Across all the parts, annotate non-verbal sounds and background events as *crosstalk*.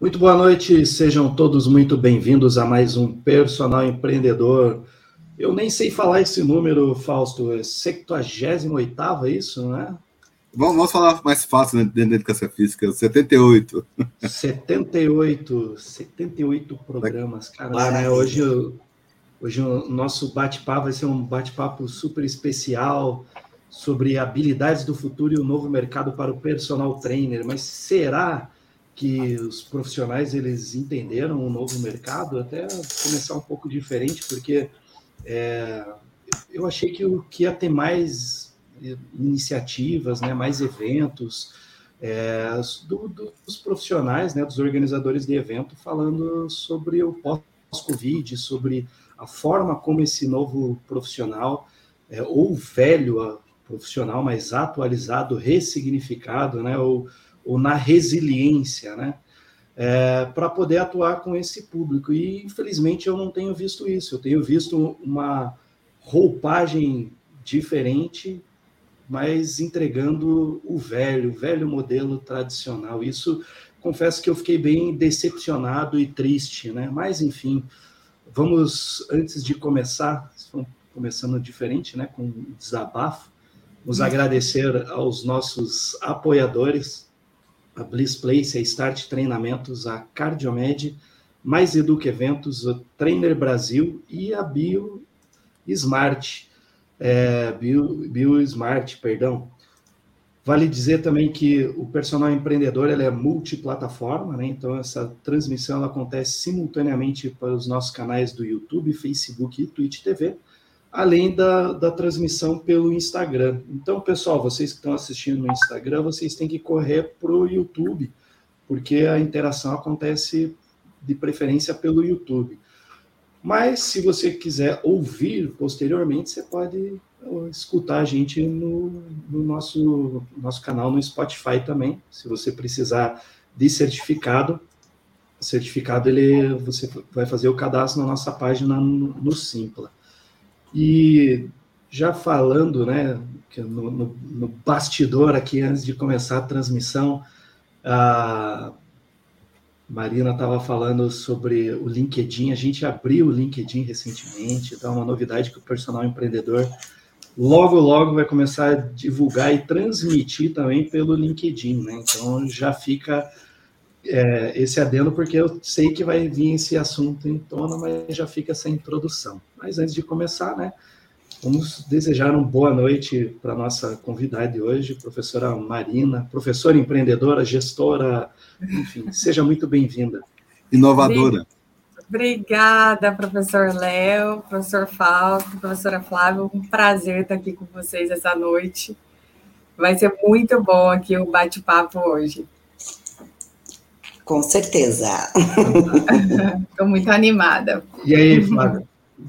Muito boa noite, sejam todos muito bem-vindos a mais um Personal Empreendedor. Eu nem sei falar esse número, Fausto, é 78 é isso, né? Vamos, vamos falar mais fácil né, dentro da educação física, 78. 78, 78 programas, cara, né? Hoje, hoje o nosso bate-papo vai ser um bate-papo super especial sobre habilidades do futuro e o novo mercado para o personal trainer. Mas será que os profissionais eles entenderam o novo mercado? Até começar um pouco diferente, porque é, eu achei que, que ia ter mais iniciativas, né, mais eventos é, do, do, dos profissionais, né, dos organizadores de evento, falando sobre o pós-Covid, sobre a forma como esse novo profissional, é, ou velho profissional mais atualizado, ressignificado, né, ou, ou na resiliência, né, é, para poder atuar com esse público. E, infelizmente, eu não tenho visto isso. Eu tenho visto uma roupagem diferente, mas entregando o velho, o velho modelo tradicional. Isso, confesso que eu fiquei bem decepcionado e triste, né? Mas, enfim, vamos, antes de começar, começando diferente, né, com um desabafo, nos agradecer aos nossos apoiadores, a Bliss Place, a Start Treinamentos, a Cardiomed, Mais Educa Eventos, o Trainer Brasil e a Bio Smart, é, Bio, Bio Smart, perdão. Vale dizer também que o personal empreendedor ele é multiplataforma, né? então essa transmissão ela acontece simultaneamente para os nossos canais do YouTube, Facebook e Twitch TV, além da, da transmissão pelo Instagram. Então, pessoal, vocês que estão assistindo no Instagram, vocês têm que correr para o YouTube, porque a interação acontece de preferência pelo YouTube. Mas, se você quiser ouvir posteriormente, você pode escutar a gente no, no nosso, nosso canal no Spotify também. Se você precisar de certificado, certificado ele, você vai fazer o cadastro na nossa página no, no Simpla. E já falando, né, no, no, no, bastidor aqui, antes de começar a transmissão, a Marina estava falando sobre o LinkedIn. A gente abriu o LinkedIn recentemente, então é uma novidade que o personal empreendedor logo, logo vai começar a divulgar e transmitir também pelo LinkedIn, né? Então já fica é, esse adendo, porque eu sei que vai vir esse assunto em tona, mas já fica essa introdução. Mas antes de começar, né, vamos desejar uma boa noite para a nossa convidada de hoje, professora Marina, professora empreendedora, gestora, enfim, seja muito bem-vinda. Inovadora. Obrigada, professor Léo, professor Fausto, professora Flávia, um prazer estar aqui com vocês essa noite. Vai ser muito bom aqui o bate-papo hoje. Com certeza. *laughs* Estou muito animada. E aí, Flávia?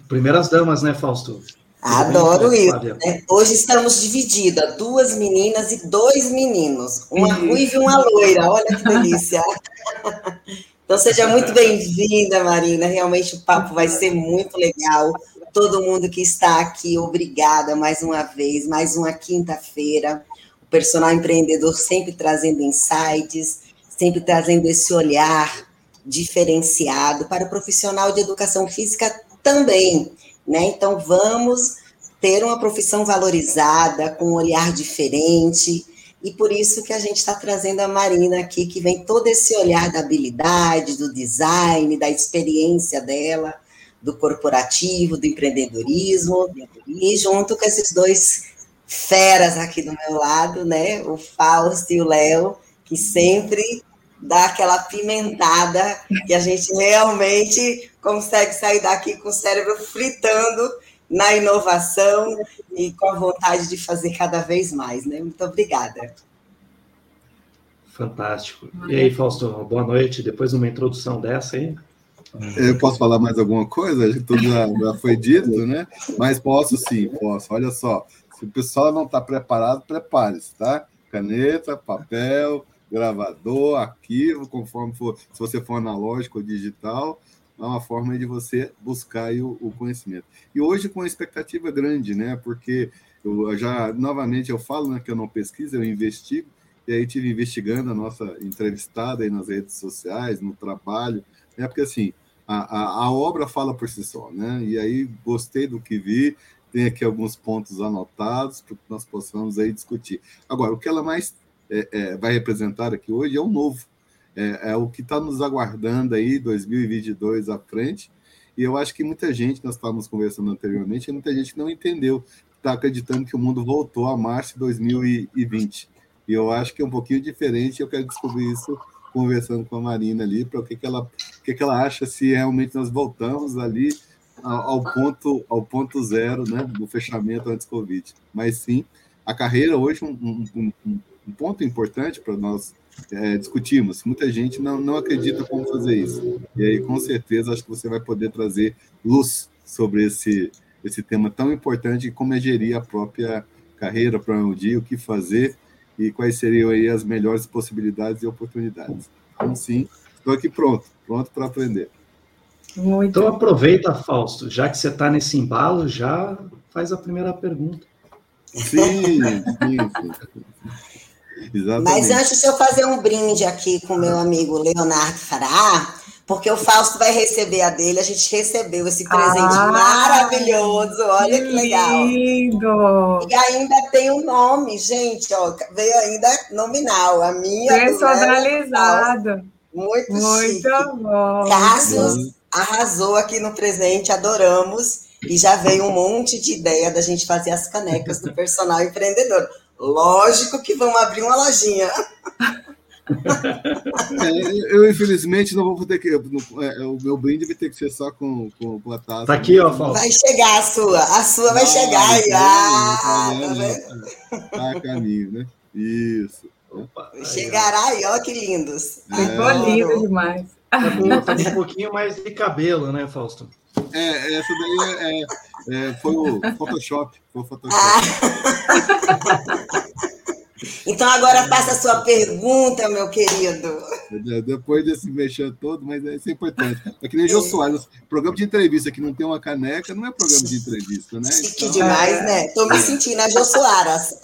Primeiras damas, né, Fausto? Adoro isso. Né? Hoje estamos divididas, duas meninas e dois meninos, uma ruiva e uma loira. Olha que delícia. *laughs* Então seja muito bem-vinda, Marina. Realmente o papo vai ser muito legal. Todo mundo que está aqui, obrigada mais uma vez, mais uma quinta-feira. O personal empreendedor sempre trazendo insights, sempre trazendo esse olhar diferenciado para o profissional de educação física também, né? Então vamos ter uma profissão valorizada, com um olhar diferente, e por isso que a gente está trazendo a Marina aqui, que vem todo esse olhar da habilidade, do design, da experiência dela, do corporativo, do empreendedorismo, e junto com esses dois feras aqui do meu lado, né? O Fausto e o Léo, que sempre dá aquela pimentada que a gente realmente consegue sair daqui com o cérebro fritando na inovação e com a vontade de fazer cada vez mais, né? Muito obrigada. Fantástico. E aí, Fausto, boa noite. Depois de uma introdução dessa aí. Eu posso falar mais alguma coisa? Tudo já, já foi dito, né? Mas posso sim, posso. Olha só, se o pessoal não está preparado, prepare-se, tá? Caneta, papel, gravador, arquivo, conforme for, se você for analógico ou digital, é uma forma de você buscar o, o, conhecimento. E hoje com expectativa grande, né? Porque eu já, novamente, eu falo né, que eu não pesquiso, eu investigo, e aí tive investigando a nossa entrevistada aí nas redes sociais, no trabalho, né? Porque assim, a, a, a obra fala por si só, né? E aí gostei do que vi, tem aqui alguns pontos anotados para que nós possamos aí discutir. Agora, o que ela mais é, é, vai representar aqui hoje é o novo, é, é o que está nos aguardando aí 2022 à frente. E eu acho que muita gente, nós estávamos conversando anteriormente, muita gente não entendeu, está acreditando que o mundo voltou a março de 2020. E eu acho que é um pouquinho diferente, eu quero descobrir isso conversando com a Marina ali, para o que, que, ela, que, que ela acha se realmente nós voltamos ali ao, ponto, ao ponto zero né, do fechamento antes Covid. Mas sim, a carreira hoje um, um, um, um ponto importante para nós é, discutirmos. Muita gente não, não acredita como fazer isso. E aí, com certeza, acho que você vai poder trazer luz sobre esse, esse tema tão importante como é gerir a própria carreira para um dia, o que fazer e quais seriam aí as melhores possibilidades e oportunidades. Então, sim, estou aqui pronto, pronto para aprender. Muito. Então aproveita, Fausto, já que você está nesse embalo, já faz a primeira pergunta. Sim, sim, sim. Exatamente. Mas antes de eu fazer um brinde aqui com meu amigo Leonardo Fará, porque o Fausto vai receber a dele, a gente recebeu esse presente ah, maravilhoso, olha que, que legal. Lindo! E ainda tem um nome, gente, ó, veio ainda nominal, a minha. Personalizado. Muito, Muito chique. bom. Cassius arrasou aqui no presente, adoramos. E já veio um monte de ideia da gente fazer as canecas do personal empreendedor. Lógico que vamos abrir uma lojinha. É, eu, infelizmente, não vou ter que. É, o meu brinde vai ter que ser só com, com, com a taça. Tá aqui, ó, Fausto. Vai chegar a sua. A sua vai ah, chegar aí. Ah, tá, tá, tá a caminho, né? Isso. Opa, Chegará aí, ó, que lindos. Ficou é, lindo demais. Tá com, tá com um pouquinho mais de cabelo, né, Fausto? É, essa daí é, é, foi o Photoshop. Foi o Photoshop. Ah. *laughs* Então agora faça a sua pergunta, meu querido. Depois desse mexer todo, mas isso é importante. É que nem Jô Soares, programa de entrevista que não tem uma caneca não é programa de entrevista, né? Chique então, demais, né? Estou me sentindo a Jô Soares.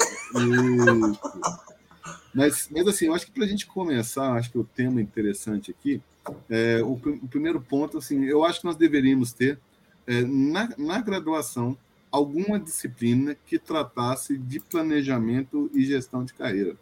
Mas, mas assim, eu acho que para a gente começar, acho que o tema interessante aqui, é, o, o, primeiro ponto, assim, eu acho que nós deveríamos ter é, na, na graduação alguma disciplina que tratasse de planejamento e gestão de carreira.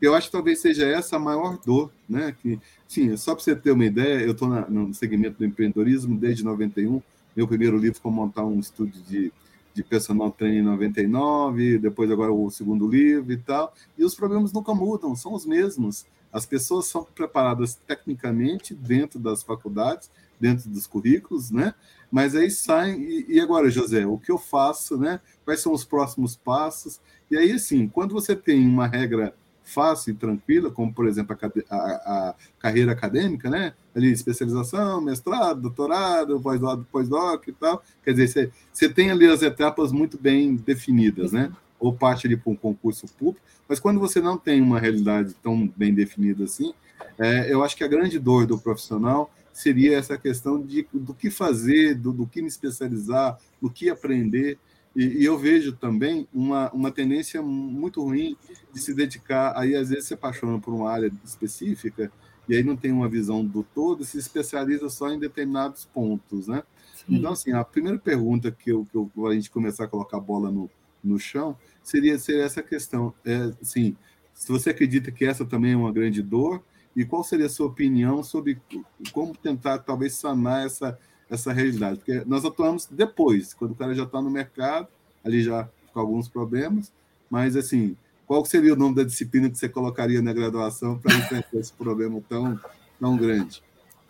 Eu acho que talvez seja essa a maior dor, né? Que, sim, só para você ter uma ideia, eu estou no segmento do empreendedorismo desde 91. Meu primeiro livro foi montar um estúdio de, de personal training em 99, depois agora o segundo livro e tal. E os problemas nunca mudam, são os mesmos. As pessoas são preparadas tecnicamente dentro das faculdades, dentro dos currículos, né? Mas aí saem, e, e, agora, José, o que eu faço, né? Quais são os próximos passos? E aí, assim, quando você tem uma regra fácil e tranquila, como, por exemplo, a, a, a carreira acadêmica, né? Ali, especialização, mestrado, doutorado, pós-doc pós e tal. Quer dizer, você, você tem ali as etapas muito bem definidas, né? Ou parte ali para um concurso público, mas quando você não tem uma realidade tão bem definida assim, é, eu acho que a grande dor do profissional seria essa questão de, do que fazer, do, do que me especializar, do que aprender. E, e, eu vejo também uma, uma tendência muito ruim de se dedicar, aí às vezes se apaixona por uma área específica, e aí não tem uma visão do todo se especializa só em determinados pontos, né? Sim. Então, assim, a primeira pergunta que, eu, que eu, a gente começar a colocar a bola no, no chão seria, seria essa questão. É, assim, se você acredita que essa também é uma grande dor, e qual seria a sua opinião sobre como tentar, talvez, sanar essa, essa realidade? Porque nós atuamos depois, quando o cara já está no mercado, ali já com alguns problemas, mas, assim, qual seria o nome da disciplina que você colocaria na graduação para enfrentar esse problema tão, tão grande?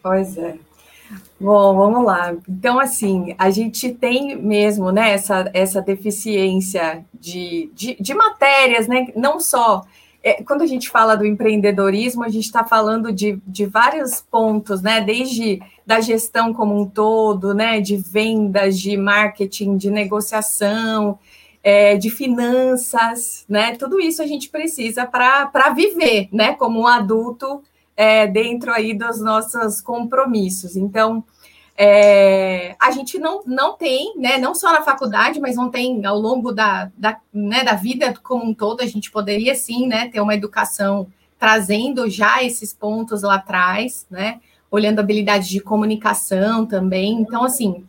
Pois é. Bom, vamos lá. Então, assim, a gente tem mesmo né, essa, essa deficiência de, de, de matérias, né? Não só é, quando a gente fala do empreendedorismo, a gente está falando de, de vários pontos, né? Desde da gestão como um todo, né? De vendas, de marketing, de negociação, é, de finanças, né? Tudo isso a gente precisa para viver, né? Como um adulto é, dentro aí dos nossos compromissos. Então, é, a gente não, não tem, né, não só na faculdade, mas não tem ao longo da, da, né, da vida como um todo, a gente poderia sim né, ter uma educação trazendo já esses pontos lá atrás, né? Olhando habilidade de comunicação também. Então, assim,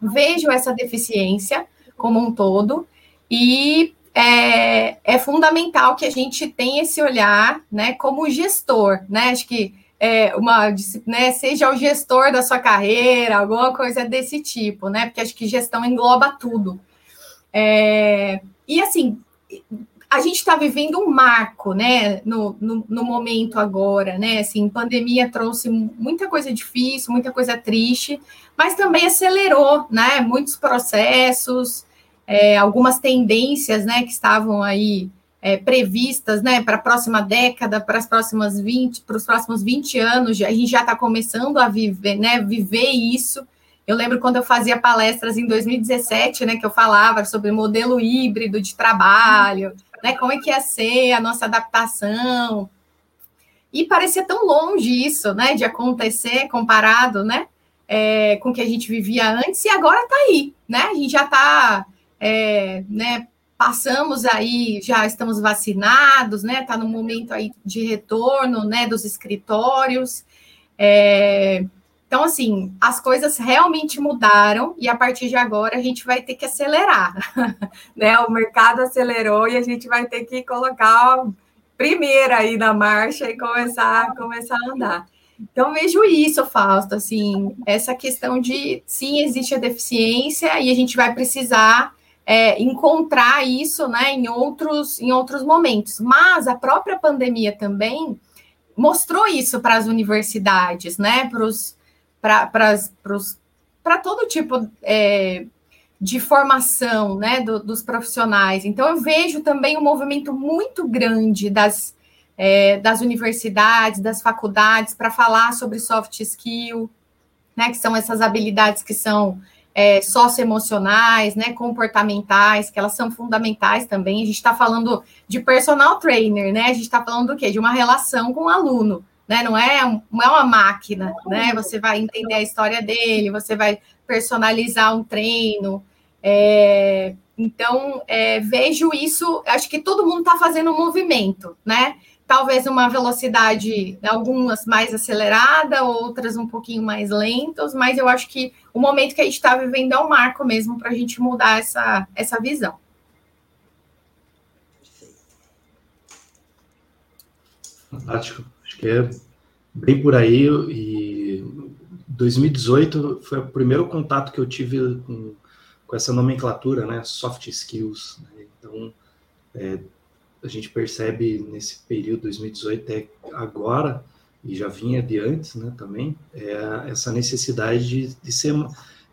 vejo essa deficiência como um todo e é, é fundamental que a gente tenha esse olhar, né, como gestor, né? Acho que é, uma, né, seja o gestor da sua carreira, alguma coisa desse tipo, né? Porque acho que gestão engloba tudo. É, e assim, a gente está vivendo um marco, né, no, no, no, momento agora, né, assim, pandemia trouxe muita coisa difícil, muita coisa triste, mas também acelerou, né, muitos processos, é, algumas tendências, né, que estavam aí é, previstas, né, para a próxima década, para as próximas 20, para os próximos 20 anos, a gente já está começando a viver, né, viver isso. Eu lembro quando eu fazia palestras em 2017, né, que eu falava sobre modelo híbrido de trabalho, né, como é que ia ser a nossa adaptação. E parecia tão longe isso, né, de acontecer comparado, né, é, com o que a gente vivia antes, e agora está aí, né, a gente já está, é, né, passamos aí, já estamos vacinados, né? Está no momento aí de retorno, né? Dos escritórios. É, então, assim, as coisas realmente mudaram e a partir de agora a gente vai ter que acelerar, *laughs* né? O mercado acelerou e a gente vai ter que colocar primeiro aí na marcha e começar, começar a andar. Então, vejo isso, Fausto, assim, essa questão de, sim, existe a deficiência e a gente vai precisar é, encontrar isso né, em, outros, em outros momentos. Mas a própria pandemia também mostrou isso para as universidades, né? Para todo tipo é, de formação né, do, dos profissionais. Então, eu vejo também um movimento muito grande das, é, das universidades, das faculdades, para falar sobre soft skill, né, que são essas habilidades que são é, socioemocionais, né, comportamentais, que elas são fundamentais também. A gente está falando de personal trainer, né? A gente está falando do quê? De uma relação com o aluno, né? Não é, não é uma máquina, né? Você vai entender a história dele, você vai personalizar um treino. É, então, é, vejo isso, acho que todo mundo está fazendo um movimento, né? Talvez uma velocidade, algumas mais acelerada, outras um pouquinho mais lentas, mas eu acho que o momento que a gente está vivendo é um marco mesmo para a gente mudar essa, essa visão. Fantástico, acho que é bem por aí, e 2018 foi o primeiro contato que eu tive com, com essa nomenclatura, né, soft skills, né? então é, a gente percebe nesse período 2018 até agora e já vinha de antes, né, também, é essa necessidade de, de ser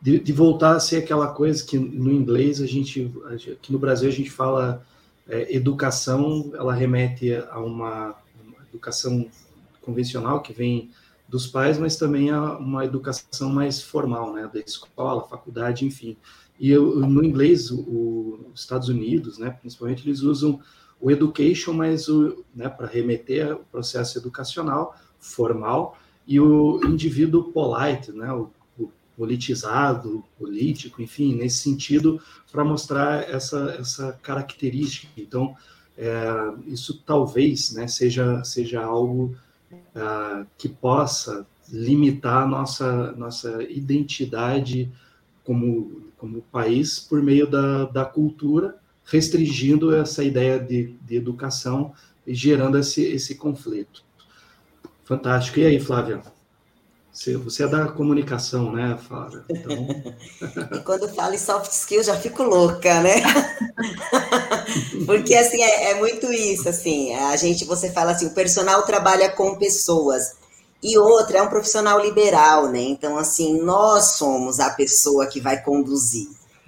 de, de, voltar a ser aquela coisa que no inglês a gente, aqui no Brasil a gente fala é, educação, ela remete a uma, uma, educação convencional que vem dos pais, mas também a uma educação mais formal, né, da escola, faculdade, enfim. E eu, no inglês, o, os Estados Unidos, né, principalmente, eles usam o education, mas o, né, para remeter ao processo educacional formal, e o indivíduo polite, né, o, o politizado, político, enfim, nesse sentido, para mostrar essa, essa característica. Então, é, isso talvez né, seja, seja algo uh, que possa limitar nossa, nossa identidade como, como país por meio da, da cultura, restringindo essa ideia de, de educação e gerando esse, esse conflito. Fantástico. E aí, Flávia? Você, você é da comunicação, né, Flávia? Então... *laughs* e quando falo em soft skills, já fico louca, né? *laughs* Porque, assim, é, é, muito isso, assim, a gente, você fala assim, o personal trabalha com pessoas, e outra, é um profissional liberal, né? Então, assim, nós somos a pessoa que vai conduzir.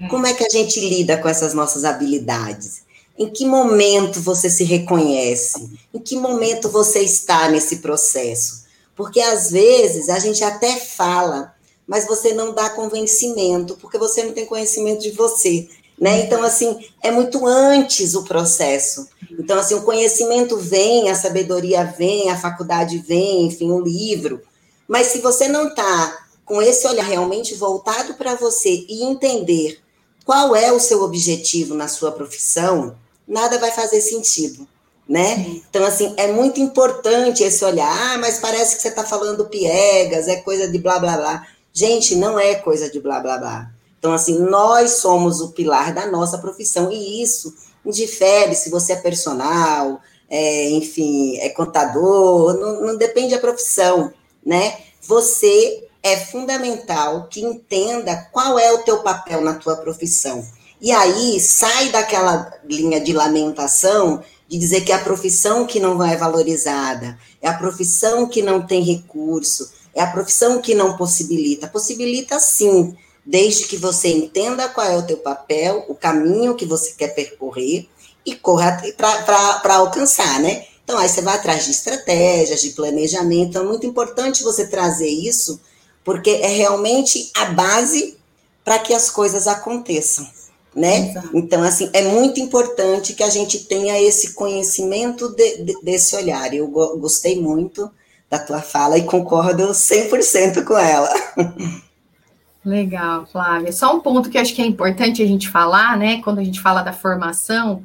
Como é que a gente lida com essas nossas habilidades? Em que momento você se reconhece? Em que momento você está nesse processo? Porque às vezes a gente até fala, mas você não dá convencimento, porque você não tem conhecimento de você. Né? Então, assim, é muito antes o processo. Então, assim, o conhecimento vem, a sabedoria vem, a faculdade vem, enfim, o livro. Mas se você não está com esse olhar realmente voltado para você e entender qual é o seu objetivo na sua profissão, nada vai fazer sentido, né? Então, assim, é muito importante esse olhar. Ah, mas parece que você está falando piegas, é coisa de blá, blá, blá. Gente, não é coisa de blá, blá, blá. Então, assim, nós somos o pilar da nossa profissão e isso indifere se você é personal, é, enfim, é contador, não, não depende da profissão, né? Você é fundamental que entenda qual é o teu papel na tua profissão. E aí sai daquela linha de lamentação de dizer que é a profissão que não é valorizada, é a profissão que não tem recurso, é a profissão que não possibilita. Possibilita sim, desde que você entenda qual é o teu papel, o caminho que você quer percorrer e corra para alcançar, né? Então, aí você vai atrás de estratégias, de planejamento. Então, é muito importante você trazer isso, porque é realmente a base para que as coisas aconteçam, né? Exato. Então, assim, é muito importante que a gente tenha esse conhecimento de, de, desse olhar. Eu gostei muito da tua fala e concordo 100% com ela. *laughs* Legal, Flávia. Só um ponto que eu acho que é importante a gente falar, né, quando a gente fala da formação,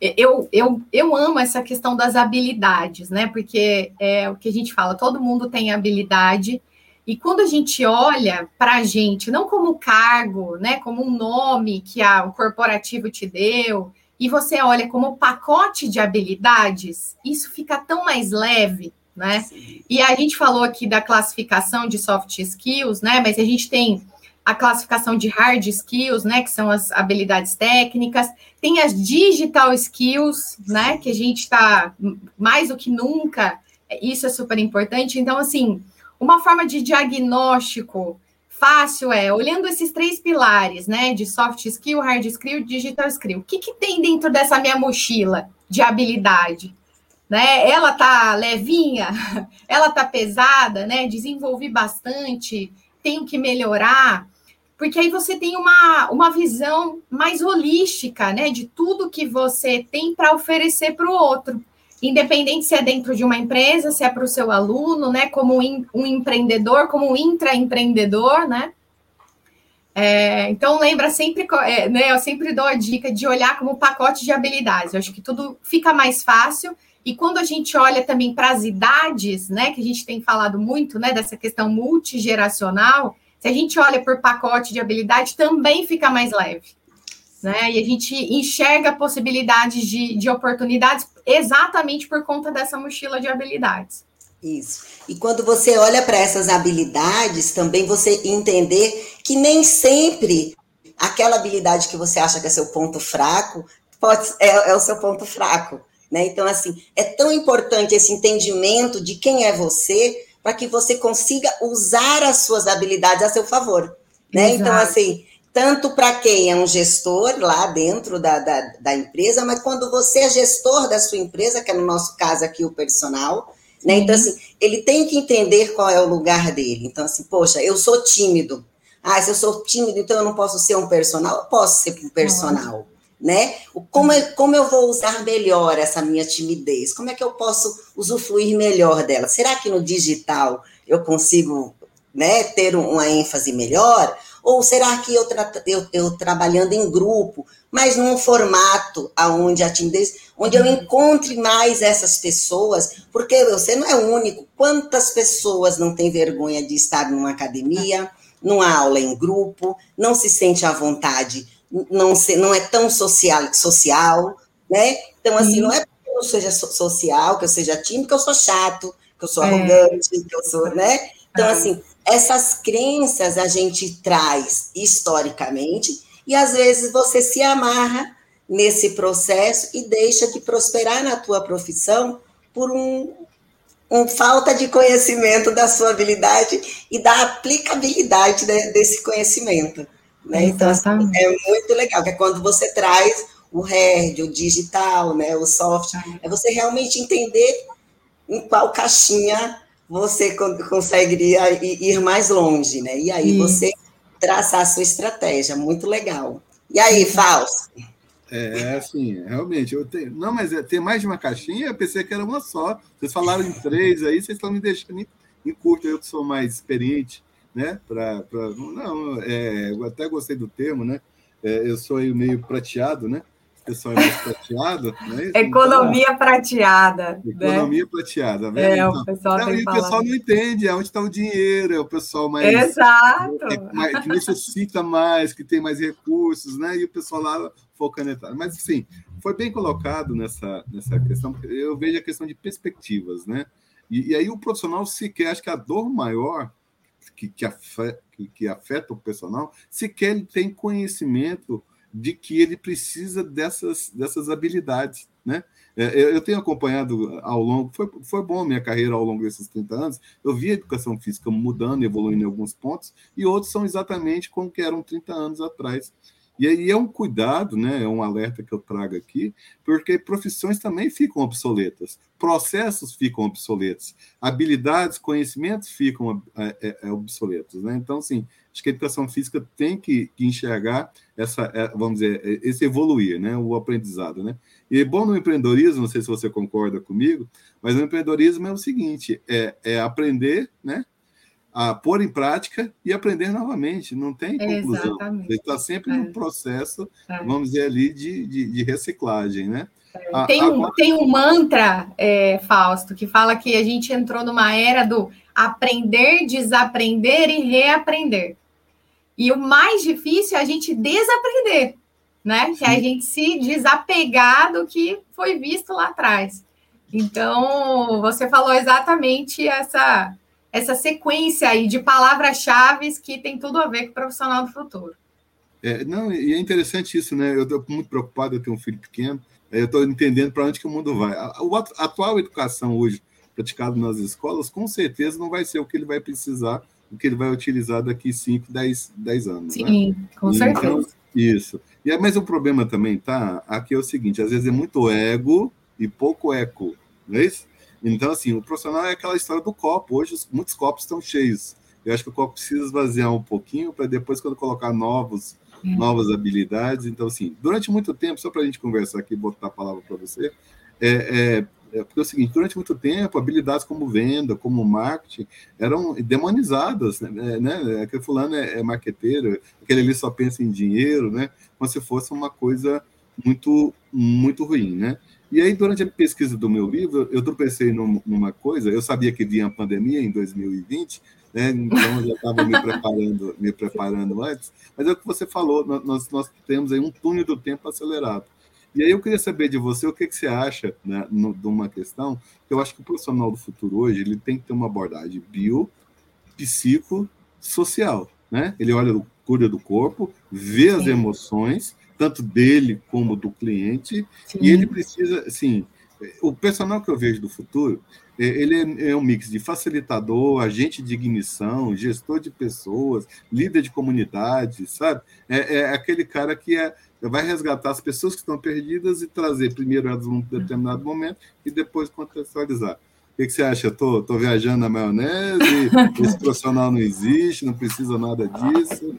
eu, eu, eu amo essa questão das habilidades, né? Porque é o que a gente fala, todo mundo tem habilidade, e quando a gente olha para a gente, não como cargo, né? Como um nome que a, o corporativo te deu, e você olha como pacote de habilidades, isso fica tão mais leve, né? Sim. E a gente falou aqui da classificação de soft skills, né? Mas a gente tem a classificação de hard skills, né, que são as habilidades técnicas, tem as digital skills, né, que a gente está mais do que nunca, isso é super importante. Então, assim, uma forma de diagnóstico fácil é, olhando esses três pilares, né, de soft skill, hard skill digital skill, o que, que tem dentro dessa minha mochila de habilidade? Né? Ela tá levinha, *laughs* ela tá pesada, né? Desenvolvi bastante, tenho que melhorar porque aí você tem uma, uma visão mais holística, né, de tudo que você tem para oferecer para o outro, independente se é dentro de uma empresa, se é para o seu aluno, né, como um empreendedor, como um intraempreendedor, né. É, então lembra sempre, é, né, eu sempre dou a dica de olhar como pacote de habilidades. Eu acho que tudo fica mais fácil. E quando a gente olha também para as idades, né, que a gente tem falado muito, né, dessa questão multigeracional, se a gente olha por pacote de habilidade, também fica mais leve. Né? E a gente enxerga possibilidades de, de oportunidades exatamente por conta dessa mochila de habilidades. Isso. E quando você olha para essas habilidades, também você entender que nem sempre aquela habilidade que você acha que é seu ponto fraco pode, é, é o seu ponto fraco. Né? Então, assim, é tão importante esse entendimento de quem é você para que você consiga usar as suas habilidades a seu favor. Né? Então, assim, tanto para quem é um gestor lá dentro da, da, da, empresa, mas quando você é gestor da sua empresa, que é no nosso caso aqui o personal, né? Então, assim, ele tem que entender qual é o lugar dele. Então, assim, poxa, eu sou tímido. Ah, se eu sou tímido, então eu não posso ser um personal? Eu posso ser um personal né? Como, é, como eu vou usar melhor essa minha timidez? Como é que eu posso usufruir melhor dela? Será que no digital eu consigo né, ter uma ênfase melhor? Ou será que eu, tra eu, eu trabalhando em grupo, mas num formato aonde a timidez, onde eu encontre mais essas pessoas, porque você não é o único. Quantas pessoas não têm vergonha de estar numa academia, numa aula em grupo, não se sente à vontade não, se, não é tão social, social, né? Então, assim, Sim. não é porque eu seja social, que eu seja tímido, que eu sou chato, que eu sou é. arrogante, que eu sou, né? Então, assim, essas crenças a gente traz historicamente e às vezes você se amarra nesse processo e deixa de prosperar na tua profissão por um, um falta de conhecimento da sua habilidade e da aplicabilidade de, desse conhecimento. Né? Então, assim, é muito legal, que é quando você traz o hard, o digital, né, o soft, é você realmente entender em qual caixinha você conseguiria ir mais longe, né? E aí Isso. você traçar a sua estratégia, muito legal. E aí, Fausto? É, assim, realmente, eu tenho. Não, mas é, tem mais de uma caixinha, eu pensei que era uma só. Vocês falaram em três aí, vocês estão me deixando em, em curto, eu que sou mais experiente né? Pra, pra, não, é, eu até gostei do termo, né? É, eu sou meio prateado, né? O pessoal é mais prateado. Né? Economia então, prateada. Economia né? prateada. Né? É, então, o pessoal, não, o pessoal não entende onde está o dinheiro, é o pessoal mais. Exato. É, mais, que necessita mais, que tem mais recursos, né? E o pessoal lá focando. Mas, assim, foi bem colocado nessa, nessa questão, eu vejo a questão de perspectivas, né? E, e aí o profissional sequer, acho que a dor maior que, que, afeta, que, que afeta o profissional, sequer ele tem conhecimento de que ele precisa dessas, dessas habilidades, né? É, eu tenho acompanhado ao longo, foi, foi bom a minha carreira ao longo desses 30 anos, eu vi a educação física mudando, evoluindo em alguns pontos, e outros são exatamente como que eram 30 anos atrás. E aí é um cuidado, né, é um alerta que eu trago aqui, porque profissões também ficam obsoletas, processos ficam obsoletos, habilidades, conhecimentos ficam é, é, é, obsoletos. Né? Então, assim, acho que a educação física tem que, enxergar essa, é, vamos dizer, é, esse evoluir, né, o aprendizado. Né? E bom no empreendedorismo, não sei se você concorda comigo, mas no empreendedorismo é o seguinte: é, é aprender, né? a pôr em prática e aprender novamente. Não tem conclusão. Exatamente. Você está sempre é. num processo, é. vamos dizer ali, de, de, de reciclagem, né? É. Tem, um, Agora... tem um mantra, é, Fausto, que fala que a gente entrou numa era do aprender, desaprender e reaprender. E o mais difícil é a gente desaprender, né? Que é a gente se desapegar do que foi visto lá atrás. Então, você falou exatamente essa essa sequência aí de palavras-chave que tem tudo a ver com o profissional do futuro. É, não, e é interessante isso, né? Eu estou muito preocupado, eu tenho um filho pequeno, eu estou entendendo para onde que o mundo vai. A, a, atual educação hoje, praticada nas escolas, com certeza não vai ser o que ele vai precisar, o que ele vai utilizar daqui 5, 10, 10 anos. Né? Sim, né? com então, certeza. Isso. E, mas o problema também, tá? Aqui é o seguinte: às vezes é muito ego e pouco eco, não é isso? Então, assim, o profissional é aquela história do copo. Hoje, muitos copos estão cheios. Eu acho que o copo precisa esvaziar um pouquinho para depois, quando colocar novos, hum. novas habilidades. Então, assim, durante muito tempo, só para a gente conversar aqui e botar a palavra para você, é, é, é, porque é o seguinte, durante muito tempo, habilidades como venda, como marketing, eram demonizadas, né? É, né? Aquele fulano é, é marqueteiro, aquele ali só pensa em dinheiro, né? Como se fosse uma coisa muito, muito ruim, né? E aí, durante a pesquisa do meu livro, eu tropecei numa coisa, eu sabia que vinha a pandemia em 2020, né? então eu já estava me preparando, me preparando antes, mas é o que você falou, nós, nós temos aí um túnel do tempo acelerado. E aí eu queria saber de você o que, que você acha né, no, de uma questão, que eu acho que o profissional do futuro hoje ele tem que ter uma abordagem bio, psico, social. Né? Ele olha, cuida do corpo, vê as emoções tanto dele como do cliente, Sim. e ele precisa, assim, o personal que eu vejo do futuro, é, ele é, é um mix de facilitador, agente de ignição, gestor de pessoas, líder de comunidade, sabe? É, é aquele cara que é, vai resgatar as pessoas que estão perdidas e trazer primeiro elas num determinado momento e depois contextualizar. O que, que você acha? Estou tô, tô viajando na maionese, *laughs* esse profissional não existe, não precisa nada disso.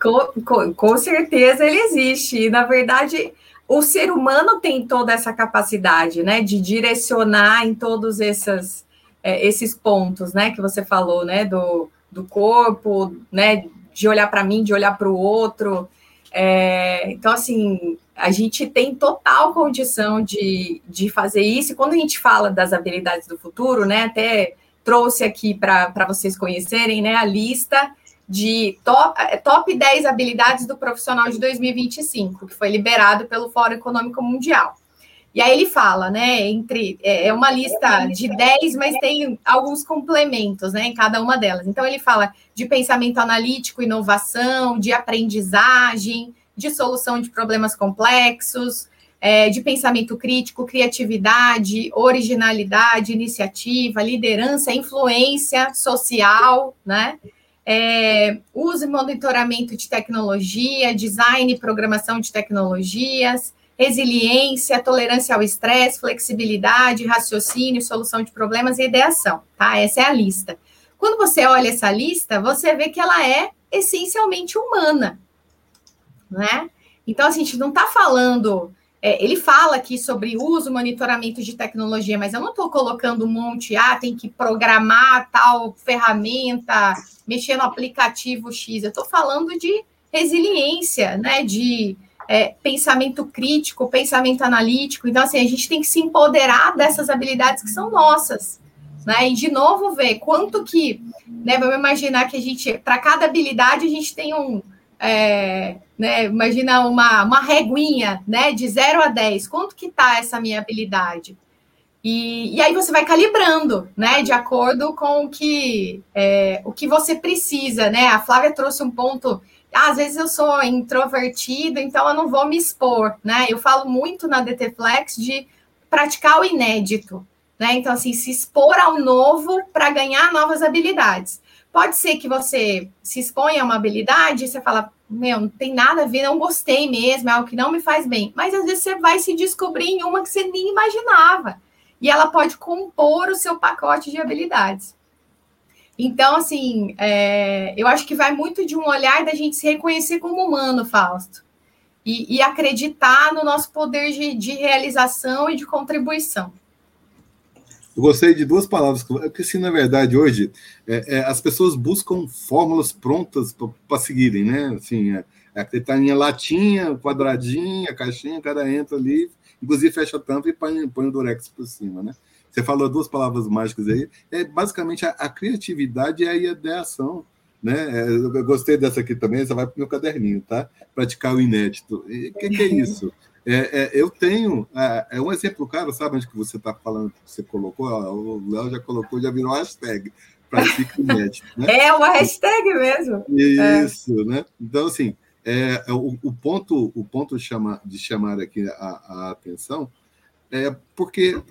Com, com, com certeza ele existe. E, na verdade, o ser humano tem toda essa capacidade, né, de direcionar em todos esses, é, esses pontos, né, que você falou, né, do, do corpo, né, de olhar para mim, de olhar para o outro. É, então, assim, a gente tem total condição de, de fazer isso. E quando a gente fala das habilidades do futuro, né, até trouxe aqui para vocês conhecerem, né, a lista de top, é, top 10 habilidades do profissional de 2025, que foi liberado pelo Fórum Econômico Mundial. E aí ele fala, né, entre é, é uma lista de 10, mas tem alguns complementos, né, em cada uma delas. Então ele fala de pensamento analítico, inovação, de aprendizagem, de solução de problemas complexos, é, de pensamento crítico, criatividade, originalidade, iniciativa, liderança, influência social, né? é, uso e monitoramento de tecnologia, design e programação de tecnologias, resiliência, tolerância ao estresse, flexibilidade, raciocínio, solução de problemas e ideação, tá? Essa é a lista. Quando você olha essa lista, você vê que ela é essencialmente humana, né? Então, assim, a gente não está falando é, ele fala aqui sobre uso, monitoramento de tecnologia, mas eu não estou colocando um monte, ah, tem que programar tal ferramenta, mexer no aplicativo X. Eu estou falando de resiliência, né? De é, pensamento crítico, pensamento analítico. Então, assim, a gente tem que se empoderar dessas habilidades que são nossas. Né? E de novo ver quanto que, né? Vamos imaginar que a gente, para cada habilidade, a gente tem um, é, né, imagina uma, uma reguinha, né, de 0 a 10, quanto que tá essa minha habilidade? E, e aí você vai calibrando, né, de acordo com o que, é, o que você precisa, né, a Flávia trouxe um ponto, às vezes eu sou introvertido, então eu não vou me expor, né, eu falo muito na DT Flex de praticar o inédito, né, então assim, se expor ao novo para ganhar novas habilidades. Pode ser que você se exponha a uma habilidade e você fala, meu, não tem nada a ver, não gostei mesmo, é algo que não me faz bem. Mas às vezes você vai se descobrir em uma que você nem imaginava. E ela pode compor o seu pacote de habilidades. Então, assim, é, eu acho que vai muito de um olhar da gente se reconhecer como humano, Fausto. E, e acreditar no nosso poder de, de realização e de contribuição. Eu gostei de duas palavras, porque assim, na verdade, hoje, é, é, as pessoas buscam fórmulas prontas para seguirem, né? Assim, é, é acreditar em latinha, quadradinha, caixinha, o cara entra ali, inclusive fecha a tampa e põe, põe o durex por cima, né? Você falou duas palavras mágicas aí, é basicamente a, a criatividade e a ideação, né? É, eu gostei dessa aqui também, você vai para o meu caderninho, tá? Praticar o inédito. O que, que é *laughs* isso? É, é, eu tenho, é, é, um exemplo claro, sabe onde que você está falando, que você colocou? o Léo já colocou, já virou hashtag, pratique médico. Né? *laughs* É uma hashtag mesmo. Isso, é. né? Então, assim, é, é, o, o, ponto, o ponto de chamar, de chamar aqui a, a atenção é porque o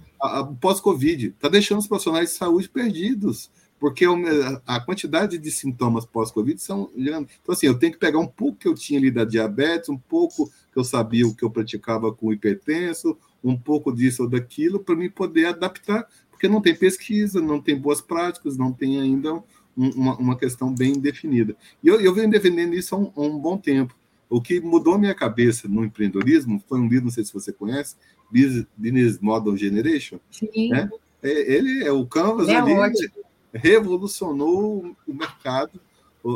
pós-Covid está deixando os profissionais de saúde perdidos porque a quantidade de sintomas pós-Covid são. Então, assim, eu tenho que pegar um pouco que eu tinha ali da diabetes, um pouco que eu sabia o que eu praticava com hipertenso, um pouco disso ou daquilo, para me poder adaptar, porque não tem pesquisa, não tem boas práticas, não tem ainda um, uma, uma, questão bem definida. E eu, eu venho defendendo isso há um, há um bom tempo. O que mudou minha cabeça no empreendedorismo foi um livro, não sei se você conhece, Business Model Generation. Sim. Né? É, ele é o Canvas é ali. Ótimo revolucionou o mercado,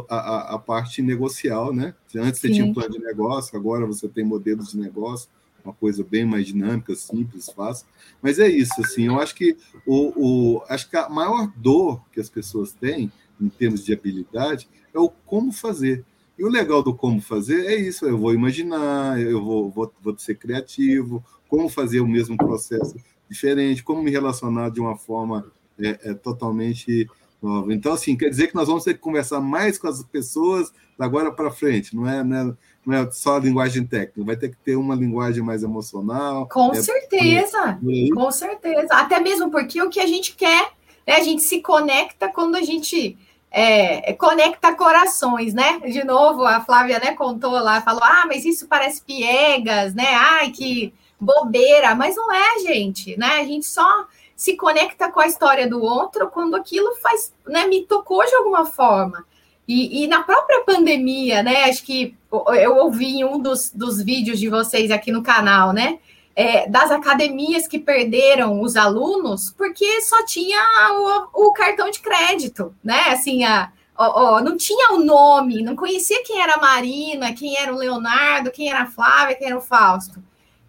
a, a, parte negocial, né? Antes você Sim. tinha um plano de negócio, agora você tem modelos de negócio, uma coisa bem mais dinâmica, simples, fácil. Mas é isso, assim, eu acho que o, o acho que a maior dor que as pessoas têm em termos de habilidade é o como fazer. E o legal do como fazer é isso, eu vou imaginar, eu vou, vou, vou ser criativo, como fazer o mesmo processo diferente, como me relacionar de uma forma é, é totalmente nova. Então, assim, quer dizer que nós vamos ter que conversar mais com as pessoas da agora para frente, não é, né, não é só a linguagem técnica, vai ter que ter uma linguagem mais emocional. Com é, certeza, com certeza. Até mesmo porque o que a gente quer, né, a gente se conecta quando a gente é, conecta corações, né? De novo, a Flávia né, contou lá, falou: ah, mas isso parece piegas, né? Ai, que bobeira, mas não é, gente, né? A gente só se conecta com a história do outro quando aquilo faz, né, me tocou de alguma forma. E, e na própria pandemia, né? Acho que eu ouvi em um dos, dos vídeos de vocês aqui no canal, né? É, das academias que perderam os alunos porque só tinha o, o cartão de crédito, né? Assim, a, ó, não tinha o nome, não conhecia quem era a Marina, quem era o Leonardo, quem era a Flávia, quem era o Fausto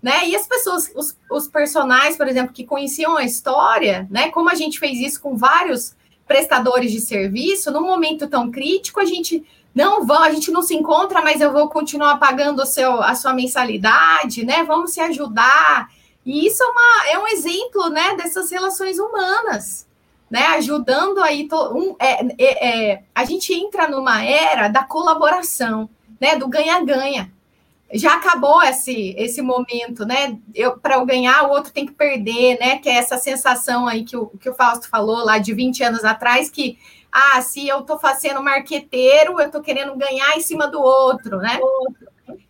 né? E as pessoas, os, os personagens, por exemplo, que conheciam a história, né? Como a gente fez isso com vários prestadores de serviço, num momento tão crítico, a gente não vão, a gente não se encontra, mas eu vou continuar pagando o seu, a sua mensalidade, né? Vamos se ajudar. E isso é, uma, é um exemplo, né, dessas relações humanas, né? Ajudando aí to, um, é, é, é, a gente entra numa era da colaboração, né? Do ganha-ganha já acabou esse, esse momento, né? Eu, para eu ganhar, o outro tem que perder, né? Que é essa sensação aí que o, que o Fausto falou lá de 20 anos atrás, que ah, se eu estou fazendo marqueteiro, eu estou querendo ganhar em cima do outro, né?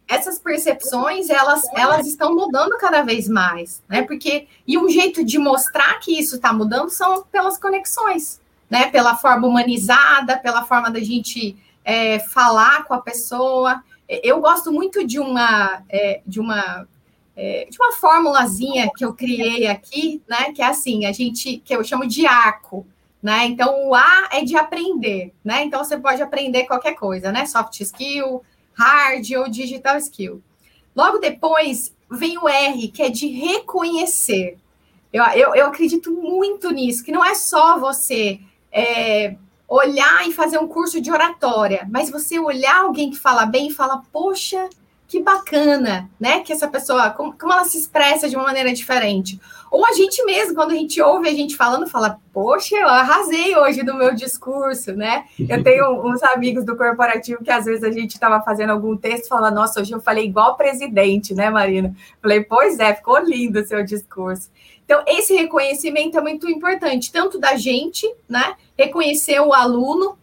Essas percepções, elas, elas estão mudando cada vez mais, né? Porque, e um jeito de mostrar que isso está mudando são pelas conexões, né? Pela forma humanizada, pela forma da gente é, falar com a pessoa eu gosto muito de uma, é, de uma é, de uma formulazinha que eu criei aqui, né? Que é assim, a gente, que eu chamo de arco, né? Então, o A é de aprender, né? Então, você pode aprender qualquer coisa, né? Soft skill, hard ou digital skill. Logo depois vem o R, que é de reconhecer. Eu, eu, eu acredito muito nisso, que não é só você é, olhar e fazer um curso de oratória, mas você olhar alguém que fala bem e fala, poxa, que bacana, né? Que essa pessoa, como, como, ela se expressa de uma maneira diferente. Ou a gente mesmo, quando a gente ouve a gente falando, fala, poxa, eu arrasei hoje no meu discurso, né? Eu tenho *laughs* uns amigos do corporativo que às vezes a gente estava fazendo algum texto e fala, nossa, hoje eu falei igual presidente, né, Marina? Falei, pois é, ficou lindo o seu discurso. Então, esse reconhecimento é muito importante, tanto da gente, né? Reconhecer o aluno,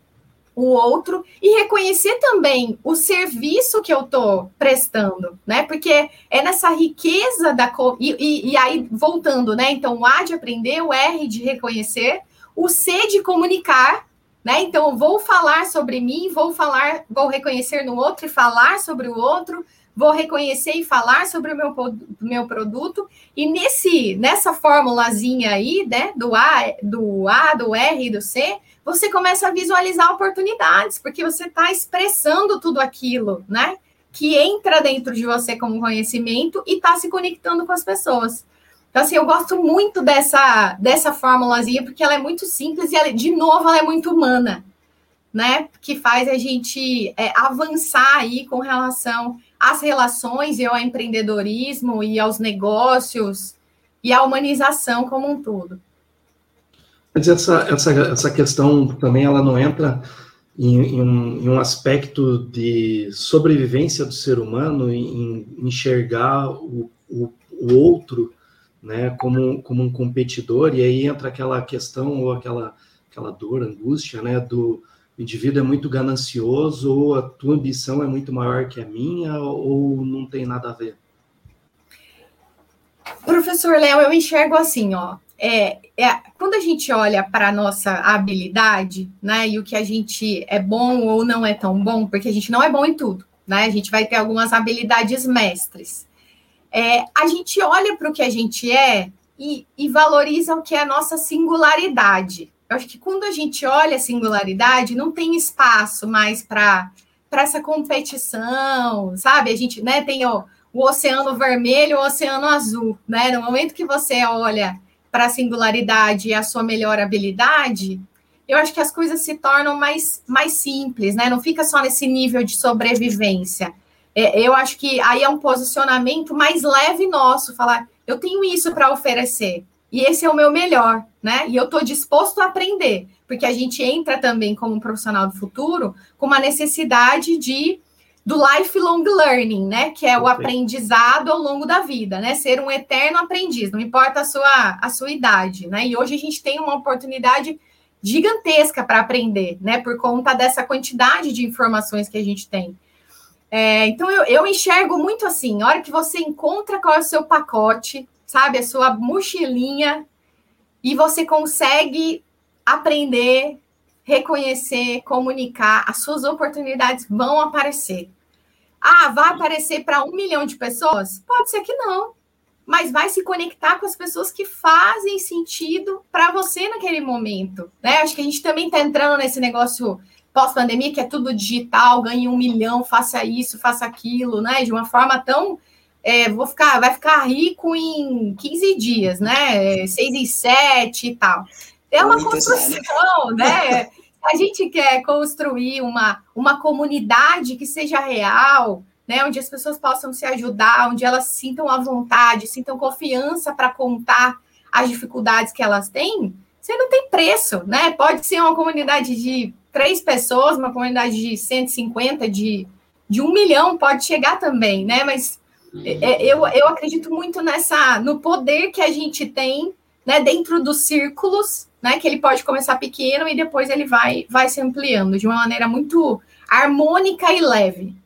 o outro e reconhecer também o serviço que eu estou prestando, né? Porque é nessa riqueza da e, e, e, aí voltando, né? Então o A de aprender, o R de reconhecer, o C de comunicar, né? Então vou falar sobre mim, vou falar, vou reconhecer no outro e falar sobre o outro, vou reconhecer e falar sobre o meu, meu produto e nesse nessa formulazinha aí, né? Do A, do A, do R e do C você começa a visualizar oportunidades, porque você está expressando tudo aquilo, né? Que entra dentro de você como conhecimento e está se conectando com as pessoas. Então, assim, eu gosto muito dessa, dessa formulazinha, porque ela é muito simples e, ela, de novo, ela é muito humana, né? Que faz a gente é, avançar aí com relação às relações e ao empreendedorismo e aos negócios e à humanização como um todo. Mas essa, essa, essa questão também ela não entra em, em, um, em um aspecto de sobrevivência do ser humano, em enxergar o, o, o outro né, como, como um competidor, e aí entra aquela questão ou aquela, aquela dor, angústia, né, do indivíduo é muito ganancioso, ou a tua ambição é muito maior que a minha, ou não tem nada a ver? Professor Léo, eu enxergo assim, ó, é, é, quando a gente olha para a nossa habilidade, né, e o que a gente é bom ou não é tão bom, porque a gente não é bom em tudo, né, a gente vai ter algumas habilidades mestres. É, a gente olha para o que a gente é e, e valoriza o que é a nossa singularidade. Eu acho que quando a gente olha a singularidade, não tem espaço mais para essa competição, sabe? A gente né, tem o, o oceano vermelho, o oceano azul, né? No momento que você olha para a singularidade e a sua melhor habilidade, eu acho que as coisas se tornam mais, mais simples, né? Não fica só nesse nível de sobrevivência. É, eu acho que aí é um posicionamento mais leve nosso, falar, eu tenho isso para oferecer, e esse é o meu melhor, né? E eu estou disposto a aprender, porque a gente entra também como um profissional do futuro com uma necessidade de do lifelong learning, né? Que é o aprendizado ao longo da vida, né? Ser um eterno aprendiz, não importa a sua, a sua idade, né? E hoje a gente tem uma oportunidade gigantesca para aprender, né? Por conta dessa quantidade de informações que a gente tem. É, então eu, eu enxergo muito assim, a hora que você encontra qual é o seu pacote, sabe, a sua mochilinha, e você consegue aprender reconhecer, comunicar, as suas oportunidades vão aparecer. Ah, vai aparecer para um milhão de pessoas? Pode ser que não, mas vai se conectar com as pessoas que fazem sentido para você naquele momento. Né? Acho que a gente também está entrando nesse negócio pós-pandemia, que é tudo digital, ganhe um milhão, faça isso, faça aquilo, né? De uma forma tão. É, vou ficar, vai ficar rico em 15 dias, né? Seis e sete e tal. É uma construção, né? *laughs* a gente quer construir uma, uma comunidade que seja real, né, onde as pessoas possam se ajudar, onde elas sintam a vontade, sintam confiança para contar as dificuldades que elas têm, você não tem preço, né? Pode ser uma comunidade de três pessoas, uma comunidade de 150, de, de um milhão, pode chegar também, né? Mas é, eu, eu acredito muito nessa no poder que a gente tem né, dentro dos círculos né? Que ele pode começar pequeno e depois ele vai, vai se ampliando de uma maneira muito harmônica e leve.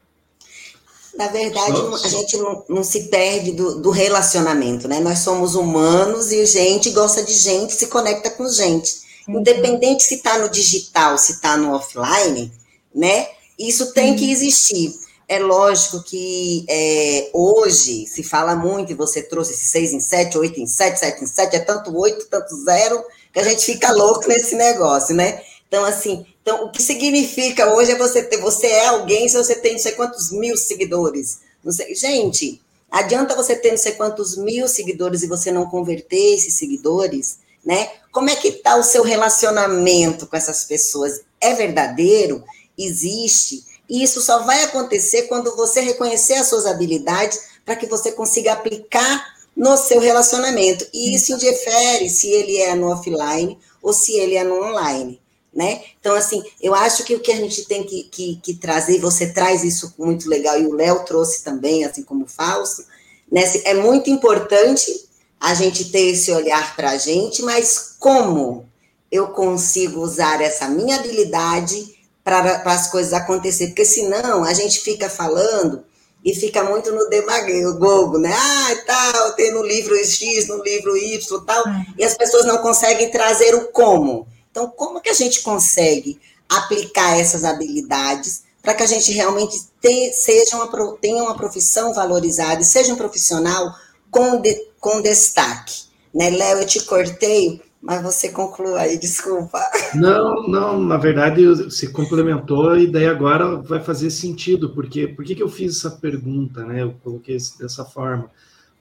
Na verdade, Nossa. a gente não, não, se perde do, do, relacionamento, né? Nós somos humanos e gente gosta de gente, se conecta com gente. Uhum. Independente se está no digital, se está no offline, né? Isso tem uhum. que existir. é lógico que é, hoje se fala muito, e você trouxe esse 6 em 7, 8 em 7, 7 em 7, é tanto 8, tanto 0, que a gente fica louco nesse negócio, né? Então, assim, então, o que significa hoje é você ter, você é alguém se você tem não sei quantos mil seguidores. Não sei, gente, adianta você ter não sei quantos mil seguidores e você não converter esses seguidores, né? Como é que está o seu relacionamento com essas pessoas? É verdadeiro? Existe? E isso só vai acontecer quando você reconhecer as suas habilidades para que você consiga aplicar no seu relacionamento. E isso indifere se ele é no offline ou se ele é no online. Né? Então, assim, eu acho que o que a gente tem que, que, que trazer, você traz isso muito legal, e o Léo trouxe também, assim como o Fausto, né? é muito importante a gente ter esse olhar para a gente, mas como eu consigo usar essa minha habilidade para as coisas acontecer, porque senão a gente fica falando e fica muito no demagogo, né? Ah, tal, tem no livro X, no livro Y, tal, é. e as pessoas não conseguem trazer o como. Então, como que a gente consegue aplicar essas habilidades para que a gente realmente tenha, seja uma, tenha uma profissão valorizada e seja um profissional com, de, com destaque? Né, Léo, eu te cortei, mas você conclua aí, desculpa. Não, não, na verdade você complementou e daí agora vai fazer sentido, porque por que, eu fiz essa pergunta, né? Eu coloquei dessa forma.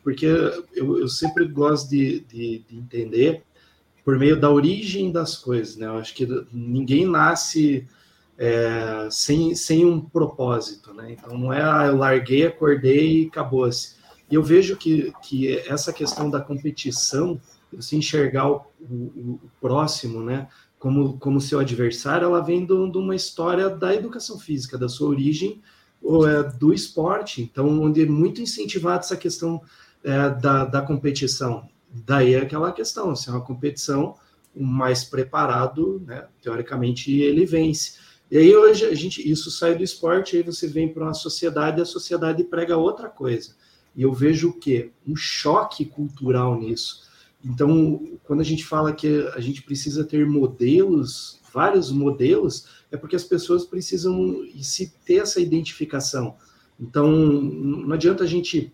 Porque eu, eu sempre gosto de, de, de entender por meio da origem das coisas, né? Eu acho que ninguém nasce é, sem, sem um propósito, né? Então não é, ah, eu larguei, acordei e acabou-se. E eu vejo que, que essa questão da competição você enxergar o, o, o, próximo, né, como, como seu adversário, ela vem de uma história da educação física, da sua origem é, do esporte, então, onde é muito incentivado essa questão é, da, da competição. Daí é aquela questão, se é uma competição, o mais preparado, né, teoricamente, ele vence. E aí hoje a gente, isso sai do esporte, aí você vem para uma sociedade, e a sociedade prega outra coisa. E eu vejo o quê? Um choque cultural nisso então, quando a gente fala que a gente precisa ter modelos, vários modelos, é porque as pessoas precisam se ter essa identificação. Então, não adianta a gente,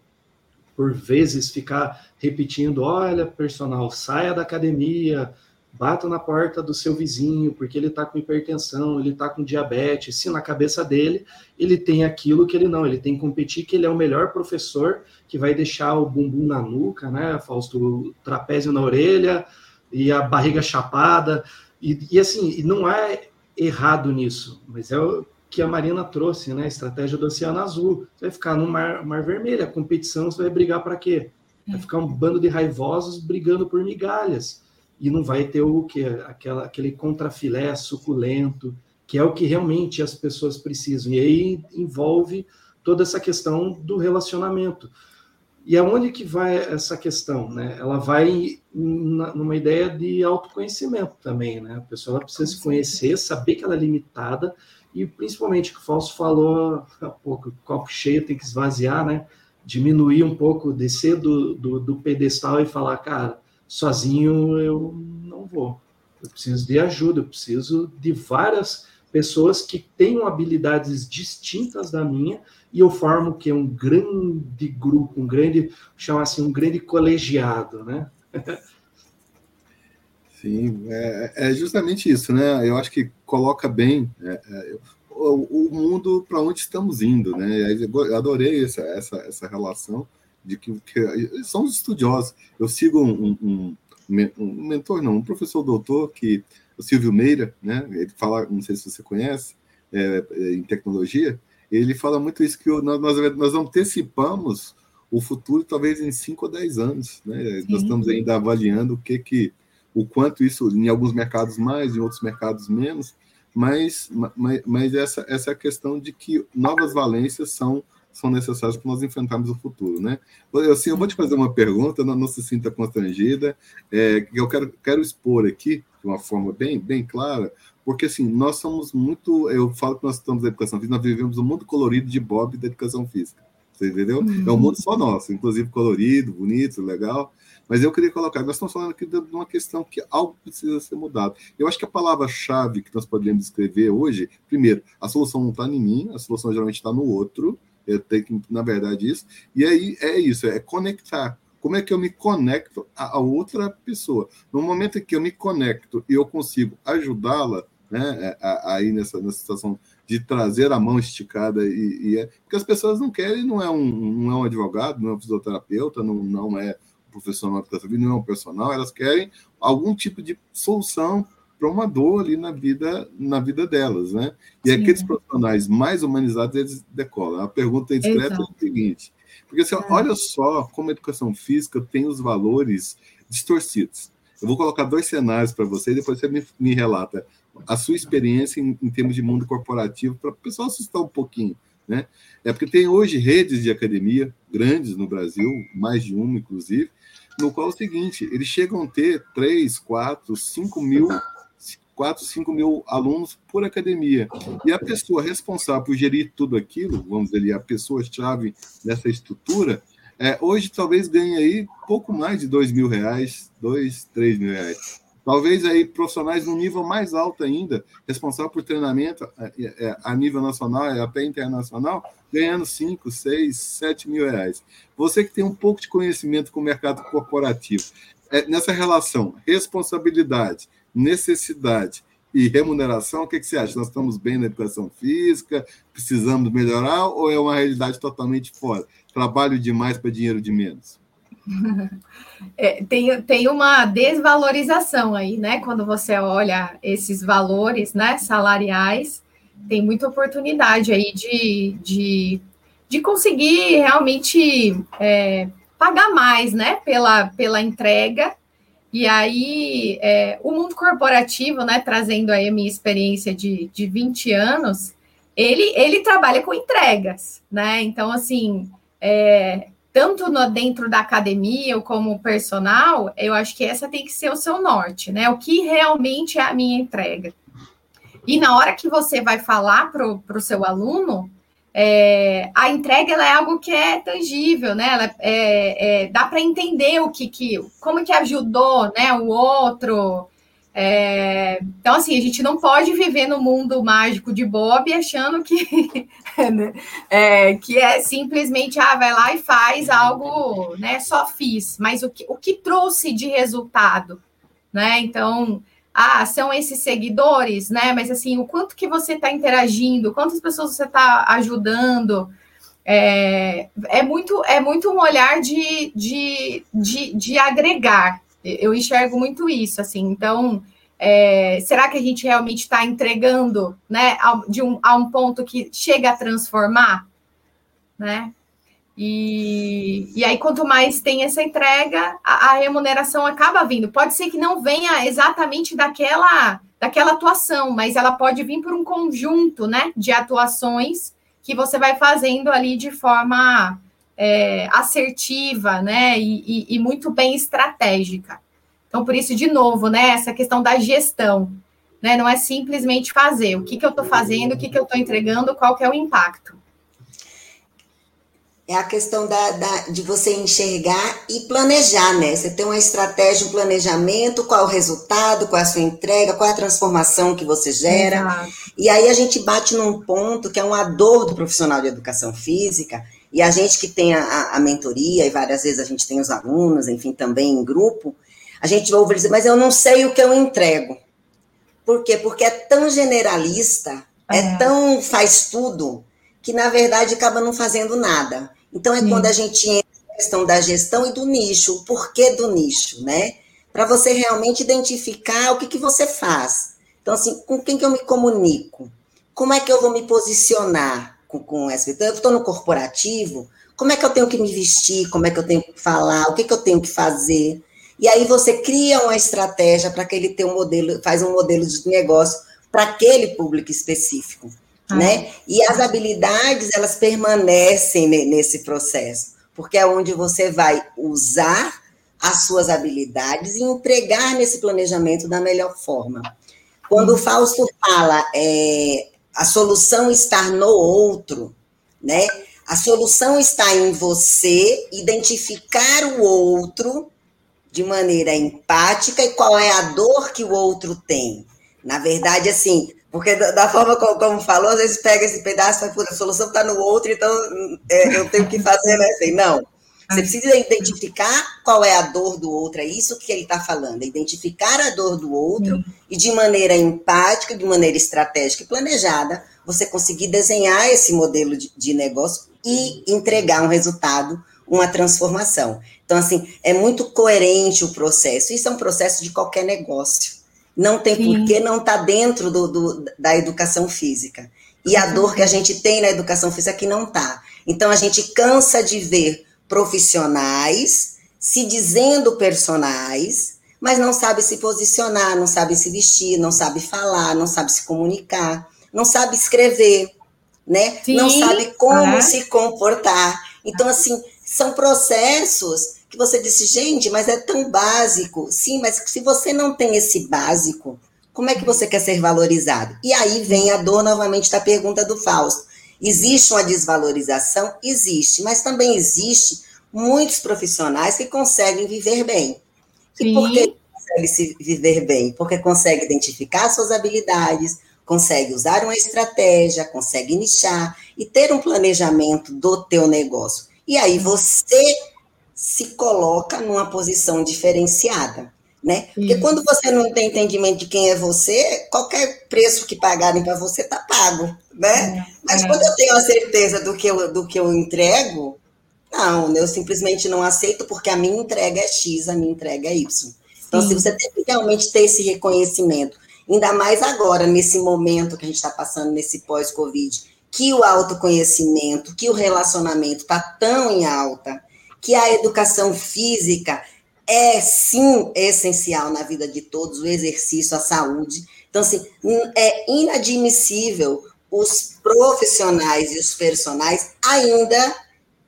por vezes, ficar repetindo: olha, personal, saia da academia, bata na porta do seu vizinho, porque ele está com hipertensão, ele está com diabetes. Se na cabeça dele ele tem aquilo que ele não, ele tem que competir, que ele é o melhor professor, que vai deixar o bumbum na nuca, né, Fausto, o trapézio na orelha e a barriga chapada. E, e assim, não é errado nisso, mas é o que a Marina trouxe, né, a estratégia do Oceano Azul. Você vai ficar no mar, mar vermelho, a competição, você vai brigar para quê? Vai ficar um bando de raivosos brigando por migalhas e não vai ter o que aquela aquele contrafilé suculento, que é o que realmente as pessoas precisam. E aí envolve toda essa questão do relacionamento. E aonde que vai essa questão, né? Ela vai numa ideia de autoconhecimento também, né? A pessoa precisa se conhecer, saber que ela é limitada e principalmente que o Falso falou há pouco, o copo cheio tem que esvaziar, né? Diminuir um pouco, descer do, do, do pedestal e falar, cara, sozinho eu não vou. Eu preciso de ajuda, eu preciso de várias pessoas que tenham habilidades distintas da minha e eu formo que é um grande grupo, um grande, chama assim, um grande colegiado, né? *laughs* Sim, é, é, justamente isso, né? Eu acho que coloca bem é, é, o, o, mundo para onde estamos indo, né? Eu adorei essa, essa, essa relação de que, que são os estudiosos. Eu sigo um, um, um, mentor, não, um professor doutor, que o Silvio Meira, né? Ele fala, não sei se você conhece, é, é, em tecnologia, ele fala muito isso, que nós, nós, nós antecipamos o futuro talvez em 5 ou 10 anos. Né? Nós estamos ainda avaliando o que que o quanto isso, em alguns mercados mais, em outros mercados menos, mas, mas, mas essa, essa questão de que novas valências são são necessários para nós enfrentarmos o futuro, né? Assim, eu vou te fazer uma pergunta, não, não se sinta constrangida, é, que eu quero, quero expor aqui de uma forma bem, bem clara, porque assim, nós somos muito, eu falo que nós estamos na educação física, nós vivemos um mundo colorido de Bob da educação física. Você entendeu? Uhum. É um mundo só nosso, inclusive colorido, bonito, legal. Mas eu queria colocar, nós estamos falando aqui de uma questão que algo precisa ser mudado. Eu acho que a palavra-chave que nós podemos escrever hoje, primeiro, a solução não está em mim, a solução geralmente está no outro, eu tenho que, na verdade, isso. E aí é isso, é conectar. Como é que eu me conecto a, a outra pessoa? No momento em que eu me conecto e eu consigo ajudá-la, né, aí nessa, nessa situação de trazer a mão esticada e, e é, porque as pessoas não querem, não é um, não é um advogado, não é um fisioterapeuta, não, não é profissional da vida, não é um personal, elas querem algum tipo de solução para uma dor ali na vida, na vida delas, né? E Sim. aqueles profissionais mais humanizados, eles decolam. A pergunta indiscreta é a seguinte, porque assim, é. olha só como a educação física tem os valores distorcidos. Eu vou colocar dois cenários para você e depois você me, me relata a sua experiência em, em termos de mundo corporativo, para o pessoal assustar um pouquinho. Né? É porque tem hoje redes de academia grandes no Brasil, mais de uma, inclusive, no qual é o seguinte: eles chegam a ter 3, 4, 5 mil, 4, 5 mil alunos por academia. E a pessoa responsável por gerir tudo aquilo, vamos dizer, a pessoa-chave dessa estrutura, é, hoje talvez ganhe aí pouco mais de 2 mil reais, 2, 3 mil reais. Talvez aí profissionais no nível mais alto ainda, responsável por treinamento é, é, a nível nacional e até internacional, ganhando 5, 6, 7 mil reais. Você que tem um pouco de conhecimento com o mercado corporativo, é, nessa relação responsabilidade, necessidade e remuneração, o que, que você acha? Nós estamos bem na educação física, precisamos melhorar ou é uma realidade totalmente fora? Trabalho demais para dinheiro de menos? *laughs* É, tem, tem uma desvalorização aí, né? Quando você olha esses valores né, salariais, tem muita oportunidade aí de, de, de conseguir realmente é, pagar mais, né? Pela, pela entrega. E aí, é, o mundo corporativo, né? Trazendo aí a minha experiência de, de 20 anos, ele, ele trabalha com entregas, né? Então, assim, é, tanto no, dentro da academia como personal, eu acho que essa tem que ser o seu norte, né? O que realmente é a minha entrega. E na hora que você vai falar para o seu aluno, é, a entrega é algo que é tangível, né? Ela é, é, dá para entender o que, que, como que ajudou, né? O outro, é, então, assim, a gente não pode viver no mundo mágico de Bob achando que, *laughs* é, que é simplesmente, ah, vai lá e faz algo, né, só fiz, mas o que, o que trouxe de resultado, né, então, ah, são esses seguidores, né, mas assim, o quanto que você está interagindo, quantas pessoas você está ajudando, é, é, muito, é muito um olhar de, de, de, de agregar, eu enxergo muito isso, assim. Então, é, será que a gente realmente está entregando, né, a, de um, a um ponto que chega a transformar, né? E, e aí, quanto mais tem essa entrega, a, a, remuneração acaba vindo. Pode ser que não venha exatamente daquela, daquela atuação, mas ela pode vir por um conjunto, né, de atuações que você vai fazendo ali de forma é, assertiva, né, e, e, e, muito bem estratégica. Então, por isso, de novo, né, essa questão da gestão, né, não é simplesmente fazer o que, que eu estou fazendo, o que, que eu estou entregando, qual que é o impacto. É a questão da, da, de você enxergar e planejar, né? Você tem uma estratégia, um planejamento, qual é o resultado, qual é a sua entrega, qual é a transformação que você gera. Exato. E aí a gente bate num ponto que é uma dor do profissional de educação física, e a gente que tem a, a, mentoria, e várias vezes a gente tem os alunos, enfim, também em grupo, a gente ouve dizer, mas eu não sei o que eu entrego. Por quê? Porque é tão generalista, é, é tão faz tudo, que na verdade acaba não fazendo nada. Então é Sim. quando a gente entra na questão da gestão e do nicho, o porquê do nicho, né? Para você realmente identificar o que, que você faz. Então, assim, com quem que eu me comunico? Como é que eu vou me posicionar? com, com essa. Então, eu estou no corporativo, como é que eu tenho que me vestir, como é que eu tenho que falar, o que, que eu tenho que fazer. E aí você cria uma estratégia para que ele tenha um modelo, faz um modelo de negócio para aquele público específico. Ah. Né? E as habilidades, elas permanecem nesse processo, porque é onde você vai usar as suas habilidades e empregar nesse planejamento da melhor forma. Quando o Fausto fala é, a solução estar no outro, né? A solução está em você identificar o outro de maneira empática e qual é a dor que o outro tem. Na verdade, assim, porque da, forma como, como, falou, às vezes pega esse pedaço e fala, a solução está no outro, então é, eu tenho que fazer, né? Assim, não. Você precisa identificar qual é a dor do outro, é isso que ele está falando, é identificar a dor do outro Sim. e de maneira empática, de maneira estratégica e planejada, você conseguir desenhar esse modelo de, de negócio e entregar um resultado, uma transformação. Então, assim, é muito coerente o processo. Isso é um processo de qualquer negócio. Não tem por que não estar tá dentro do, do, da educação física. E a dor que a gente tem na educação física é que não está. Então, a gente cansa de ver profissionais se dizendo personagens, mas não sabe se posicionar, não sabe se vestir, não sabe falar, não sabe se comunicar, não sabe escrever, né? Sim. Não sabe como ah. se comportar. Então, assim, são processos que você disse, gente, mas é tão básico. Sim, mas se você não tem esse básico, como é que você quer ser valorizado? E aí vem a dor novamente da pergunta do Fausto. Existe uma desvalorização? Existe, mas também existe muitos profissionais que conseguem viver bem. Sim. E por que consegue se viver bem? Porque consegue identificar suas habilidades, consegue usar uma estratégia, consegue nichar e ter um planejamento do teu negócio. E aí você se coloca numa posição diferenciada, né? Porque quando você não tem entendimento de quem é você, qualquer preço que pagarem para você tá pago, né? É, Mas é. quando eu tenho a certeza do que eu, do que eu entrego, não, eu simplesmente não aceito porque a minha entrega é X, a minha entrega é Y. Então, se você tem que realmente ter esse reconhecimento, ainda mais agora, nesse momento que a gente está passando, nesse pós-Covid, que o autoconhecimento, que o relacionamento está tão em alta, que a educação física é sim essencial na vida de todos, o exercício, a saúde. Então, assim, é inadmissível os profissionais e os personagens ainda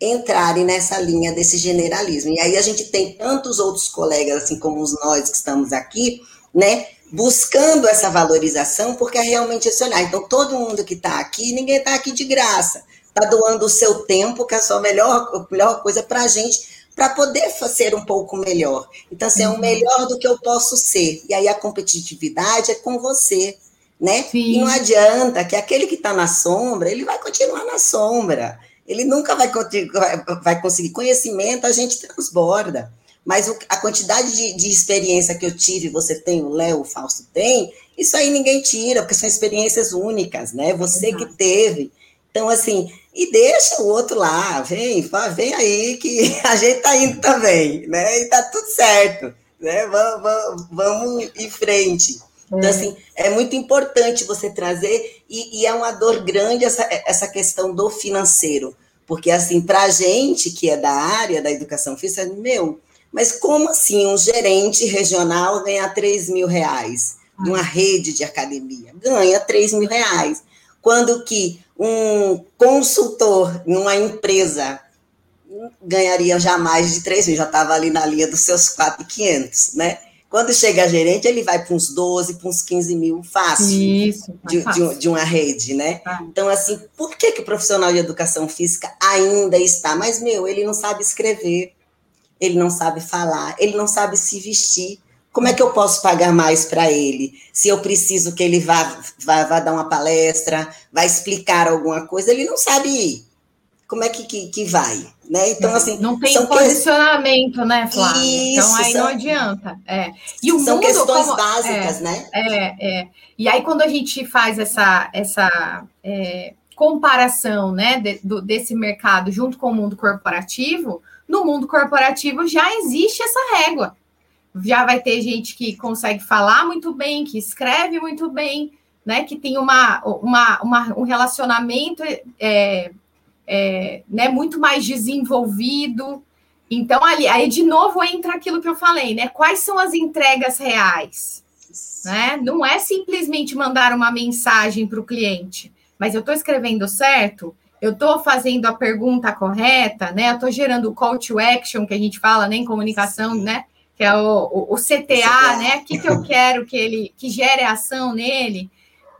entrarem nessa linha desse generalismo. E aí a gente tem tantos outros colegas, assim como os nós que estamos aqui, né, buscando essa valorização, porque é realmente excepcional. Então, todo mundo que está aqui, ninguém está aqui de graça está doando o seu tempo, que é a sua melhor, a melhor coisa para a gente, para poder ser um pouco melhor. Então, assim, é o uhum. melhor do que eu posso ser. E aí a competitividade é com você, né? Sim. E não adianta que aquele que está na sombra, ele vai continuar na sombra. Ele nunca vai, vai conseguir conhecimento, a gente transborda. Mas o, a quantidade de, de, experiência que eu tive, você tem, o Léo, o Fausto tem, isso aí ninguém tira, porque são experiências únicas, né? Você que teve. Então, assim, e deixa o outro lá, vem, vem aí que *laughs* a gente tá indo também, né? E tá tudo certo, né? Vamos, vamos, vamos em frente. Então, é. assim, é muito importante você trazer, e, e, é uma dor grande essa, essa questão do financeiro, porque, assim, para a gente que é da área da educação física, meu, mas como assim um gerente regional ganha 3 mil reais numa ah. rede de academia? Ganha 3 mil reais. Quando que um consultor numa empresa ganharia jamais de 3 mil, já estava ali na linha dos seus 4,500, né? Quando chega a gerente, ele vai para uns 12, para uns 15 mil fácil, Isso, de, fácil. De, de, uma rede, né? Ah. Então, assim, por que, que o profissional de educação física ainda está? Mas, meu, ele não sabe escrever, ele não sabe falar, ele não sabe se vestir. Como é que eu posso pagar mais para ele? Se eu preciso que ele vá, vá, vá, dar uma palestra, vá explicar alguma coisa, ele não sabe ir. Como é que, que, que vai? Né? Então, assim. Não tem posicionamento, que... né, Flávia? Isso, então aí são... não adianta. É. E o são mundo, questões como... básicas, é, né? É, é. E aí, quando a gente faz essa, essa é, comparação né, de, do, desse mercado junto com o mundo corporativo, no mundo corporativo já existe essa régua já vai ter gente que consegue falar muito bem, que escreve muito bem, né? Que tem uma, uma, uma um relacionamento é, é, né, muito mais desenvolvido. Então, ali, aí de novo entra aquilo que eu falei, né? Quais são as entregas reais? Né? Não é simplesmente mandar uma mensagem para o cliente, mas eu estou escrevendo certo, eu estou fazendo a pergunta correta, né? Eu estou gerando o call to action que a gente fala né, em comunicação, né? Que é o, o, o CTA, né? O que, que eu quero que ele que gere ação nele.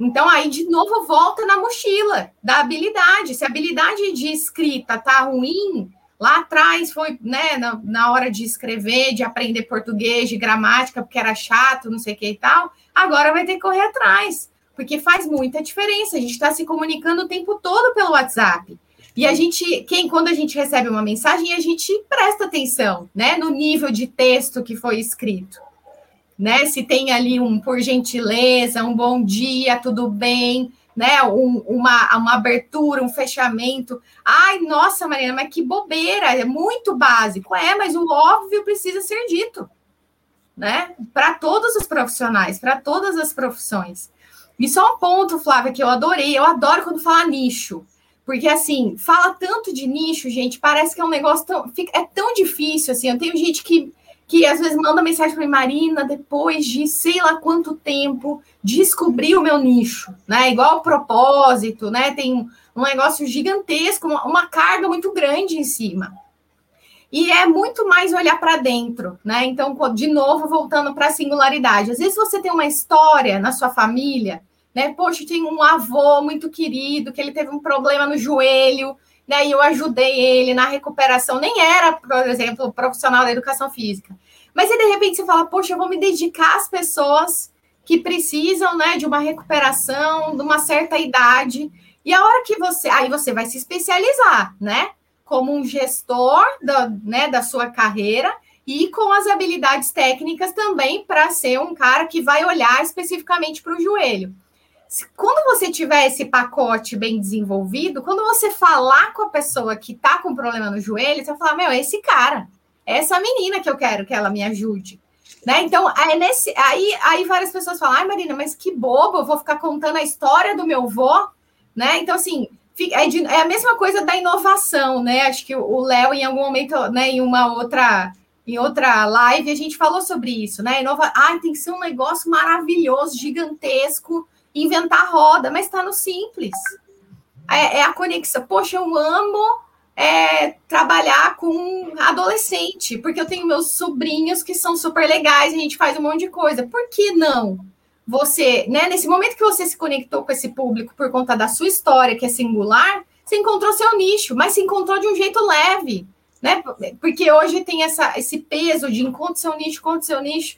Então, aí, de novo, volta na mochila da habilidade. Se a habilidade de escrita tá ruim, lá atrás foi, né, na, na hora de escrever, de aprender português, de gramática, porque era chato, não sei o que e tal, agora vai ter que correr atrás, porque faz muita diferença. A gente está se comunicando o tempo todo pelo WhatsApp. E a gente, quem, quando a gente recebe uma mensagem, a gente presta atenção, né, no nível de texto que foi escrito né? Se tem ali um por gentileza, um bom dia, tudo bem, né? Um, uma, uma abertura, um fechamento. Ai, nossa, Marina, mas que bobeira, é muito básico. É, mas o óbvio precisa ser dito, né? Para todos os profissionais, para todas as profissões. E só um ponto, Flávia, que eu adorei, eu adoro quando fala nicho. Porque, assim, fala tanto de nicho, gente, parece que é um negócio tão. É tão difícil, assim. Eu tenho gente que que às vezes manda mensagem para Marina depois de sei lá quanto tempo descobrir o meu nicho, né? Igual propósito, né? Tem um, negócio gigantesco, uma carga muito grande em cima. E é muito mais olhar para dentro, né? Então, de novo, voltando para a singularidade. Às vezes você tem uma história na sua família, né? Poxa, tem um avô muito querido que ele teve um problema no joelho né? E eu ajudei ele na recuperação. Nem era, por exemplo, profissional da educação física. Mas aí, de repente, você fala, poxa, eu vou me dedicar às pessoas que precisam, né, de uma recuperação, de uma certa idade. E a hora que você. Aí você vai se especializar, né? Como um gestor da, né, da sua carreira e com as habilidades técnicas também para ser um cara que vai olhar especificamente para o joelho quando você tiver esse pacote bem desenvolvido, quando você falar com a pessoa que está com problema no joelho, você vai falar: Meu, é esse cara, é essa menina que eu quero que ela me ajude. Né? Então, é nesse, aí, aí várias pessoas falam: Ai, Marina, mas que bobo, eu vou ficar contando a história do meu vô. Né? Então, assim, é, de, é a mesma coisa da inovação, né? Acho que o Léo, em algum momento, né, em uma outra em outra live, a gente falou sobre isso, né? Inova... Ah, tem que ser um negócio maravilhoso, gigantesco, inventar roda, mas está no simples. É, é, a conexão. Poxa, eu amo é, trabalhar com adolescente, porque eu tenho meus sobrinhos que são super legais, a gente faz um monte de coisa. Por que não? Você, né, nesse momento que você se conectou com esse público por conta da sua história, que é singular, você encontrou seu nicho, mas se encontrou de um jeito leve, né? Porque hoje tem essa, esse peso de encontre seu nicho, encontre seu nicho.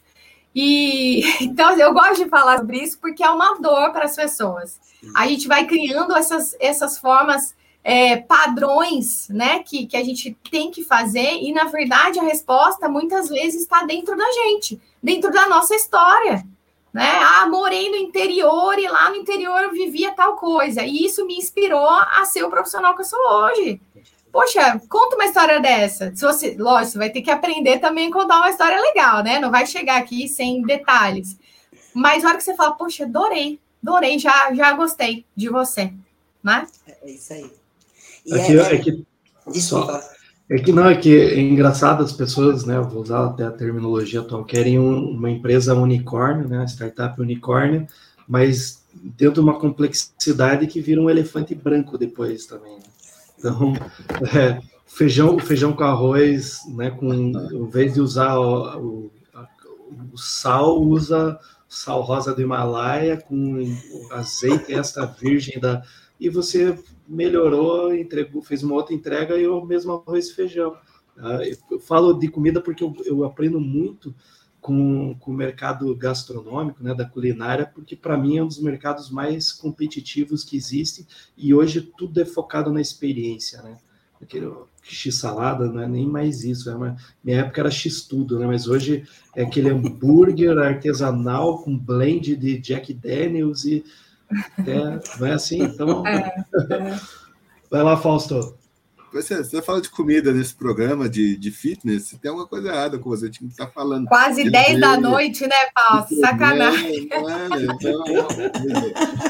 E *laughs* então eu gosto de falar sobre isso porque é uma dor para as pessoas. A gente vai criando essas, essas formas, é, padrões, né, que, que a gente tem que fazer, e na verdade a resposta muitas vezes está dentro da gente, dentro da nossa história. Né? Ah, morei no interior e lá no interior eu vivia tal coisa. E isso me inspirou a ser o profissional que eu sou hoje. Poxa, conta uma história dessa. Se você, lógico, você vai ter que aprender também a contar uma história legal, né? Não vai chegar aqui sem detalhes. Mas na hora que você fala, poxa, adorei, adorei, já, já gostei de você, né? É isso aí. E é, que, é, é que, Desculpa. Só, é que não, é que é engraçado as pessoas, né? Vou usar até a terminologia atual, querem um, uma empresa unicórnio, né? Startup unicórnio, mas dentro de uma complexidade que vira um elefante branco depois também. Né? Então, *laughs* é, feijão, feijão com arroz, né? Com, em vez de usar o, o, o sal, usa sal rosa do Himalaia com azeite extra virgem da e você melhorou, entregou, fez uma outra entrega e o mesmo arroz e feijão. Ah, eu falo de comida porque eu, eu aprendo muito com, com o mercado gastronômico, né, da culinária, porque para mim é um dos mercados mais competitivos que existe e hoje tudo é focado na experiência, né? Aquele x-salada não é nem mais isso, é uma, minha época era x-tudo, né? Mas hoje é aquele hambúrguer *laughs* artesanal com blend de Jack Daniels e é, não é assim? Então, é, é. *laughs* vai lá, Fausto. Você, você fala de comida nesse programa de, de fitness, tem alguma coisa errada com você, tinha que estar falando. Quase 10 da noite, né, Paulo? Sacanagem. Não, não, então,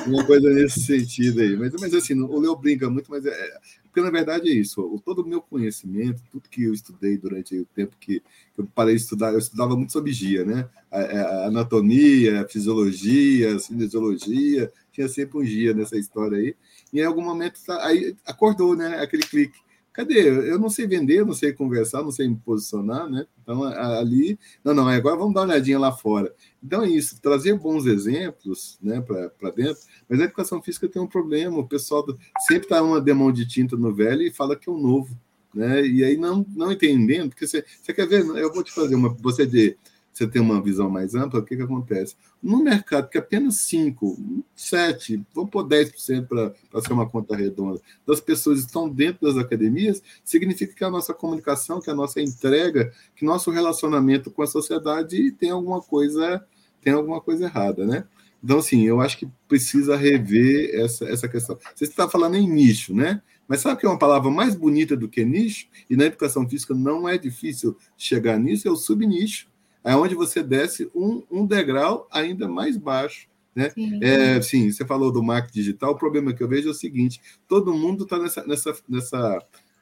uma coisa nesse sentido aí. Mas, mas assim, o Leo brinca muito, mas é, porque na verdade é isso. O, todo o meu conhecimento, tudo que eu estudei durante o tempo que eu parei de estudar, eu estudava muito sobre GIA, né? A, a anatomia, a fisiologia, a cinesiologia, tinha sempre um GIA nessa história aí. E em algum momento tá, aí acordou, né? Aquele clique Cadê? Eu não sei vender, não sei conversar, não sei me posicionar, né? Então, ali, não, não, agora vamos dar uma olhadinha lá fora. Então, é isso, trazer bons exemplos né, para dentro. Mas a educação física tem um problema, o pessoal sempre está uma demão de tinta no velho e fala que é o um novo. Né? E aí, não, não entendendo, porque você, você quer ver, eu vou te fazer uma, você de você tem uma visão mais ampla, o que, que acontece? No mercado que apenas 5, 7, vamos pôr 10% para ser uma conta redonda, das pessoas estão dentro das academias, significa que a nossa comunicação, que a nossa entrega, que nosso relacionamento com a sociedade tem alguma coisa, tem alguma coisa errada, né? Então, assim, eu acho que precisa rever essa, essa questão. Você está falando em nicho, né? Mas sabe que é uma palavra mais bonita do que nicho? E na educação física não é difícil chegar nisso, é o subnicho é onde você desce um, um degrau ainda mais baixo. Né? Sim. É, sim, você falou do marketing digital, o problema que eu vejo é o seguinte: todo mundo está nessa, nessa, nessa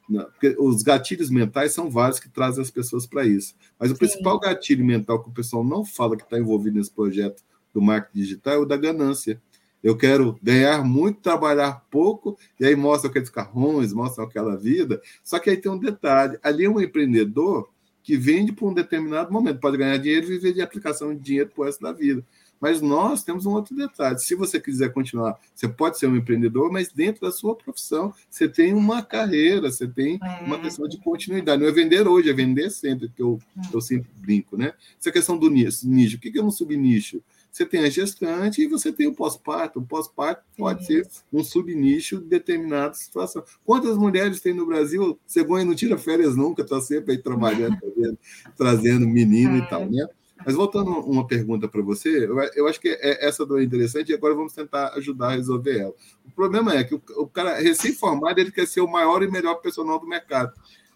porque os gatilhos mentais são vários que trazem as pessoas para isso. Mas o Sim. principal gatilho mental que o pessoal não fala que está envolvido nesse projeto do marketing digital é o da ganância. Eu quero ganhar muito, trabalhar pouco, e aí mostra aqueles carrões, mostra aquela vida. Só que aí tem um detalhe: ali é um empreendedor que vende por um determinado momento. Pode ganhar dinheiro e viver de aplicação de dinheiro por resto da vida. Mas nós temos um outro detalhe. Se você quiser continuar, você pode ser um empreendedor, mas dentro da sua profissão, você tem uma carreira, você tem é. uma questão de continuidade. Não é vender hoje, é vender sempre, que eu, é. eu sempre brinco, né? Essa questão do nicho. O que é um subnicho? Você tem a gestante e você tem o pós-parto. O pós-parto pode ser um subnicho de determinada situação. Quantas mulheres tem no Brasil? Cegonha não tira férias nunca, está sempre aí trabalhando, *laughs* trazendo, trazendo menino é. e tal, né? Mas voltando uma pergunta para você, eu, acho que é, essa dor é interessante e agora vamos tentar ajudar a resolver ela. O problema é que o, o cara recém-formado ele quer ser o maior e melhor personal do mercado.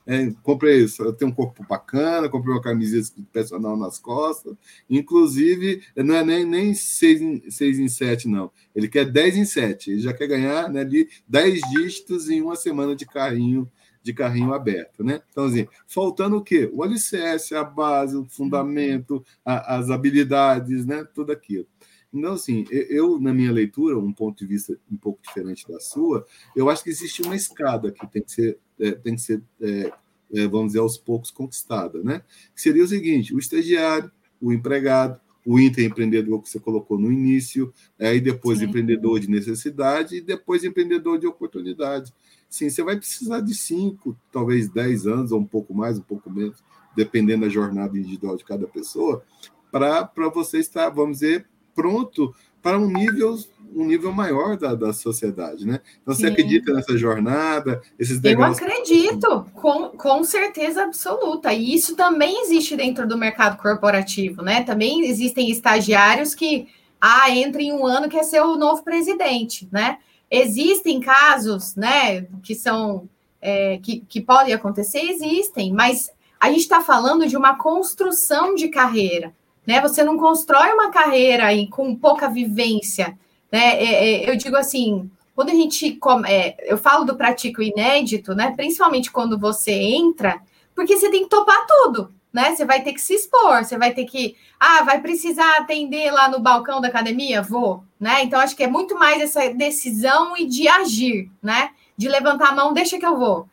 É, comprei isso, eu tenho um corpo bacana, comprei uma camiseta personal nas costas. Inclusive, não é nem, nem 6 em, em 7, não. Ele quer 10 em 7. Ele já quer ganhar né, ali 10 dígitos em uma semana de carrinho de carrinho aberto, né? Então, assim, faltando o quê? O alicerce, a base, o fundamento, a, as habilidades, né? Tudo aquilo. Então, assim, eu, na minha leitura, um ponto de vista um pouco diferente da sua, eu acho que existe uma escada que tem que ser, é, tem que ser é, é, vamos dizer, aos poucos conquistada, né? Que seria o seguinte: o estagiário, o empregado, o intraempreendedor que você colocou no início, aí depois Sim. empreendedor de necessidade e depois empreendedor de oportunidade. Sim, você vai precisar de cinco, talvez dez anos, ou um pouco mais, um pouco menos, dependendo da jornada individual de cada pessoa, para você estar, vamos dizer, pronto para um nível um nível maior da, da sociedade, né? Então, você Sim. acredita nessa jornada, esses. Eu acredito, com, com certeza absoluta. E isso também existe dentro do mercado corporativo, né? Também existem estagiários que, ah, entra em um ano quer ser o novo presidente, né? Existem casos, né, que são... É, que, que podem acontecer, existem, mas a gente está falando de uma construção de carreira, né? Você não constrói uma carreira aí com pouca vivência, né? É, é, eu digo assim, quando a gente é, eu falo do pratico inédito, né? Principalmente quando você entra, porque você tem que topar tudo, né? Você vai ter que se expor, você vai ter que, ah, vai precisar atender lá no balcão da academia, vou, né? Então acho que é muito mais essa decisão e de agir, né? De levantar a mão, deixa que eu vou.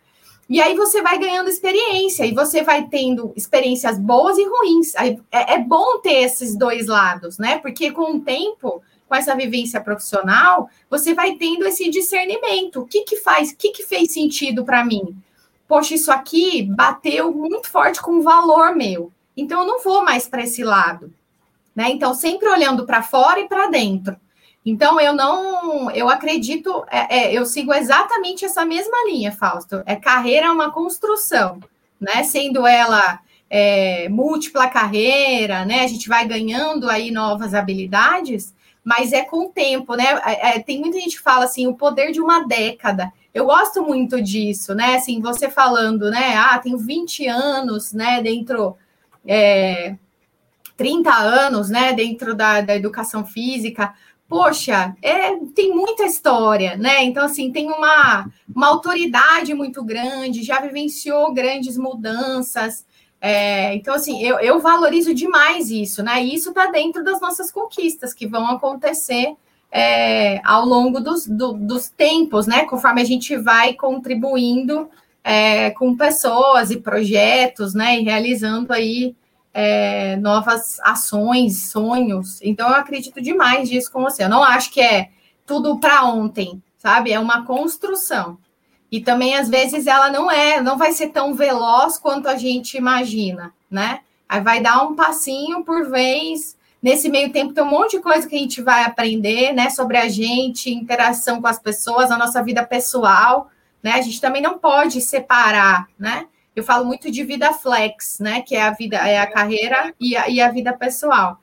E aí você vai ganhando experiência e você vai tendo experiências boas e ruins. É, é bom ter esses dois lados, né? Porque com o tempo, com essa vivência profissional, você vai tendo esse discernimento. O que que faz? O que que fez sentido para mim? Poxa, isso aqui bateu muito forte com o valor meu. Então eu não vou mais para esse lado, né? Então sempre olhando para fora e para dentro. Então, eu não, eu acredito, é, é, eu sigo exatamente essa mesma linha, Fausto. É carreira é uma construção, né? Sendo ela é, múltipla carreira, né? A gente vai ganhando aí novas habilidades, mas é com o tempo, né? É, é, tem muita gente que fala assim, o poder de uma década. Eu gosto muito disso, né? Assim, você falando, né? Ah, tenho 20 anos, né? Dentro. É, 30 anos, né, dentro da, da educação física, poxa, é, tem muita história, né? Então, assim, tem uma, uma autoridade muito grande, já vivenciou grandes mudanças. É, então, assim, eu, eu valorizo demais isso, né? E isso está dentro das nossas conquistas que vão acontecer é, ao longo dos, do, dos tempos, né? Conforme a gente vai contribuindo é, com pessoas e projetos, né? E realizando aí é, novas ações, sonhos. Então, eu acredito demais disso com você. Eu não acho que é tudo para ontem, sabe? É uma construção. E também, às vezes, ela não é, não vai ser tão veloz quanto a gente imagina, né? Aí vai dar um passinho por vez. Nesse meio tempo tem um monte de coisa que a gente vai aprender, né? Sobre a gente, interação com as pessoas, a nossa vida pessoal, né? A gente também não pode separar, né? Eu falo muito de vida flex, né? Que é a vida, é a carreira e a, e a vida pessoal.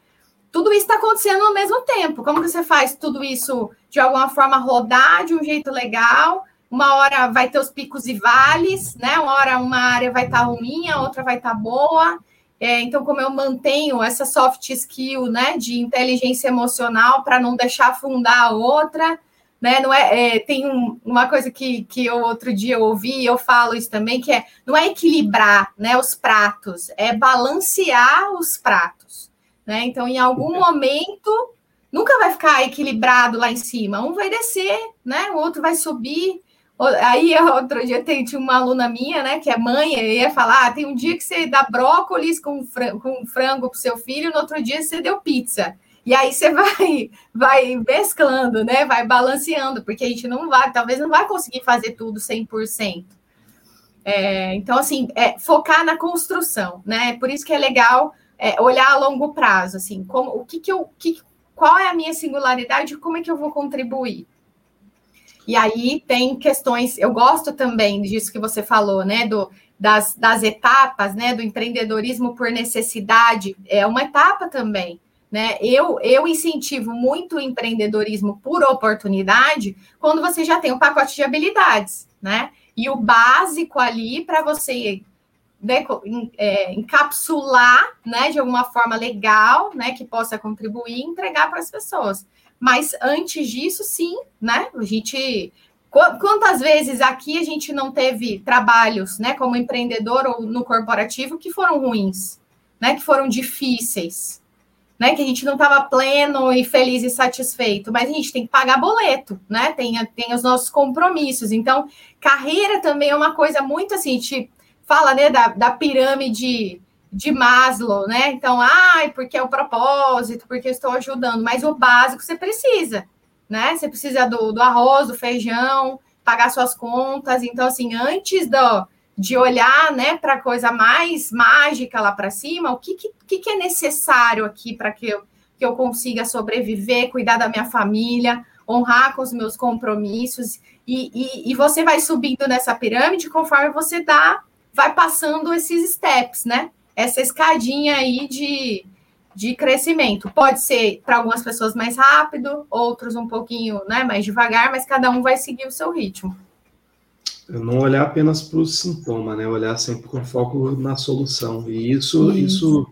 Tudo isso está acontecendo ao mesmo tempo. Como que você faz tudo isso de alguma forma rodar de um jeito legal? Uma hora vai ter os picos e vales, né? Uma hora uma área vai estar tá ruim, a outra vai estar tá boa. É, então, como eu mantenho essa soft skill, né, de inteligência emocional para não deixar afundar a outra, né? Não é, é tem um, uma coisa que, que eu outro dia eu ouvi e eu falo isso também, que é não é equilibrar né, os pratos, é balancear os pratos. Né? Então, em algum momento, nunca vai ficar equilibrado lá em cima. Um vai descer, né? O outro vai subir. Aí, *laughs* outro dia, tem, tinha uma aluna minha, né, que é mãe, e ia falar: ah, tem um dia que você dá brócolis com, frango, com frango para o seu filho, no outro dia você deu pizza. E aí você *laughs* vai, vai mesclando, né? Vai balanceando, porque a gente não vai, talvez não vai conseguir fazer tudo 100%. É, então, assim, é, focar na construção, né? Por isso que é legal é, olhar a longo prazo, assim, como, o que que eu, que, qual é a minha singularidade, como é que eu vou contribuir? E aí tem questões, eu gosto também disso que você falou, né? Do, das, das etapas, né? Do empreendedorismo por necessidade, é uma etapa também. Né? Eu, eu incentivo muito o empreendedorismo por oportunidade quando você já tem um pacote de habilidades, né? E o básico ali para você né, é, encapsular, né, de alguma forma legal, né, que possa contribuir e entregar para as pessoas. Mas antes disso, sim, né? A gente quantas vezes aqui a gente não teve trabalhos, né, como empreendedor ou no corporativo que foram ruins, né, que foram difíceis, né? Que a gente não estava pleno e feliz e satisfeito, mas a gente tem que pagar boleto, né? Tem, tem os nossos compromissos. Então, carreira também é uma coisa muito assim, a gente fala né, da, da pirâmide de Maslow, né? Então, ai, porque é o propósito, porque eu estou ajudando, mas o básico você precisa, né? Você precisa do, do arroz, do feijão, pagar suas contas. Então, assim, antes do de olhar né, para a coisa mais mágica lá para cima, o que, que, que é necessário aqui para que eu, que eu consiga sobreviver, cuidar da minha família, honrar com os meus compromissos, e, e, e você vai subindo nessa pirâmide conforme você dá, vai passando esses steps, né? Essa escadinha aí de, de crescimento. Pode ser para algumas pessoas mais rápido, outros um pouquinho né, mais devagar, mas cada um vai seguir o seu ritmo não olhar apenas para o sintoma, né? Olhar sempre com foco na solução. E isso, isso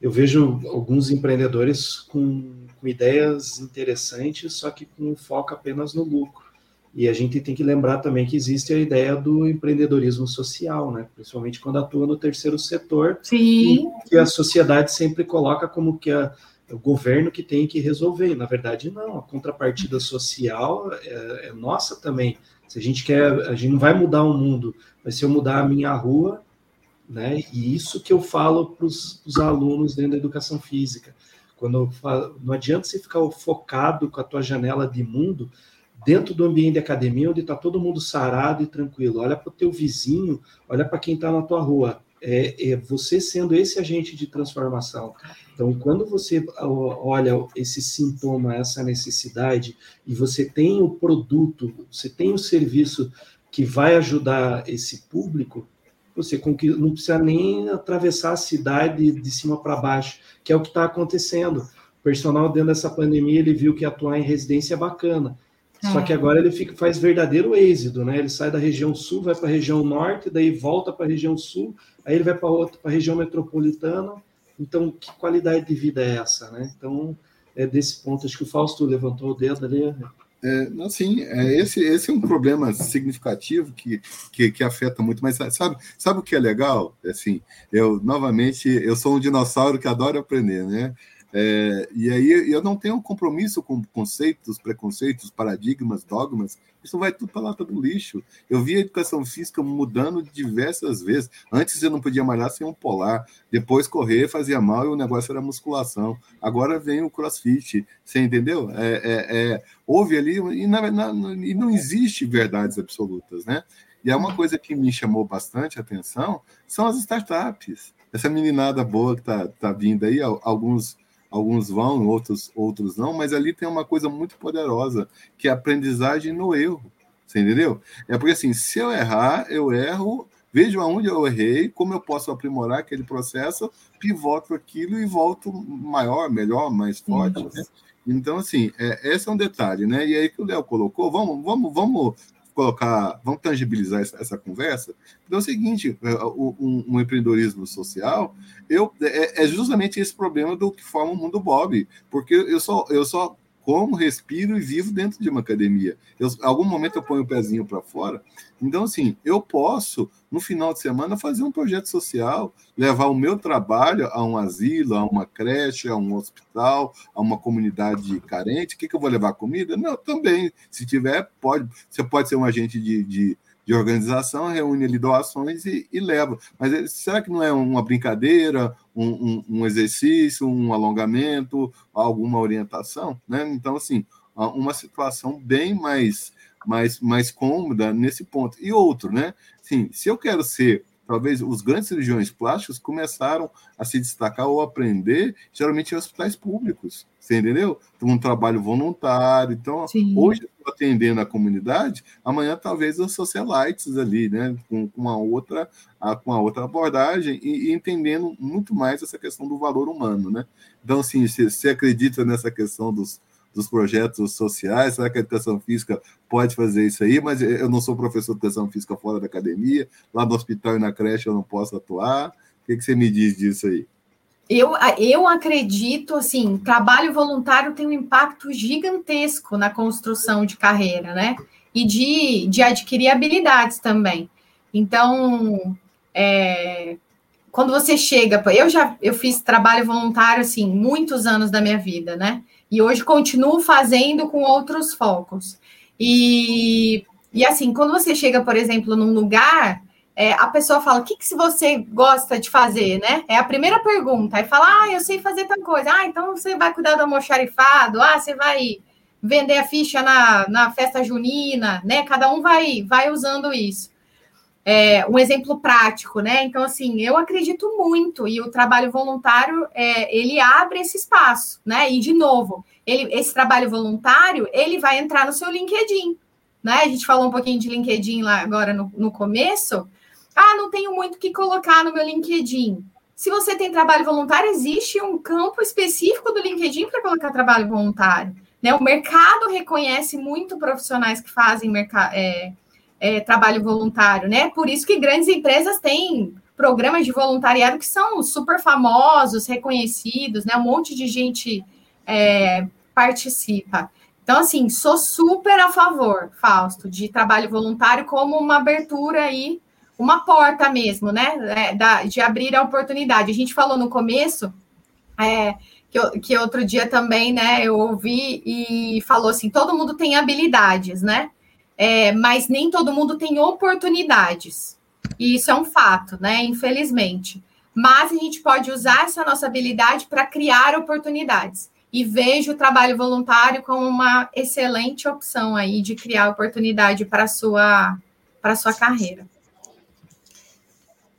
eu vejo alguns empreendedores com, com, ideias interessantes, só que com foco apenas no lucro. E a gente tem que lembrar também que existe a ideia do empreendedorismo social, né? Principalmente quando atua no terceiro setor, Sim. que a sociedade sempre coloca como que a, o governo que tem que resolver. Na verdade, não. A contrapartida social é, é nossa também se a gente quer, a gente não vai mudar o mundo, vai ser eu mudar a minha rua, né? E isso que eu falo para os alunos dentro da educação física. Quando falo, não adianta você ficar focado com a tua janela de mundo dentro do ambiente de academia, onde está todo mundo sarado e tranquilo. Olha para o teu vizinho, olha para quem está na tua rua. É, é, você sendo esse agente de transformação. Então, quando você olha esse sintoma, essa necessidade, e você tem o produto, você tem o serviço que vai ajudar esse público, você não precisa nem atravessar a cidade de cima para baixo, que é o que está acontecendo. O personal, dentro dessa pandemia, ele viu que atuar em residência é bacana. É. Só que agora ele fica, faz verdadeiro êxodo, né? Ele sai da região sul, vai para a região norte, daí volta para a região sul, aí ele vai para outra, para a região metropolitana, então, que qualidade de vida é essa, né? Então, é desse ponto, acho que o Fausto levantou o dedo ali. É, não, sim, é, esse, esse é um problema significativo que, que, que, afeta muito, mas sabe, sabe o que é legal? Assim, eu, novamente, eu sou um dinossauro que adora aprender, né? É, e aí eu não tenho compromisso com conceitos, preconceitos, paradigmas, dogmas. Isso vai tudo para lá do lixo. Eu vi a educação física mudando diversas vezes. Antes eu não podia malhar sem um polar. Depois correr fazia mal e o negócio era musculação. Agora vem o crossfit. Você entendeu? É, é, é houve ali, e, na, na, e não existe verdades absolutas, né? E é uma coisa que me chamou bastante a atenção são as startups. Essa meninada boa que está tá vindo aí, alguns alguns vão, outros, outros não, mas ali tem uma coisa muito poderosa, que é a aprendizagem no erro. Você entendeu? É porque assim, se eu errar, eu erro, vejo aonde eu errei, como eu posso aprimorar aquele processo, pivoto aquilo e volto maior, melhor, mais forte. Né? Então, assim, é, esse é um detalhe, né? E aí que o Léo colocou, vamos, vamos, vamos colocar, vamos tangibilizar essa, essa conversa, então é o seguinte, é, um, um empreendedorismo social, eu, é, é, justamente esse problema do que forma o mundo Bob, porque eu só, eu só como, respiro e vivo dentro de uma academia. Eu, algum momento eu ponho o pezinho para fora. Então, assim, eu posso, no final de semana, fazer um projeto social, levar o meu trabalho a um asilo, a uma creche, a um hospital, a uma comunidade carente. O que, que eu vou levar comida? Não, também. Se tiver, pode. Você pode ser um agente de, de de organização, reúne ali doações e, e leva. Mas é, será que não é uma brincadeira, um, um, exercício, um alongamento, alguma orientação? Né? Então, assim, uma situação bem mais, mais, mais cômoda nesse ponto. E outro, né? Sim, se eu quero ser talvez os grandes cirurgiões plásticos começaram a se destacar ou aprender geralmente em hospitais públicos, você entendeu? Então, um trabalho voluntário. Então, Sim. hoje estou atendendo a comunidade, amanhã talvez os socialites ali, né, com, com uma outra com uma outra abordagem e, e, entendendo muito mais essa questão do valor humano, né? Então, assim, você acredita nessa questão dos dos projetos sociais? Será que a educação física pode fazer isso aí? Mas eu não sou professor de educação física fora da academia, lá no hospital e na creche eu não posso atuar. O que, que você me diz disso aí? Eu, eu acredito, assim, trabalho voluntário tem um impacto gigantesco na construção de carreira, né? E de, de adquirir habilidades também. Então, é, quando você chega, eu já eu fiz trabalho voluntário assim muitos anos da minha vida, né? E hoje continuo fazendo com outros focos. E, e assim, quando você chega, por exemplo, num lugar, é, a pessoa fala: o que, que você gosta de fazer, né? É a primeira pergunta. Aí fala: ah, eu sei fazer tal coisa. Ah, então você vai cuidar do almoxarifado. Ah, você vai vender a ficha na, na festa junina, né? Cada um vai, vai usando isso é, um exemplo prático, né? Então, assim, eu acredito muito e o trabalho voluntário é, ele abre esse espaço, né? E de novo, ele, esse trabalho voluntário ele vai entrar no seu LinkedIn, né? A gente falou um pouquinho de LinkedIn lá agora no, no começo. Ah, não tenho muito o que colocar no meu LinkedIn. Se você tem trabalho voluntário, existe um campo específico do LinkedIn para colocar trabalho voluntário. Né? O mercado reconhece muito profissionais que fazem mercado. É, é, trabalho voluntário, né? Por isso que grandes empresas têm programas de voluntariado que são super famosos, reconhecidos, né? Um monte de gente é, participa. Então, assim, sou super a favor, Fausto, de trabalho voluntário como uma abertura aí, uma porta mesmo, né? É, de abrir a oportunidade. A gente falou no começo é, que, que outro dia também, né, eu ouvi e falou assim: todo mundo tem habilidades, né? É, mas nem todo mundo tem oportunidades. E isso é um fato, né? Infelizmente. Mas a gente pode usar essa nossa habilidade para criar oportunidades. E vejo o trabalho voluntário como uma excelente opção aí de criar oportunidade para a sua, para sua carreira.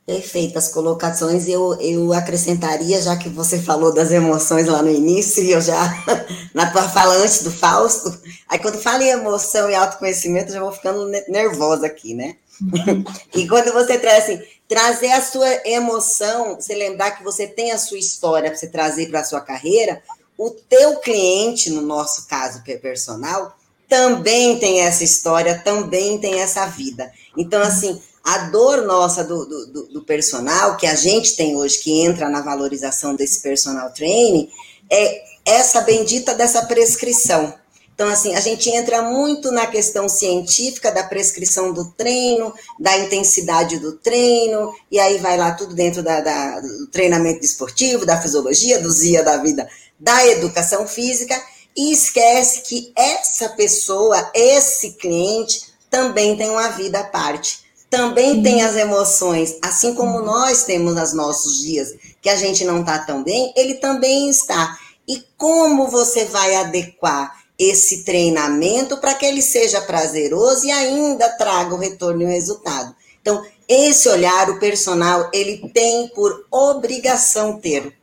Perfeitas colocações. Eu, eu acrescentaria, já que você falou das emoções lá no início, e eu já, *laughs* na tua fala antes do Fausto, aí quando fala em emoção e autoconhecimento, eu já vou ficando nervosa aqui, né? *laughs* e quando você traz assim, trazer a sua emoção, você lembrar que você tem a sua história para você trazer para a sua carreira, o teu cliente, no nosso caso, personal, também tem essa história, também tem essa vida. Então, assim, a dor nossa do, do, do, personal, que a gente tem hoje, que entra na valorização desse personal training, é essa bendita dessa prescrição. Então, assim, a gente entra muito na questão científica da prescrição do treino, da intensidade do treino, e aí vai lá tudo dentro da, da do treinamento esportivo, da fisiologia, do ZIA da vida da educação física e esquece que essa pessoa, esse cliente, também tem uma vida à parte. Também tem as emoções, assim como nós temos nos nossos dias que a gente não está tão bem, ele também está. E como você vai adequar esse treinamento para que ele seja prazeroso e ainda traga o retorno e o resultado? Então, esse olhar, o personal, ele tem por obrigação ter.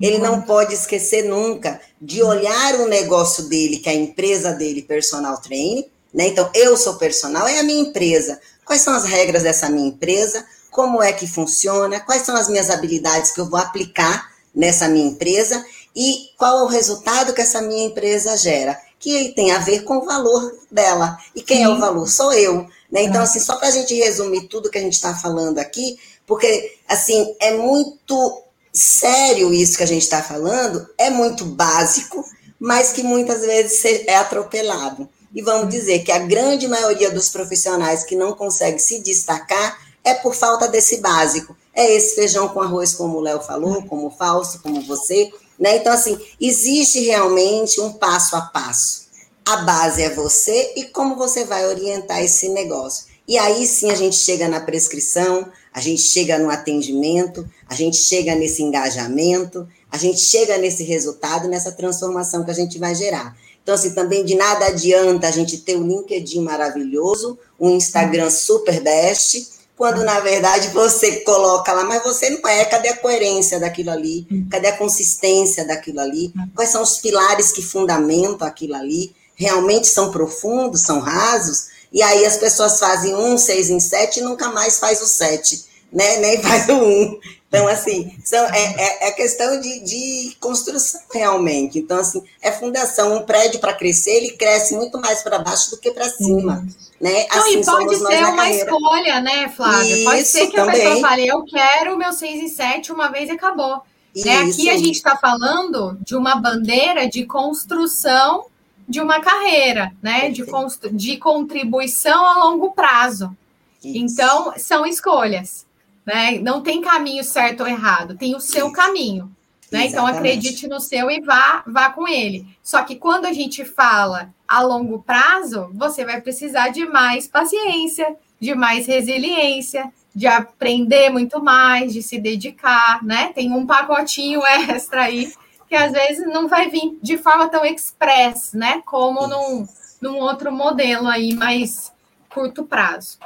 Ele não pode esquecer nunca de olhar o negócio dele, que é a empresa dele, personal training, né? Então, eu sou personal, é a minha empresa. Quais são as regras dessa minha empresa? Como é que funciona? Quais são as minhas habilidades que eu vou aplicar nessa minha empresa? E qual é o resultado que essa minha empresa gera? Que tem a ver com o valor dela. E quem Sim. é o valor? Sou eu. Né? Então, assim, só para a gente resumir tudo que a gente está falando aqui, porque, assim, é muito sério isso que a gente está falando, é muito básico, mas que muitas vezes é atropelado. E vamos dizer que a grande maioria dos profissionais que não consegue se destacar é por falta desse básico. É esse feijão com arroz, como o Léo falou, como o Fausto, como você. Né? Então, assim, existe realmente um passo a passo. A base é você e como você vai orientar esse negócio. E aí sim a gente chega na prescrição, a gente chega no atendimento, a gente chega nesse engajamento, a gente chega nesse resultado, nessa transformação que a gente vai gerar. Então, assim, também de nada adianta a gente ter um LinkedIn maravilhoso, um Instagram super best, quando na verdade você coloca lá, mas você não é, cadê a coerência daquilo ali? Cadê a consistência daquilo ali? Quais são os pilares que fundamentam aquilo ali? Realmente são profundos, são rasos? E aí as pessoas fazem um, seis em sete e nunca mais faz o sete, né? Nem faz o um. Então, assim, são, é, é, é questão de, de, construção realmente. Então, assim, é fundação. Um prédio para crescer, ele cresce muito mais para baixo do que para cima. Né? Não, assim, e pode ser uma carreira. escolha, né, Flávia? Isso, pode ser que também. a pessoa fale, eu quero o meu 6 e 7 uma vez e acabou. Né? Aqui a gente está falando de uma bandeira de construção de uma carreira, né? De, de contribuição a longo prazo. Isso. Então, são escolhas né? Não tem caminho certo ou errado, tem o seu Isso. caminho. Né? Então acredite no seu e vá, vá com ele. Só que quando a gente fala a longo prazo, você vai precisar de mais paciência, de mais resiliência, de aprender muito mais, de se dedicar, né? Tem um pacotinho extra aí que às vezes não vai vir de forma tão express, né? Como num, num outro modelo aí mais curto prazo.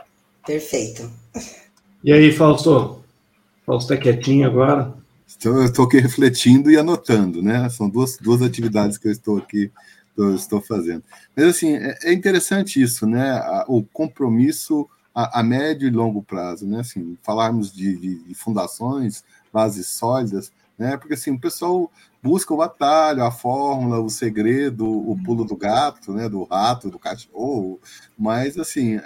Perfeito. E aí, Fausto? Fausto é quietinho agora? Eu estou aqui refletindo e anotando, né? São duas, duas atividades que eu estou aqui estou fazendo. Mas, assim, é, é interessante isso, né? O compromisso a, a, médio e longo prazo, né? Assim, falarmos de, de, de fundações, bases sólidas, né? Porque, assim, o pessoal busca o atalho, a fórmula, o segredo, o pulo do gato, né, do rato, do cachorro, mas assim, é,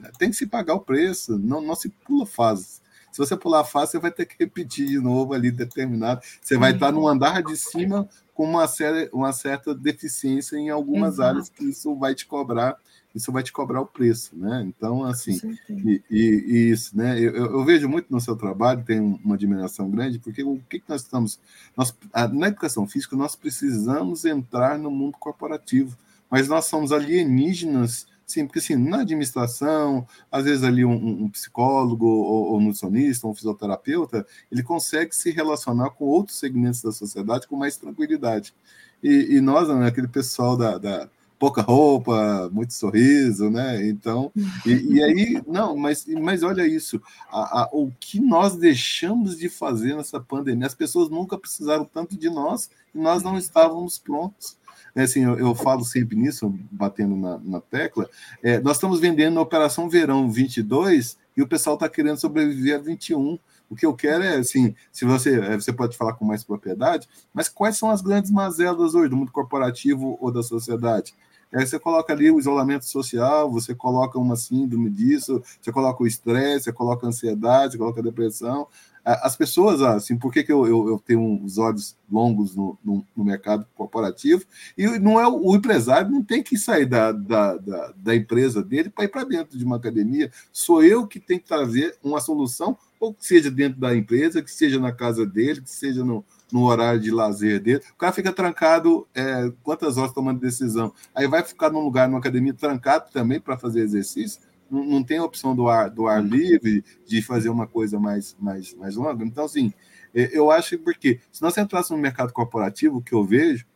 é, tem que se pagar o preço, não, não se pula fases. Se você pular a fase, você vai ter que repetir de novo ali determinado. Você vai estar no andar de cima com uma, série, uma certa deficiência em algumas Exato. áreas que isso vai te cobrar isso vai te cobrar o preço, né? Então, assim, e, e, e, isso, né? Eu, eu, vejo muito no seu trabalho, tem uma admiração grande, porque o que, que nós estamos. Nós, na educação física, nós precisamos entrar no mundo corporativo, mas nós somos alienígenas. Sim, porque assim, na administração, às vezes ali um, um psicólogo ou, ou nutricionista, um fisioterapeuta, ele consegue se relacionar com outros segmentos da sociedade com mais tranquilidade. E, e nós, né, aquele pessoal da, da pouca roupa, muito sorriso, né? Então, e, e aí, não, mas, mas olha isso, a, a, o que nós deixamos de fazer nessa pandemia, as pessoas nunca precisaram tanto de nós e nós não estávamos prontos. É assim, eu, eu, falo sempre nisso, batendo na, na tecla. É, nós estamos vendendo a Operação Verão 22 e o pessoal está querendo sobreviver a 21. O que eu quero é, assim, se você, é, você pode falar com mais propriedade, mas quais são as grandes mazelas hoje do mundo corporativo ou da sociedade? Você coloca ali o isolamento social, você coloca uma síndrome disso, você coloca o estresse, você coloca a ansiedade, você coloca a depressão. As pessoas, assim, por que, que eu, eu, eu tenho os olhos longos no, no, no, mercado corporativo? E não é o, o empresário não tem que sair da, da, da, da empresa dele para ir para dentro de uma academia. Sou eu que tenho que trazer uma solução, ou que seja dentro da empresa, que seja na casa dele, que seja no, no horário de lazer dele. O cara fica trancado é, quantas horas tomando decisão? Aí vai ficar num lugar, numa academia, trancado também para fazer exercício? Não, não tem opção do ar, do ar livre, de fazer uma coisa mais, mais, mais longa? Então, assim, é, eu acho porque se nós entrássemos no mercado corporativo, que eu vejo,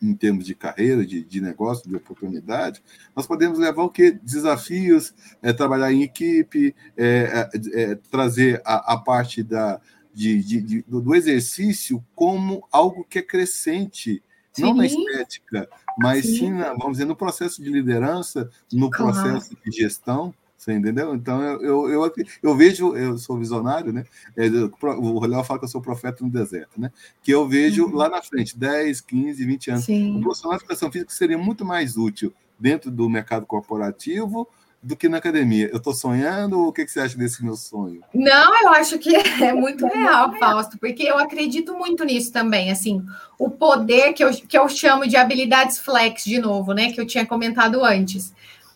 em termos de carreira, de, de negócio, de oportunidade, nós podemos levar o que? Desafios, é, trabalhar em equipe, é, é, é trazer a, a, parte da, de, de, de, do exercício como algo que é crescente, sim. não na estética, mas sim, sim na, vamos dizer, no processo de liderança, no claro. processo de gestão. Você entendeu? Então, eu, eu, eu, eu, vejo, eu sou visionário, né? É, o Léo fala que eu sou profeta no deserto, né? Que eu vejo uhum. lá na frente, 10, 15, 20 anos. Sim. O profissional de educação física seria muito mais útil dentro do mercado corporativo do que na academia. Eu estou sonhando ou o que, que você acha desse meu sonho? Não, eu acho que é *laughs* muito real, Fausto, porque eu acredito muito nisso também. Assim, o poder que eu, que eu chamo de habilidades flex, de novo, né? Que eu tinha comentado antes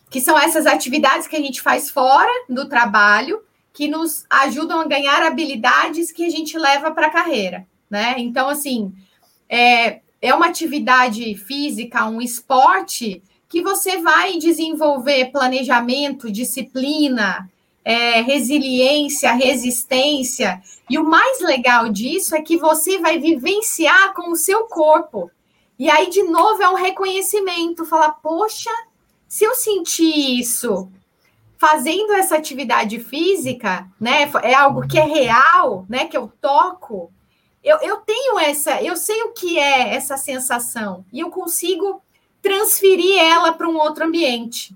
que são essas atividades que a gente faz fora do trabalho, que nos ajudam a ganhar habilidades que a gente leva para a carreira, né? Então, assim, é, é uma atividade física, um esporte que você vai desenvolver planejamento, disciplina, é, resiliência, resistência. E o mais legal disso é que você vai vivenciar com o seu corpo. E aí, de novo, é um reconhecimento, falar, poxa, se eu sentir isso fazendo essa atividade física, né, é algo que é real, né, que eu toco, eu, eu tenho essa, eu sei o que é essa sensação e eu consigo transferir ela para um outro ambiente.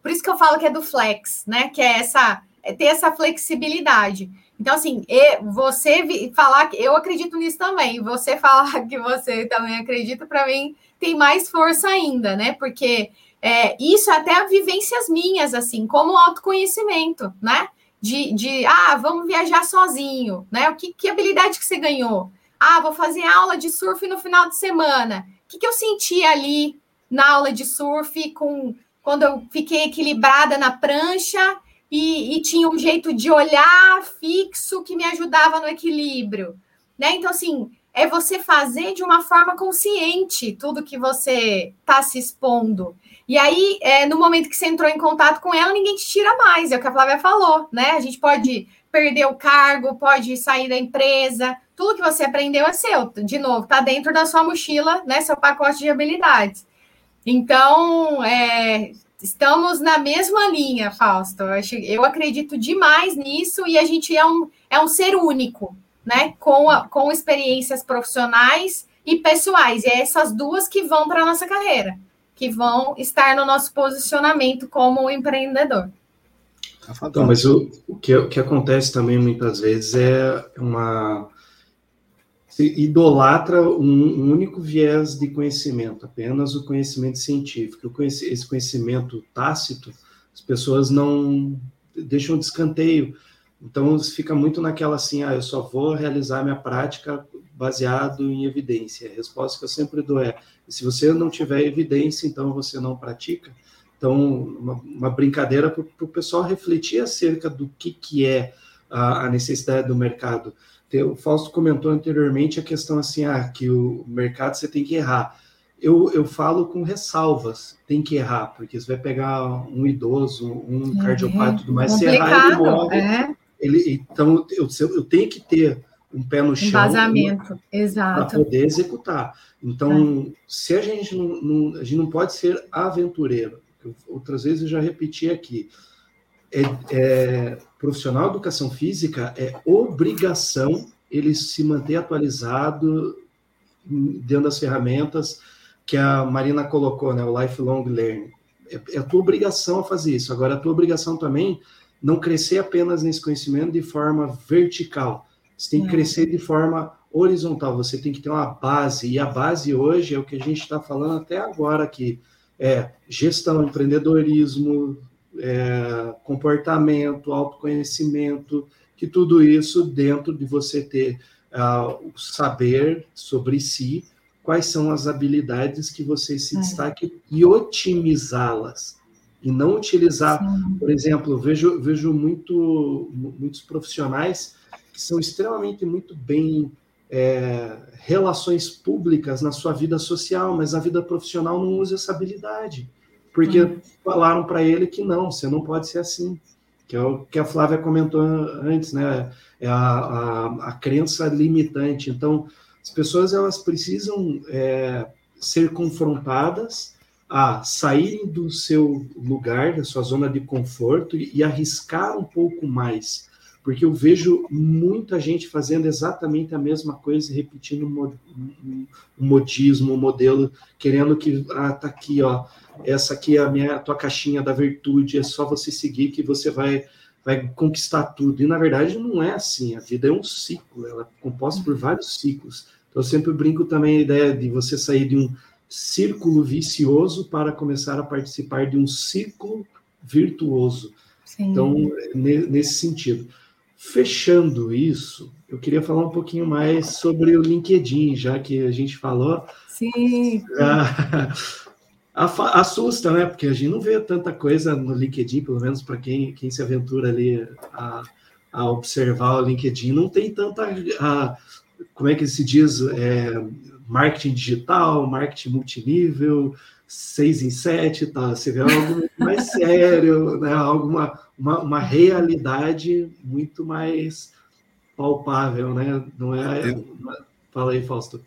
Por isso que eu falo que é do flex, né, que é essa, é ter essa flexibilidade. Então, assim, você falar que eu acredito nisso também, você *laughs* falar que você também acredita, para mim tem mais força ainda, né? Porque é, isso até vivências minhas, assim, como autoconhecimento, né? De, de ah, vamos viajar sozinho, né? O que, que habilidade que você ganhou? Ah, vou fazer aula de surf no final de semana. O que, que eu senti ali na aula de surf com quando eu fiquei equilibrada na prancha e, e tinha um jeito de olhar fixo que me ajudava no equilíbrio, né? Então, assim, é você fazer de uma forma consciente tudo que você está se expondo. E aí, é, no momento que você entrou em contato com ela, ninguém te tira mais, é o que a Flávia falou, né? A gente pode perder o cargo, pode sair da empresa, tudo que você aprendeu é seu, de novo, está dentro da sua mochila, né? Seu pacote de habilidades. Então, é, estamos na mesma linha, Fausto. Eu acredito demais nisso e a gente é um, é um ser único, né? Com, a, com experiências profissionais e pessoais. E é essas duas que vão para a nossa carreira que vão estar no nosso posicionamento como empreendedor. Então, mas o, o, que, o que acontece também muitas vezes é uma. Se idolatra um, único viés de conhecimento, apenas o conhecimento científico. esse conhecimento tácito, as pessoas não deixam de escanteio. Então, fica muito naquela assim: ah, eu só vou realizar minha prática baseado em evidência. A resposta que eu sempre dou é: se você não tiver evidência, então você não pratica. Então, uma, uma brincadeira para o pessoal refletir acerca do que, que é a, a necessidade do mercado. O Fausto comentou anteriormente a questão assim, ah, que o mercado você tem que errar. Eu, eu falo com ressalvas, tem que errar, porque você vai pegar um idoso, um é, cardiopata e tudo mais, se errar, ele morre. É. Ele, então, eu, eu tenho que ter um pé no chão para poder executar. Então, é. se a gente não, não, a gente não pode ser aventureiro, outras vezes eu já repeti aqui, é, é, profissional de educação física é obrigação ele se manter atualizado dentro das ferramentas que a Marina colocou, né, o lifelong learning. É, é a tua obrigação a fazer isso. Agora, a tua obrigação também não crescer apenas nesse conhecimento de forma vertical, você tem que é. crescer de forma horizontal, você tem que ter uma base, e a base hoje é o que a gente está falando até agora aqui, é gestão, empreendedorismo, é, comportamento, autoconhecimento, que tudo isso dentro de você ter uh, o saber sobre si, quais são as habilidades que você se é. destaque e otimizá-las. E não utilizar, Sim. por exemplo, vejo, vejo muito, muitos profissionais que são extremamente muito bem é, relações públicas na sua vida social, mas na vida profissional não usa essa habilidade, porque uhum. falaram para ele que não, você não pode ser assim, que é o que a Flávia comentou antes, né? É a, a, a crença limitante. Então, as pessoas elas precisam é, ser confrontadas a saírem do seu lugar, da sua zona de conforto e, e arriscar um pouco mais porque eu vejo muita gente fazendo exatamente a mesma coisa, repetindo um modismo, um modelo, querendo que, ah, tá aqui, ó, essa aqui é a minha, a tua caixinha da virtude, é só você seguir que você vai, vai conquistar tudo. E, na verdade, não é assim, a vida é um ciclo, ela é composta por vários ciclos. Então, eu sempre brinco também a ideia de você sair de um círculo vicioso para começar a participar de um círculo virtuoso. Sim. Então, nesse sentido. Fechando isso, eu queria falar um pouquinho mais sobre o LinkedIn, já que a gente falou. Sim. *laughs* assusta, né? Porque a gente não vê tanta coisa no LinkedIn, pelo menos para quem, quem se aventura ali a, a observar o LinkedIn, não tem tanta. A, como é que se diz? É, marketing digital, marketing multinível, seis em sete, tá? Você vê algo *laughs* mais sério, né? Alguma uma, uma realidade muito mais palpável, né? Não é. Fala aí, Fausto.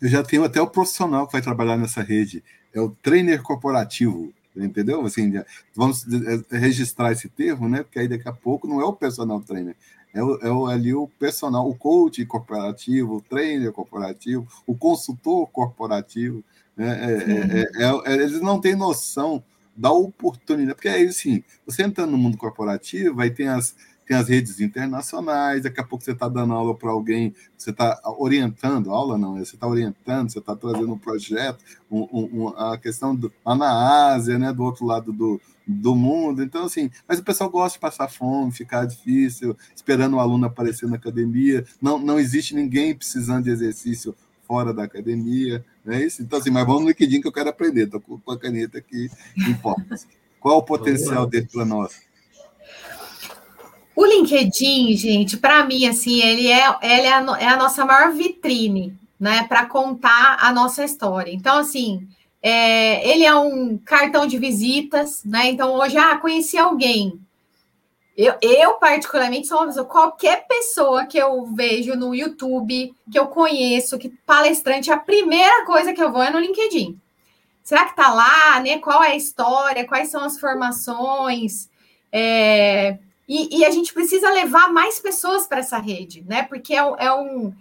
Eu já tenho até o profissional que vai trabalhar nessa rede, é o trainer corporativo, entendeu? Assim, vamos é, registrar esse termo, né? Porque aí daqui a pouco não é o personal trainer, é, o, é o, ali o personal, o coach corporativo, o trainer corporativo, o consultor corporativo. Né? É, é, é, é eles não têm noção da oportunidade, porque aí, assim, você entrando no mundo corporativo, aí tem as, tem as redes internacionais, daqui a pouco você está dando aula para alguém, você está orientando, aula não, você está orientando, você está trazendo um projeto, um, um, a questão do, lá na Ásia, né, do outro lado do, do mundo, então assim, mas o pessoal gosta de passar fome, ficar difícil, esperando o aluno aparecer na academia, não, não existe ninguém precisando de exercício fora da academia, não é isso? Então, assim, mas vamos no LinkedIn que eu quero aprender, estou com a caneta aqui em. Qual o potencial dele para nós? O LinkedIn, gente, para mim, assim, ele é, ele é, a, é a nossa maior vitrine, né, para contar a nossa história. Então, assim, é, ele é um cartão de visitas, né? Então, hoje, ah, conheci alguém. Eu, eu, particularmente, sou uma pessoa, qualquer pessoa que eu vejo no YouTube, que eu conheço, que palestrante, a primeira coisa que eu vou é no LinkedIn. Será que tá lá, né? Qual é a história? Quais são as formações? É, e, e, a gente precisa levar mais pessoas para essa rede, né? Porque é, é um,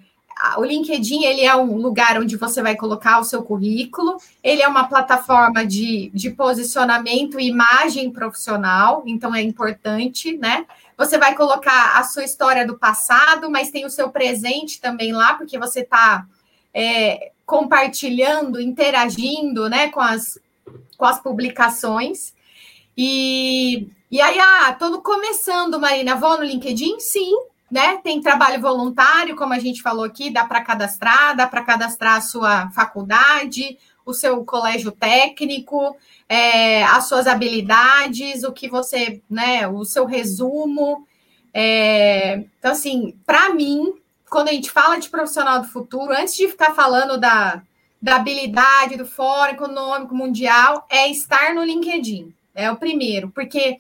o LinkedIn ele é um lugar onde você vai colocar o seu currículo, ele é uma plataforma de, de posicionamento e imagem profissional, então é importante, né? Você vai colocar a sua história do passado, mas tem o seu presente também lá, porque você está é, compartilhando, interagindo né, com, as, com as publicações. E, e aí, ah, estou começando, Marina, vou no LinkedIn? Sim, né? Tem trabalho voluntário, como a gente falou aqui, dá para cadastrar, dá para cadastrar a sua faculdade, o seu colégio técnico, é, as suas habilidades, o que você, né, o seu resumo. É, então, assim, para mim, quando a gente fala de profissional do futuro, antes de ficar falando da, da habilidade do Fórum Econômico Mundial, é estar no LinkedIn. É o primeiro, porque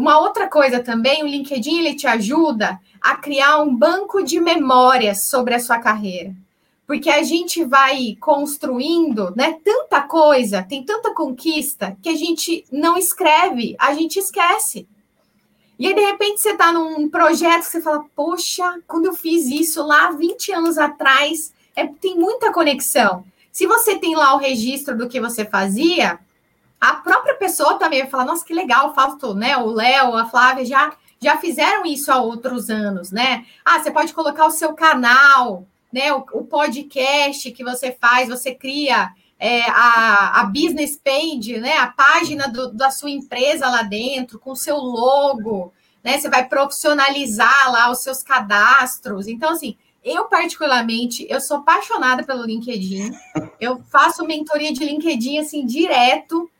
uma outra coisa também, o LinkedIn ele te ajuda a criar um banco de memórias sobre a sua carreira. Porque a gente vai construindo, né, tanta coisa, tem tanta conquista que a gente não escreve, a gente esquece. E aí, de repente, você está num projeto que você fala, poxa, quando eu fiz isso lá 20 anos atrás, é, tem muita conexão. Se você tem lá o registro do que você fazia, a própria pessoa também vai falar, nossa, que legal, Fausto, né? O Léo, a Flávia já já fizeram isso há outros anos, né? Ah, você pode colocar o seu canal, né? O, o podcast que você faz, você cria é, a, a business page, né? A página do, da sua empresa lá dentro, com o seu logo, né? Você vai profissionalizar lá os seus cadastros. Então, assim, eu, particularmente, eu sou apaixonada pelo LinkedIn. Eu faço mentoria de LinkedIn, assim, direto.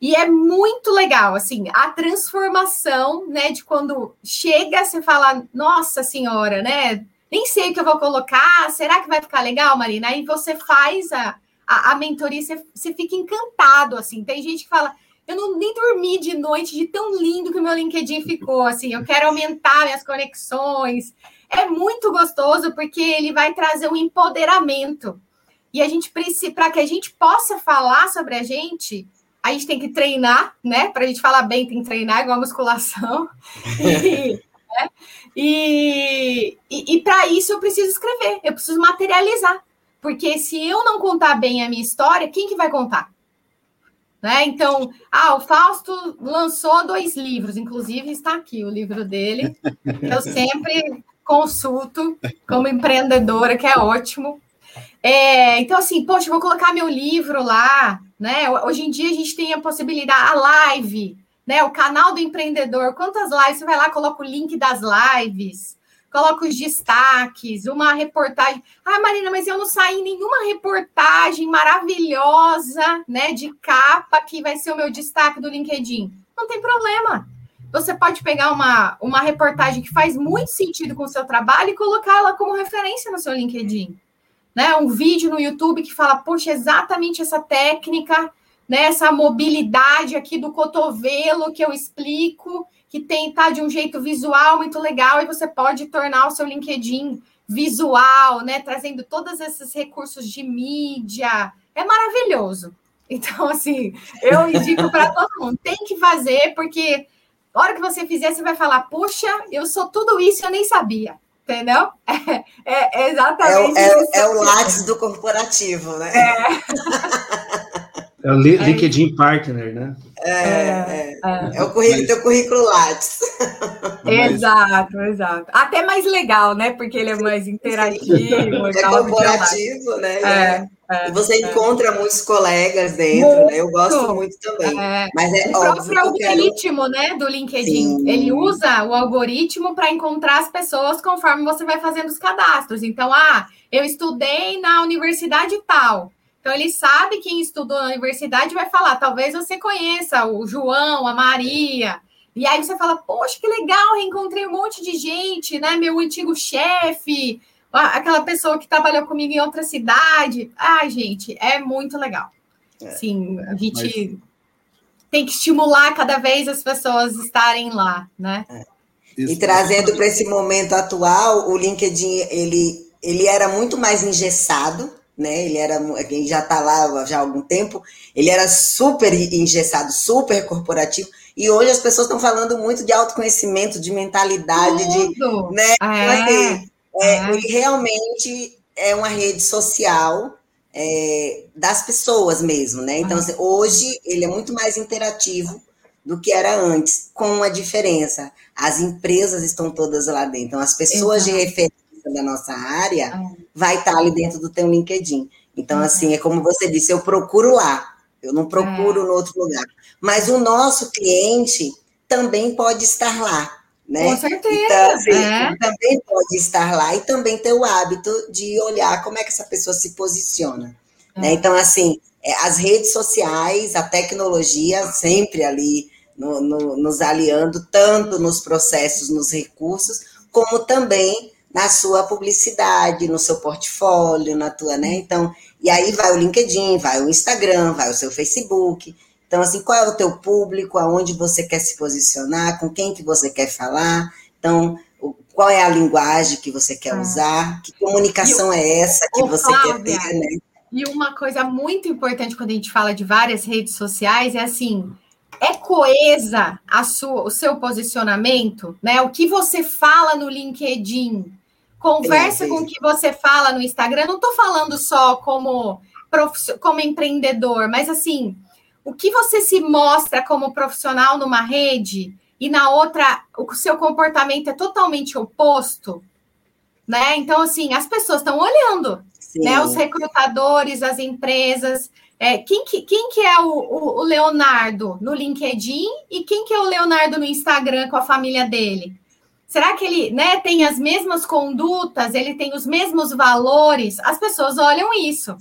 E é muito legal, assim, a transformação, né, de quando chega, você fala, nossa senhora, né, nem sei o que eu vou colocar, será que vai ficar legal, Marina? Aí você faz a, a, a mentoria, você, você fica encantado, assim. Tem gente que fala, eu não nem dormi de noite de tão lindo que o meu LinkedIn ficou, assim, eu quero aumentar minhas conexões. É muito gostoso porque ele vai trazer um empoderamento. E a gente precisa, para que a gente possa falar sobre a gente, a gente tem que treinar, né? Para a gente falar bem, tem que treinar igual a musculação. *laughs* E, né? e, e, e para isso eu preciso escrever, eu preciso materializar. Porque se eu não contar bem a minha história, quem que vai contar? Né? Então, ah, o Fausto lançou dois livros, inclusive está aqui o livro dele, que eu sempre consulto como empreendedora, que é ótimo. É, então, assim, poxa, vou colocar meu livro lá, né? Hoje em dia a gente tem a possibilidade, a live, né? O canal do empreendedor. Quantas lives? Você vai lá, coloca o link das lives coloca os destaques, uma reportagem. Ah, Marina, mas eu não saí em nenhuma reportagem maravilhosa, né, de capa que vai ser o meu destaque do LinkedIn. Não tem problema. Você pode pegar uma, uma reportagem que faz muito sentido com o seu trabalho e colocá-la como referência no seu LinkedIn. Né? Um vídeo no YouTube que fala, poxa, exatamente essa técnica, né? essa mobilidade aqui do cotovelo que eu explico que tem tá de um jeito visual muito legal e você pode tornar o seu LinkedIn visual, né, trazendo todos esses recursos de mídia. É maravilhoso. Então, assim, eu indico para *laughs* todo mundo, tem que fazer, porque a hora que você fizer, você vai falar, puxa, eu sou tudo isso, eu nem sabia. Entendeu? É, é exatamente é, é, é o látice do corporativo, né? É. *laughs* É o LinkedIn Partner, né? É, é, é. é o currículo, teu currículo Lattes. Exato, exato. Até mais legal, né? Porque ele é mais interativo. É corporativo, né? É, é, e você encontra muitos colegas dentro, muito. né? Eu gosto muito também. Mas é o próprio algoritmo, quero... né, do LinkedIn. Sim. Ele usa o algoritmo para encontrar as pessoas conforme você vai fazendo os cadastros. Então, ah, eu estudei na universidade tal. Então, ele sabe quem estudou na universidade vai falar, talvez você conheça o João, a Maria. E aí você fala, poxa, que legal, reencontrei um monte de gente, né? Meu antigo chefe, aquela pessoa que trabalhou comigo em outra cidade. Ai, gente, é muito legal. É, Sim, a gente mas... tem que estimular cada vez as pessoas estarem lá, né? É. E trazendo para esse momento atual, o LinkedIn ele, ele era muito mais engessado, né? Ele era, quem já está lá já há algum tempo, ele era super engessado, super corporativo. E hoje as pessoas estão falando muito de autoconhecimento, de mentalidade, Tudo. de, né? É. Então, assim, é, é. Ele realmente é uma rede social é, das pessoas mesmo, né? Então, assim, hoje ele é muito mais interativo do que era antes, com uma diferença. As empresas estão todas lá dentro, então as pessoas Exato. de referência da nossa área é. vai estar ali dentro do teu LinkedIn. Então, uhum. assim, é como você disse, eu procuro lá, eu não procuro é. no outro lugar. Mas o nosso cliente também pode estar lá. Né? Com certeza. Assim, é. também pode estar lá e também ter o hábito de olhar como é que essa pessoa se posiciona. É. Né? Então, assim, é, as redes sociais, a tecnologia sempre ali no, no, nos aliando, tanto nos processos, nos recursos, como também na sua publicidade, no seu portfólio, na tua, né? Então, e aí vai o LinkedIn, vai o Instagram, vai o seu Facebook. Então, assim, qual é o teu público, aonde você quer se posicionar, com quem que você quer falar. Então, qual é a linguagem que você quer ah. usar, que comunicação é essa que você quer ter, né? E uma coisa muito importante quando a gente fala de várias redes sociais é assim, é coesa a sua, o seu posicionamento, né? O que você fala no LinkedIn, Conversa com o que você fala no Instagram. Não estou falando só como, como empreendedor, mas assim, o que você se mostra como profissional numa rede e na outra o seu comportamento é totalmente oposto, né? Então, assim, as pessoas estão olhando, Sim. né? Os recrutadores, as empresas. É, quem, que, quem que é o, o, o Leonardo no LinkedIn e quem que é o Leonardo no Instagram com a família dele? Será que ele né, tem as mesmas condutas, ele tem os mesmos valores? As pessoas olham isso.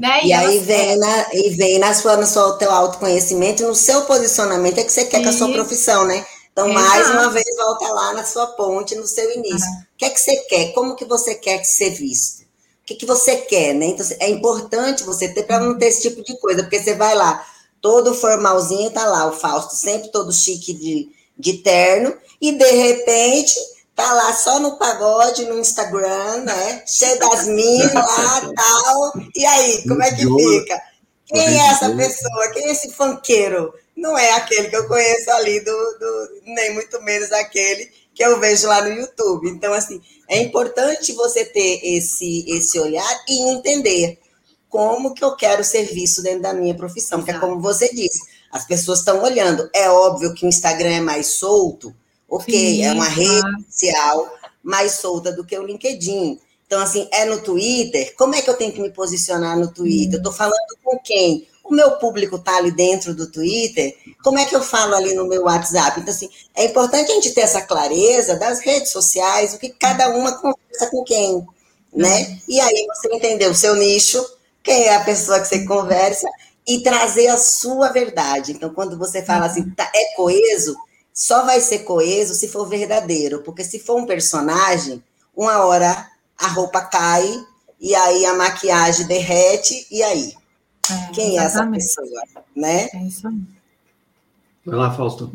Né? E, e aí vem, na, e vem na sua, no seu teu autoconhecimento, no seu posicionamento, é que você quer com a sua profissão, né? Então, mais uma vez, volta lá na sua ponte, no seu início. Uhum. O que é que você quer? Como que você quer ser visto? O que, que você quer, né? Então, é importante você ter para não ter esse tipo de coisa, porque você vai lá, todo formalzinho, tá lá o Fausto, sempre todo chique de, de terno, e de repente tá lá só no pagode, no Instagram, né? Cheio das minas lá *laughs* tal. E aí, como é que fica? Quem é essa pessoa? Quem é esse funkeiro? Não é aquele que eu conheço ali, do, do, nem muito menos aquele que eu vejo lá no YouTube. Então, assim, é importante você ter esse, esse olhar e entender como que eu quero ser visto dentro da minha profissão, porque é como você disse, as pessoas estão olhando. É óbvio que o Instagram é mais solto, ok, Sim, é uma rede social mais solta do que o LinkedIn. Então, assim, é no Twitter. Como é que eu tenho que me posicionar no Twitter? Eu estou falando com quem? O meu público está ali dentro do Twitter. Como é que eu falo ali no meu WhatsApp? Então, assim, é importante a gente ter essa clareza das redes sociais, o que cada uma conversa com quem, né? E aí você entendeu o seu nicho, quem é a pessoa que você conversa e trazer a sua verdade. Então, quando você fala assim, tá, é coeso, só vai ser coeso se for verdadeiro, porque se for um personagem, uma hora a roupa cai e aí a maquiagem derrete e aí é, quem exatamente. é essa pessoa, né? É isso aí. Vai lá, Fausto.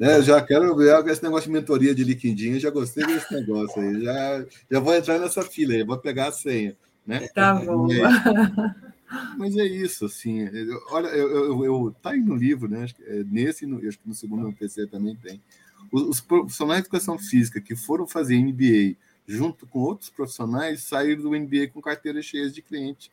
É, já quero ver esse negócio de mentoria de liquidinho, já gostei desse negócio aí. Já, já vou entrar nessa fila aí, vou pegar a senha. Né? Tá bom. *laughs* Mas é isso, assim. Olha, eu, eu, eu, tá aí no livro, né? É nesse, no, acho que no segundo PC também tem. Os, os profissionais de educação física que foram fazer MBA junto com outros profissionais saíram do MBA com carteiras cheias de cliente.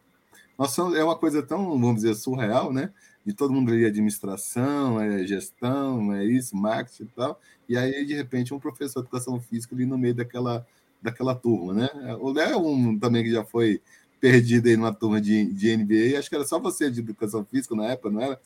Nós é uma coisa tão, vamos dizer, surreal, né? De todo mundo ali administração, é gestão, é isso, marketing e tal. E aí, de repente, um professor de educação física ali no meio daquela daquela turma, né? O Léo é um também que já foi perdido aí numa turma de, de NBA, acho que era só você de educação física na época, não era?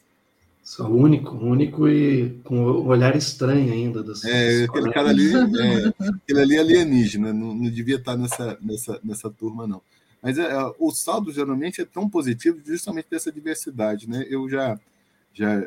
Só único, único e com o olhar estranho ainda. Dos, é, dos aquele cara ali, é, *laughs* aquele ali é alienígena, não, não devia estar nessa, nessa, nessa turma, não. Mas é, é, o saldo geralmente é tão positivo justamente dessa diversidade, né? Eu já, já,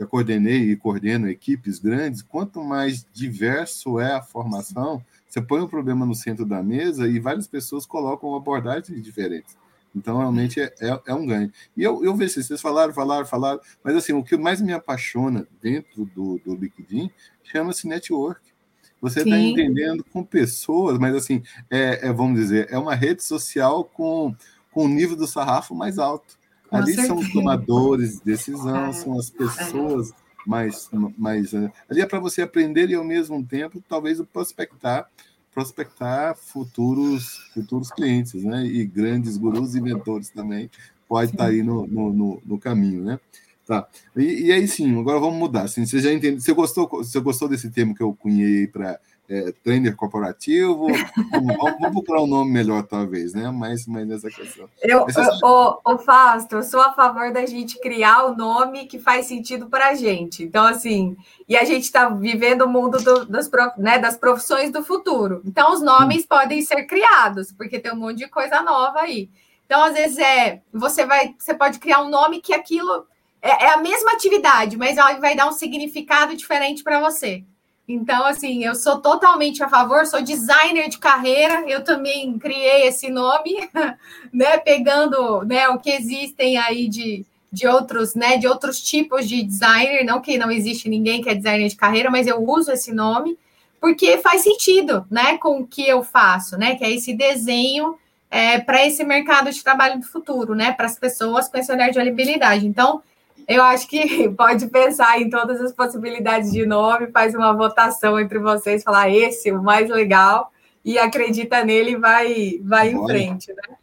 já coordenei e coordeno equipes grandes, quanto mais diverso é a formação, você põe um problema no centro da mesa e várias pessoas colocam abordagens diferentes. Então, realmente, é, é, é um ganho. E eu, eu vejo, vocês falaram, falaram, falaram, mas assim, o que mais me apaixona dentro do, do LinkedIn chama-se network. Você está entendendo com pessoas, mas assim, é, é, vamos dizer, é uma rede social com, com o nível do sarrafo mais alto. Com Ali certeza. são os tomadores de decisão, é. são as pessoas mais, mais né? ali é para você aprender e ao mesmo tempo talvez prospectar prospectar futuros futuros clientes né e grandes gurus e mentores também pode estar tá aí no, no, no, no, caminho né tá e, e, aí sim agora vamos mudar assim, você já entende você gostou você gostou desse termo que eu cunhei para é, trainer corporativo. Vamos, vamos, procurar um nome melhor, talvez, né? Mas, mas nessa questão. Eu, Essa... o, o Fausto, eu sou a favor da gente criar o nome que faz sentido para a gente. Então, assim, e a gente está vivendo o mundo do, das, né, das profissões do futuro. Então, os nomes hum. podem ser criados, porque tem um monte de coisa nova aí. Então, às vezes, é, você vai, você pode criar um nome que aquilo é, é a mesma atividade, mas vai dar um significado diferente para você. Então, assim, eu sou totalmente a favor, sou designer de carreira, eu também criei esse nome, *laughs* né? Pegando né, o que existem aí de, de outros, né? De outros tipos de designer, não que não existe ninguém que é designer de carreira, mas eu uso esse nome porque faz sentido, né? Com o que eu faço, né? Que é esse desenho é, para esse mercado de trabalho do futuro, né? Para as pessoas com esse olhar de habilidade. Então, eu acho que *laughs* pode pensar em todas as possibilidades de nome, faz uma votação entre vocês, falar esse, o mais legal, e acredita nele e vai, vai em frente, né?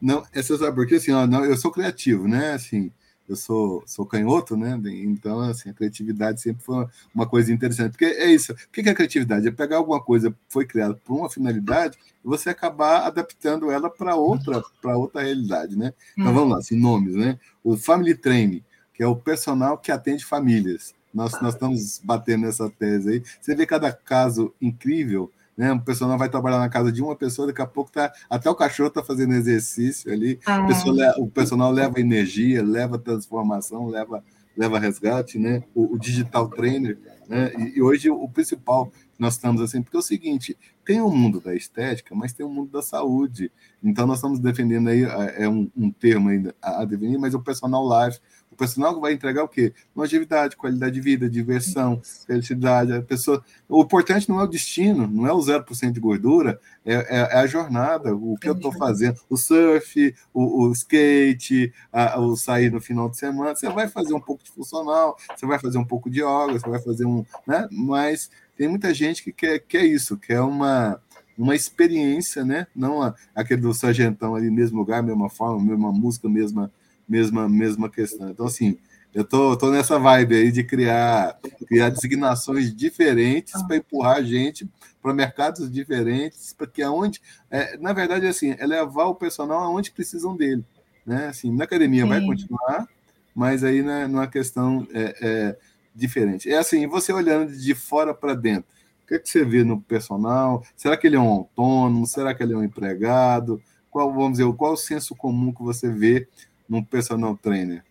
Não, essa sabe porque assim, ó, não, eu sou criativo, né? Assim, eu sou, sou canhoto, né? Então, assim, a criatividade sempre foi uma coisa interessante. Porque é isso. O que é criatividade? É pegar alguma coisa que foi criada por uma finalidade e você acabar adaptando ela para outra, para outra realidade, né? Então, hum. vamos lá, assim, nomes, né? O Family Training que é o personal que atende famílias. Nós, nós estamos batendo nessa tese aí. Você vê cada caso incrível, né? O personal vai trabalhar na casa de uma pessoa, daqui a pouco tá, até o cachorro está fazendo exercício ali. É. O, personal leva energia, leva transformação, leva leva resgate, né? O, o digital trainer, né? E, e, hoje o principal nós estamos assim, porque é o seguinte, tem o um mundo da estética, mas tem o um mundo da saúde. Então nós estamos defendendo aí é um, um termo ainda a, definir, mas o personal life, o personal vai entregar o quê? Longevidade, qualidade de vida, diversão, felicidade. A pessoa. O importante não é o destino, não é o 0% de gordura, é, é, é, a jornada, o que eu estou fazendo. O surf, o, o skate, a, o sair no final de semana. Você vai fazer um pouco de funcional, você vai fazer um pouco de yoga, você vai fazer um. Né? Mas tem muita gente que quer, quer isso, quer uma uma experiência, né? Não a, aquele do sargentão ali, mesmo lugar, mesma forma, mesma música, mesma mesma, mesma questão. Então, assim, eu tô, tô nessa vibe aí de criar, criar designações diferentes para empurrar a gente para mercados diferentes, porque aonde, é, na verdade, assim, é levar o personal aonde precisam dele, né? Assim, na academia Sim. vai continuar, mas aí né, numa questão é, é, diferente. É assim, você olhando de fora para dentro, o que, é que você vê no personal? Será que ele é um autônomo? Será que ele é um empregado? Qual, vamos dizer, qual o senso comum que você vê num personal trainer?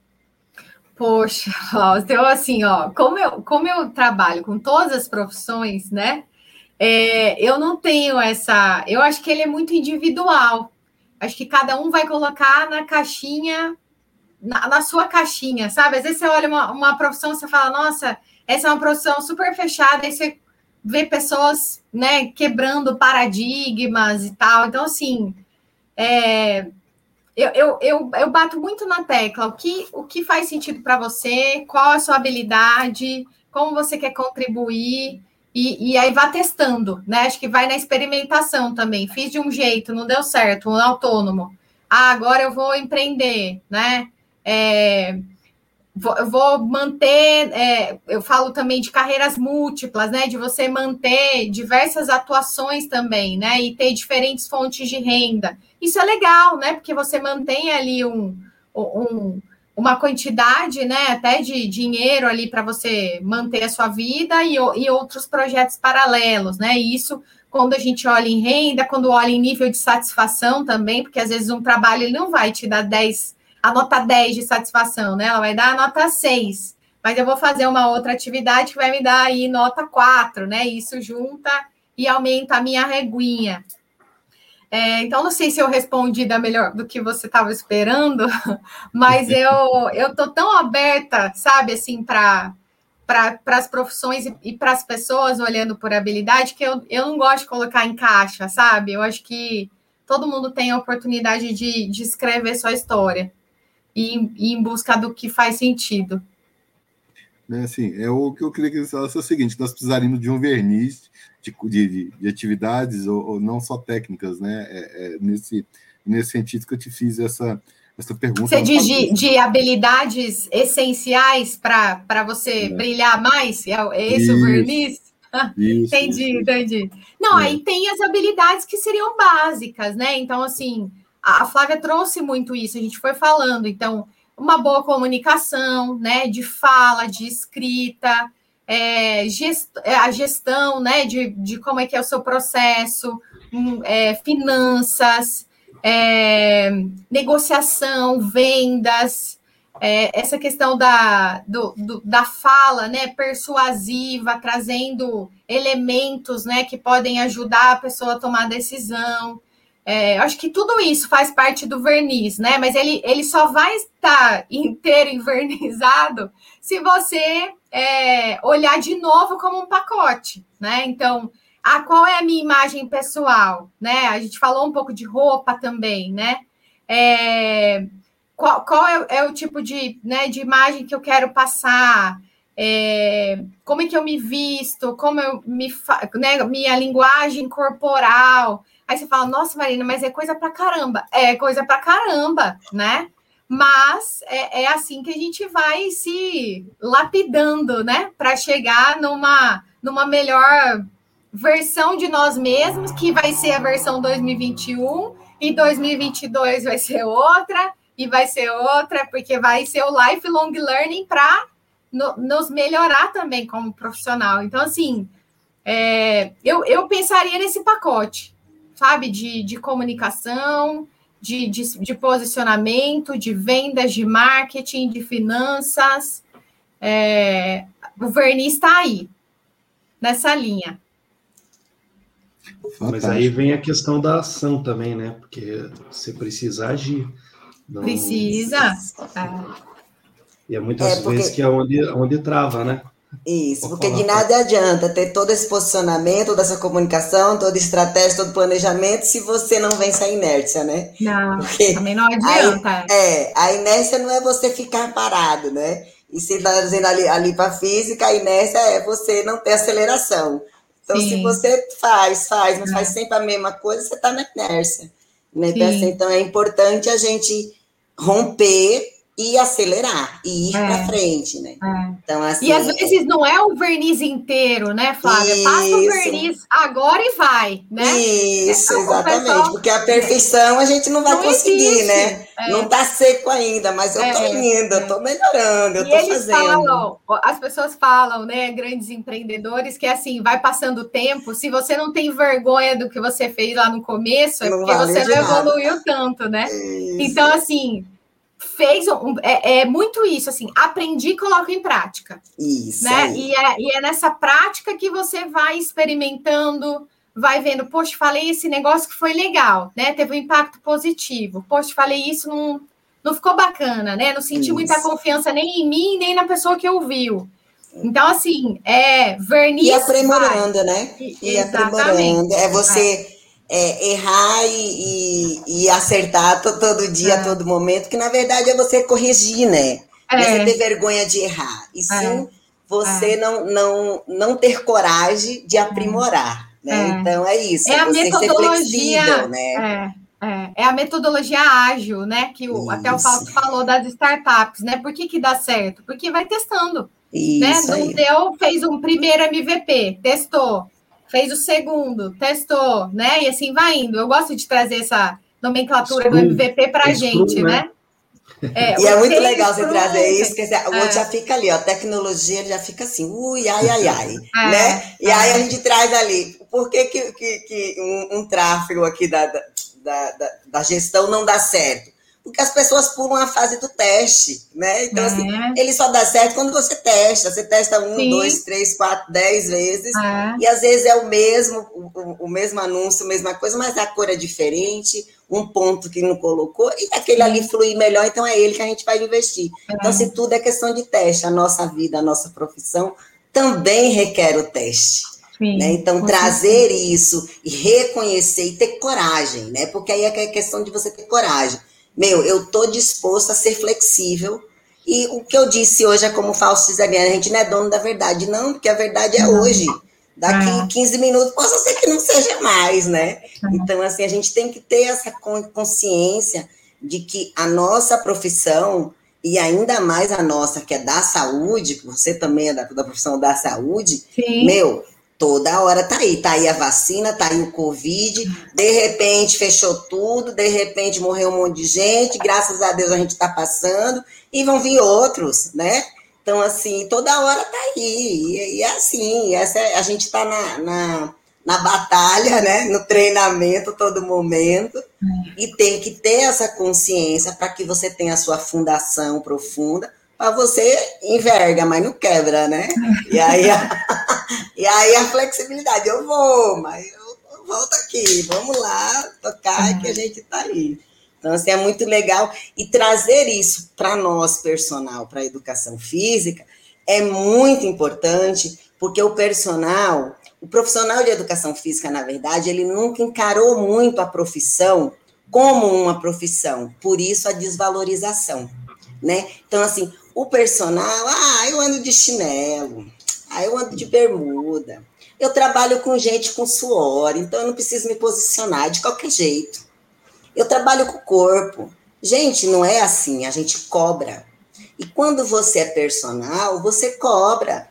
Poxa, então assim, ó, como eu, como eu trabalho com todas as profissões, né? É, eu não tenho essa. Eu acho que ele é muito individual. Acho que cada um vai colocar na caixinha, na, na sua caixinha, sabe? Às vezes você olha uma, uma profissão, você fala, nossa, essa é uma profissão super fechada, aí você vê pessoas, né, quebrando paradigmas e tal. Então, assim, é, eu, eu, eu, eu bato muito na tecla. O que, o que faz sentido para você? Qual a sua habilidade? Como você quer contribuir? E, e, aí vá testando, né? Acho que vai na experimentação também. Fiz de um jeito, não deu certo, um autônomo. Ah, agora eu vou empreender, né? É, eu vou manter, é, eu falo também de carreiras múltiplas, né? De você manter diversas atuações também, né? E ter diferentes fontes de renda. Isso é legal, né? Porque você mantém ali um, um uma quantidade, né, até de dinheiro ali para você manter a sua vida e, e outros projetos paralelos, né? E isso quando a gente olha em renda, quando olha em nível de satisfação também, porque às vezes um trabalho ele não vai te dar 10, a nota 10 de satisfação, né? Ela vai dar a nota 6. Mas eu vou fazer uma outra atividade que vai me dar aí nota 4, né? Isso junta e aumenta a minha reguinha. É, então, não sei se eu respondi da melhor do que você estava esperando, *laughs* mas *laughs* eu eu tô tão aberta, sabe, assim, para para as profissões e, e para as pessoas olhando por habilidade que eu, eu não gosto de colocar em caixa, sabe? Eu acho que todo mundo tem a oportunidade de, de escrever sua história e, e em busca do que faz sentido. Né, assim, é o que eu queria que você falasse é o seguinte: nós precisaríamos de um verniz de, de, de atividades, ou, ou, não só técnicas, né? É, é nesse, nesse sentido que eu te fiz essa, essa pergunta. Você diz de, de, habilidades essenciais para você é. brilhar mais? É, é esse isso, o verniz? Isso, *laughs* entendi, isso. entendi. Não, é. aí tem as habilidades que seriam básicas, né? Então, assim, a Flávia trouxe muito isso, a gente foi falando. Então, uma boa comunicação, né? De fala, de escrita, é, gest, é, a gestão né, de, de como é que é o seu processo, hum, é, finanças, é, negociação, vendas, é, essa questão da, do, do, da fala né, persuasiva, trazendo elementos né, que podem ajudar a pessoa a tomar decisão. É, acho que tudo isso faz parte do verniz, né? Mas ele, ele só vai estar inteiro *laughs* envernizado se você é, olhar de novo como um pacote, né? Então, a qual é a minha imagem pessoal, né? A gente falou um pouco de roupa também, né? É, qual, qual é, é, o tipo de, né, de imagem que eu quero passar? É, como é que eu me visto? Como eu me, né, minha linguagem corporal? Aí você fala, nossa, Marina, mas é coisa pra caramba. É coisa pra caramba, né? Mas é, é assim que a gente vai se lapidando, né? Para chegar numa, numa melhor versão de nós mesmos, que vai ser a versão 2021, e 2022 vai ser outra, e vai ser outra, porque vai ser o lifelong learning para no, nos melhorar também como profissional. Então, assim, é, eu, eu pensaria nesse pacote, sabe, de, de comunicação, de, de, de, posicionamento, de vendas, de marketing, de finanças, é, o verniz está aí, nessa linha. Mas aí vem a questão da ação também, né? Porque você precisa agir. Não... Precisa. É. E é muitas é porque... vezes que é onde, onde trava, né? Isso, porque de nada adianta ter todo esse posicionamento, toda essa comunicação, toda estratégia, todo planejamento, se você não vence a inércia, né? Não, porque também não adianta. A, é, a inércia não é você ficar parado, né? E se está dizendo ali, ali para física, a inércia é você não ter aceleração. Então, Sim. se você faz, faz, mas é. faz sempre a mesma coisa, você está na inércia. Né? Então, assim, então, é importante a gente romper e acelerar e ir é. para frente, né? É. Então, assim, e às vezes não é o verniz inteiro, né, Flávia? Isso. Passa o verniz agora e vai, né? Isso, então, exatamente. Pessoal... Porque a perfeição a gente não vai não conseguir, existe. né? É. Não está seco ainda, mas eu é, indo, eu estou é. melhorando, eu estou fazendo. Falam, as pessoas falam, né, grandes empreendedores, que assim, vai passando o tempo, se você não tem vergonha do que você fez lá no começo, é não porque vale você não evoluiu tanto, né? Isso. Então, assim, fez um, é, é, muito isso, assim, aprendi e coloco em prática. Isso. Né? E é, e é nessa prática que você vai experimentando, vai vendo, poxa, falei esse negócio que foi legal, né? Teve um impacto positivo. Poxa, falei isso, não, não ficou bacana, né? Não senti isso. muita confiança nem em mim, nem na pessoa que ouviu. Então, assim, é verniz. E aprimorando, vai. né? E, e aprimorando. É você é, errar e, e, e, acertar todo dia, é. todo momento, que na verdade é você corrigir, né? É. Você ter vergonha de errar. E é. sim você é. não, não, não ter coragem de aprimorar. Né? É. Então é isso. É a metodologia, né? É, é, a metodologia ágil, né? Que o, até o Fausto falou das startups, né? Por que, que dá certo? Porque vai testando. Isso né? Não deu, fez um primeiro MVP, testou fez o segundo, testou, né? E assim vai indo. Eu gosto de trazer essa nomenclatura do MVP para a gente, né? né? É, e é muito legal você trazer isso, porque o outro é. já fica ali, ó, tecnologia já fica assim, ui, ai, ai, ai, é, né? E é. aí a gente traz ali, por que, que, que, que um, um, tráfego aqui da, da, da, da gestão não dá certo? Porque as pessoas pulam a fase do teste, né? Então, assim, é. ele só dá certo quando você testa. Você testa um, Sim. dois, três, quatro, dez vezes, é. e às vezes é o mesmo, o, o, mesmo anúncio, a mesma coisa, mas a cor é diferente, um ponto que não colocou, e aquele ali flui melhor, então é ele que a gente vai investir. É. Então, se tudo é questão de teste, a nossa vida, a nossa profissão também requer o teste. né? Então, trazer isso e reconhecer e ter coragem, né? Porque aí é questão de você ter coragem meu, eu tô disposto a ser flexível. E o que eu disse hoje é como Fausto diz, a gente não é dono da verdade, não, porque a verdade é hoje. Daqui é. 15 minutos possa ser que não seja mais, né? Então, assim, a gente tem que ter essa consciência de que a nossa profissão, e ainda mais a nossa, que é da saúde, você também é da, da profissão da saúde, Sim. meu, Toda hora tá aí, tá aí a vacina, tá aí o Covid, de repente fechou tudo, de repente morreu um monte de gente, graças a Deus a gente tá passando, e vão vir outros, né? Então, assim, toda hora tá aí, e, e assim, essa, é, a gente tá na, na, na batalha, né? No treinamento todo momento, e tem que ter essa consciência para que você tenha a sua fundação profunda, para você enverga, mas não quebra, né? E aí a, *laughs* e aí a flexibilidade, eu vou, mas eu, volto aqui, vamos lá, tocar que a gente está aí. Então, assim, é muito legal. E trazer isso para nós, personal, para a educação física, é muito importante, porque o personal, o profissional de educação física, na verdade, ele nunca encarou muito a profissão como uma profissão, por isso a desvalorização, né? Então, assim, o personal, ah, eu ando de chinelo, ah, eu ando de bermuda. Eu trabalho com gente com suor, então eu não preciso me posicionar de qualquer jeito. Eu trabalho com o corpo. Gente, não é assim, a gente cobra. E quando você é personal, você cobra.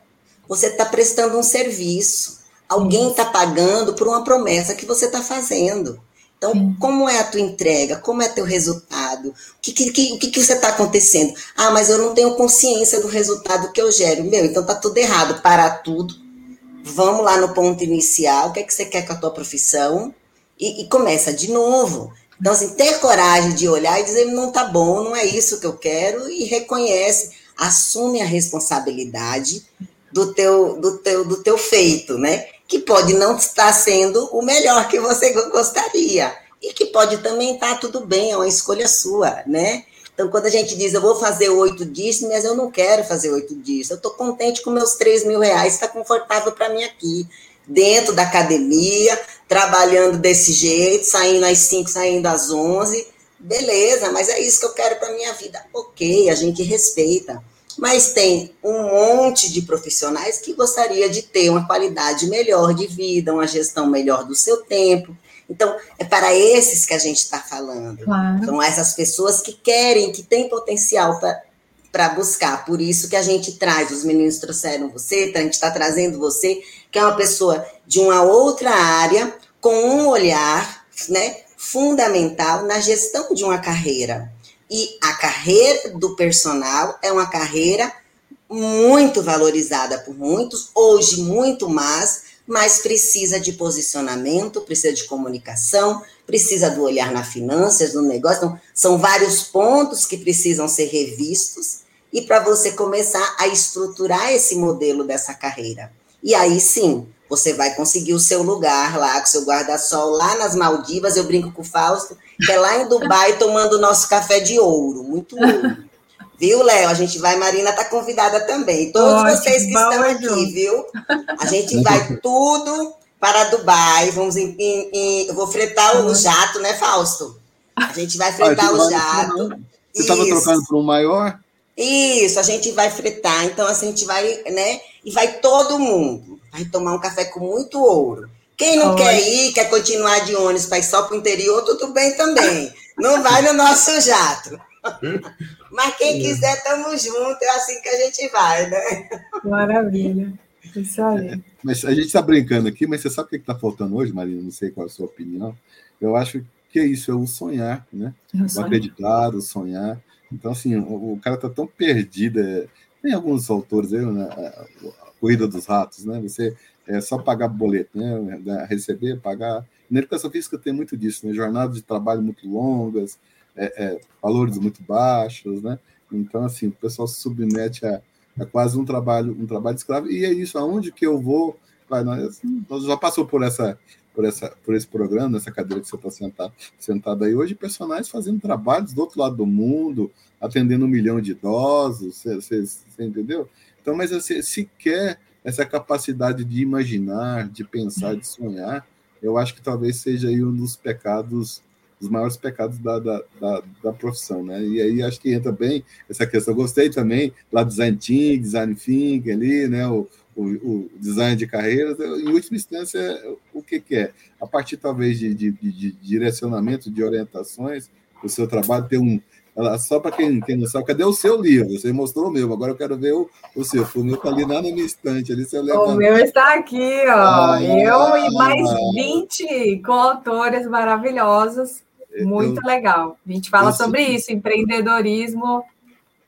Você está prestando um serviço. Alguém está pagando por uma promessa que você está fazendo. Então, Sim. como é a tua entrega? Como é teu resultado? O que, que, que, que, que você está acontecendo? Ah, mas eu não tenho consciência do resultado que eu gero. Meu, então tá tudo errado. Parar tudo. Vamos lá no ponto inicial. O que é que você quer com a tua profissão? E, e começa de novo. Então, assim, ter coragem de olhar e dizer, não tá bom, não é isso que eu quero, e reconhece. assume a responsabilidade do teu, do teu, do teu feito, né? Que pode não estar sendo o melhor que você gostaria. E que pode também estar tudo bem, é uma escolha sua, né? Então, quando a gente diz, eu vou fazer oito dias, mas eu não quero fazer oito dias, eu estou contente com meus três mil reais, está confortável para mim aqui, dentro da academia, trabalhando desse jeito, saindo às cinco, saindo às onze, beleza, mas é isso que eu quero para minha vida. Ok, a gente respeita. Mas tem um monte de profissionais que gostaria de ter uma qualidade melhor de vida, uma gestão melhor do seu tempo. Então, é para esses que a gente está falando. Claro. São essas pessoas que querem, que têm potencial para buscar. Por isso que a gente traz, os meninos trouxeram você, a gente está trazendo você, que é uma pessoa de uma outra área, com um olhar né, fundamental na gestão de uma carreira. E a carreira do personal é uma carreira muito valorizada por muitos, hoje muito mais, mas precisa de posicionamento, precisa de comunicação, precisa do olhar na finanças, no negócio. Então, são vários pontos que precisam ser revistos e para você começar a estruturar esse modelo dessa carreira. E aí sim, você vai conseguir o seu lugar lá, com seu guarda-sol lá nas Maldivas. Eu brinco com o Fausto, que é lá em Dubai tomando o nosso café de ouro, muito ouro. Viu, Léo? A gente vai, Marina está convidada também. Todos Ótimo, vocês que estão aqui, viu? A gente vai tudo para Dubai. Vamos em, em, em, eu vou fretar o jato, né, Fausto? A gente vai fretar ah, o jato. Você estava trocando para um maior? Isso, a gente vai fretar. Então, assim, a gente vai, né? E vai todo mundo vai tomar um café com muito ouro. Quem não Oi. quer ir, quer continuar de ônibus para ir só para o interior, tudo bem também. Não vai no nosso jato. *laughs* Mas quem quiser, estamos juntos, é assim que a gente vai, né? Maravilha. Isso aí. Mas a gente está brincando aqui, mas você sabe o que está faltando hoje, Marina? Não sei qual é a sua opinião. Eu acho que é isso, é o sonhar, né? O acreditar, o sonhar. Então, assim, o, o cara está tão perdido. É... Tem alguns autores, eu, né? corrida dos ratos, né? Você é só pagar boleto, né? Receber, pagar. Na educação física tem muito disso, né? Jornadas de trabalho muito longas, é, é, valores muito baixos, né? Então, assim, o pessoal se submete a, a, quase um trabalho, um trabalho escravo, e é isso, aonde que eu vou. Vai, nós, nós já passou por essa, por, essa, por esse programa, nessa cadeira que você está sentado, sentado aí hoje, personagens fazendo trabalhos do outro lado do mundo, atendendo um milhão de idosos, você, entendeu? Então, mas assim, se quer essa capacidade de imaginar, de pensar, de sonhar, eu acho que talvez seja aí um dos pecados, os maiores pecados da, da, da, da, profissão, né? E aí acho que entra bem essa questão. Eu gostei também lá do design team, design thinking ali, né? O, o, o, design de carreiras, em última instância, o que, que é? A partir talvez de, de, de direcionamento, de orientações, o seu trabalho ter um, só para quem, quem não sabe, cadê o seu livro? Você mostrou o meu, agora eu quero ver o, o seu. O meu está ali na minha estante. Ali, o meu está aqui, ó. Ah, eu e mais 20 coautores maravilhosos. Muito eu, legal. A gente fala sobre isso, empreendedorismo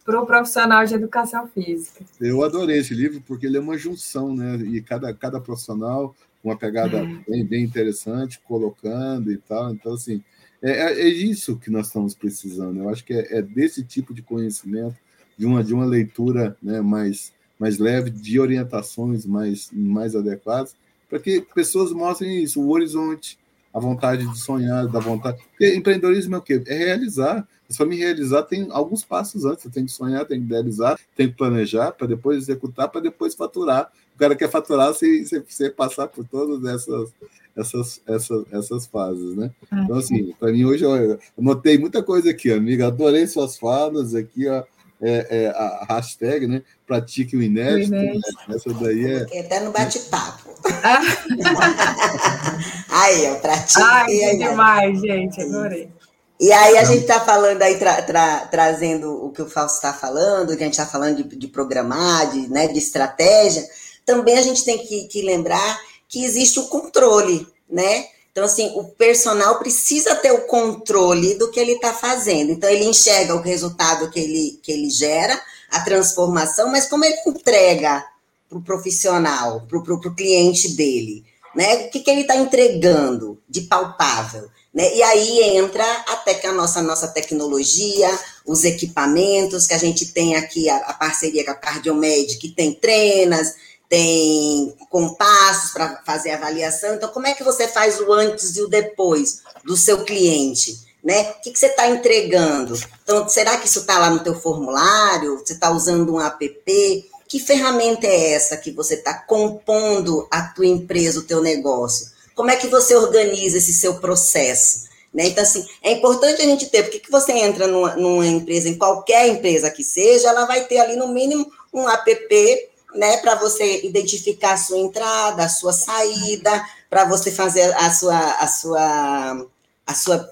para o profissional de educação física. Eu adorei esse livro porque ele é uma junção, né? E cada, cada profissional, uma pegada é. bem, bem interessante, colocando e tal. Então, assim, é, é, é, isso que nós estamos precisando. Eu acho que é, é, desse tipo de conhecimento, de uma, de uma leitura né, mais, mais leve, de orientações mais, mais adequadas, para que pessoas mostrem isso, o horizonte, a vontade de sonhar, da vontade. Porque empreendedorismo é o quê? É realizar. Mas para me realizar, tem alguns passos antes. Você tem que sonhar, tem que idealizar, tem que planejar, para depois executar, para depois faturar. O cara quer faturar sem, sem, sem passar por todas essas, essas, essas, essas fases, né? Ah, então, assim, para mim hoje eu, eu notei muita coisa aqui, amiga. Adorei suas falas aqui, ó. É, é, a hashtag, né? Pratique o inédito. O inédito. Né? Essa daí é. Até no bate-papo. Ah. *laughs* aí, ó, pratique. Ai, que demais, gente, adorei. E aí a gente está falando aí, tra, tra, trazendo o que o Fausto está falando, que a gente está falando de, de programar, de, né, de estratégia. Também a gente tem que, que lembrar que existe o controle, né? Então, assim, o personal precisa ter o controle do que ele está fazendo. Então, ele enxerga o resultado que ele, que ele gera, a transformação, mas como ele entrega para o profissional, para o cliente dele, né? O que, que ele está entregando de palpável? Né? E aí entra até a nossa, nossa tecnologia, os equipamentos, que a gente tem aqui a, a parceria com a Cardiomed, que tem trenas, tem compassos para fazer avaliação. Então, como é que você faz o antes e o depois do seu cliente? Né? O que, que você está entregando? Então, será que isso está lá no teu formulário? Você está usando um app? Que ferramenta é essa que você está compondo a tua empresa, o teu negócio? Como é que você organiza esse seu processo? Né? Então, assim, é importante a gente ter, porque que você entra numa, numa, empresa, em qualquer empresa que seja, ela vai ter ali no mínimo um app, né, para você identificar a sua entrada, a sua saída, para você fazer a sua, a sua, a sua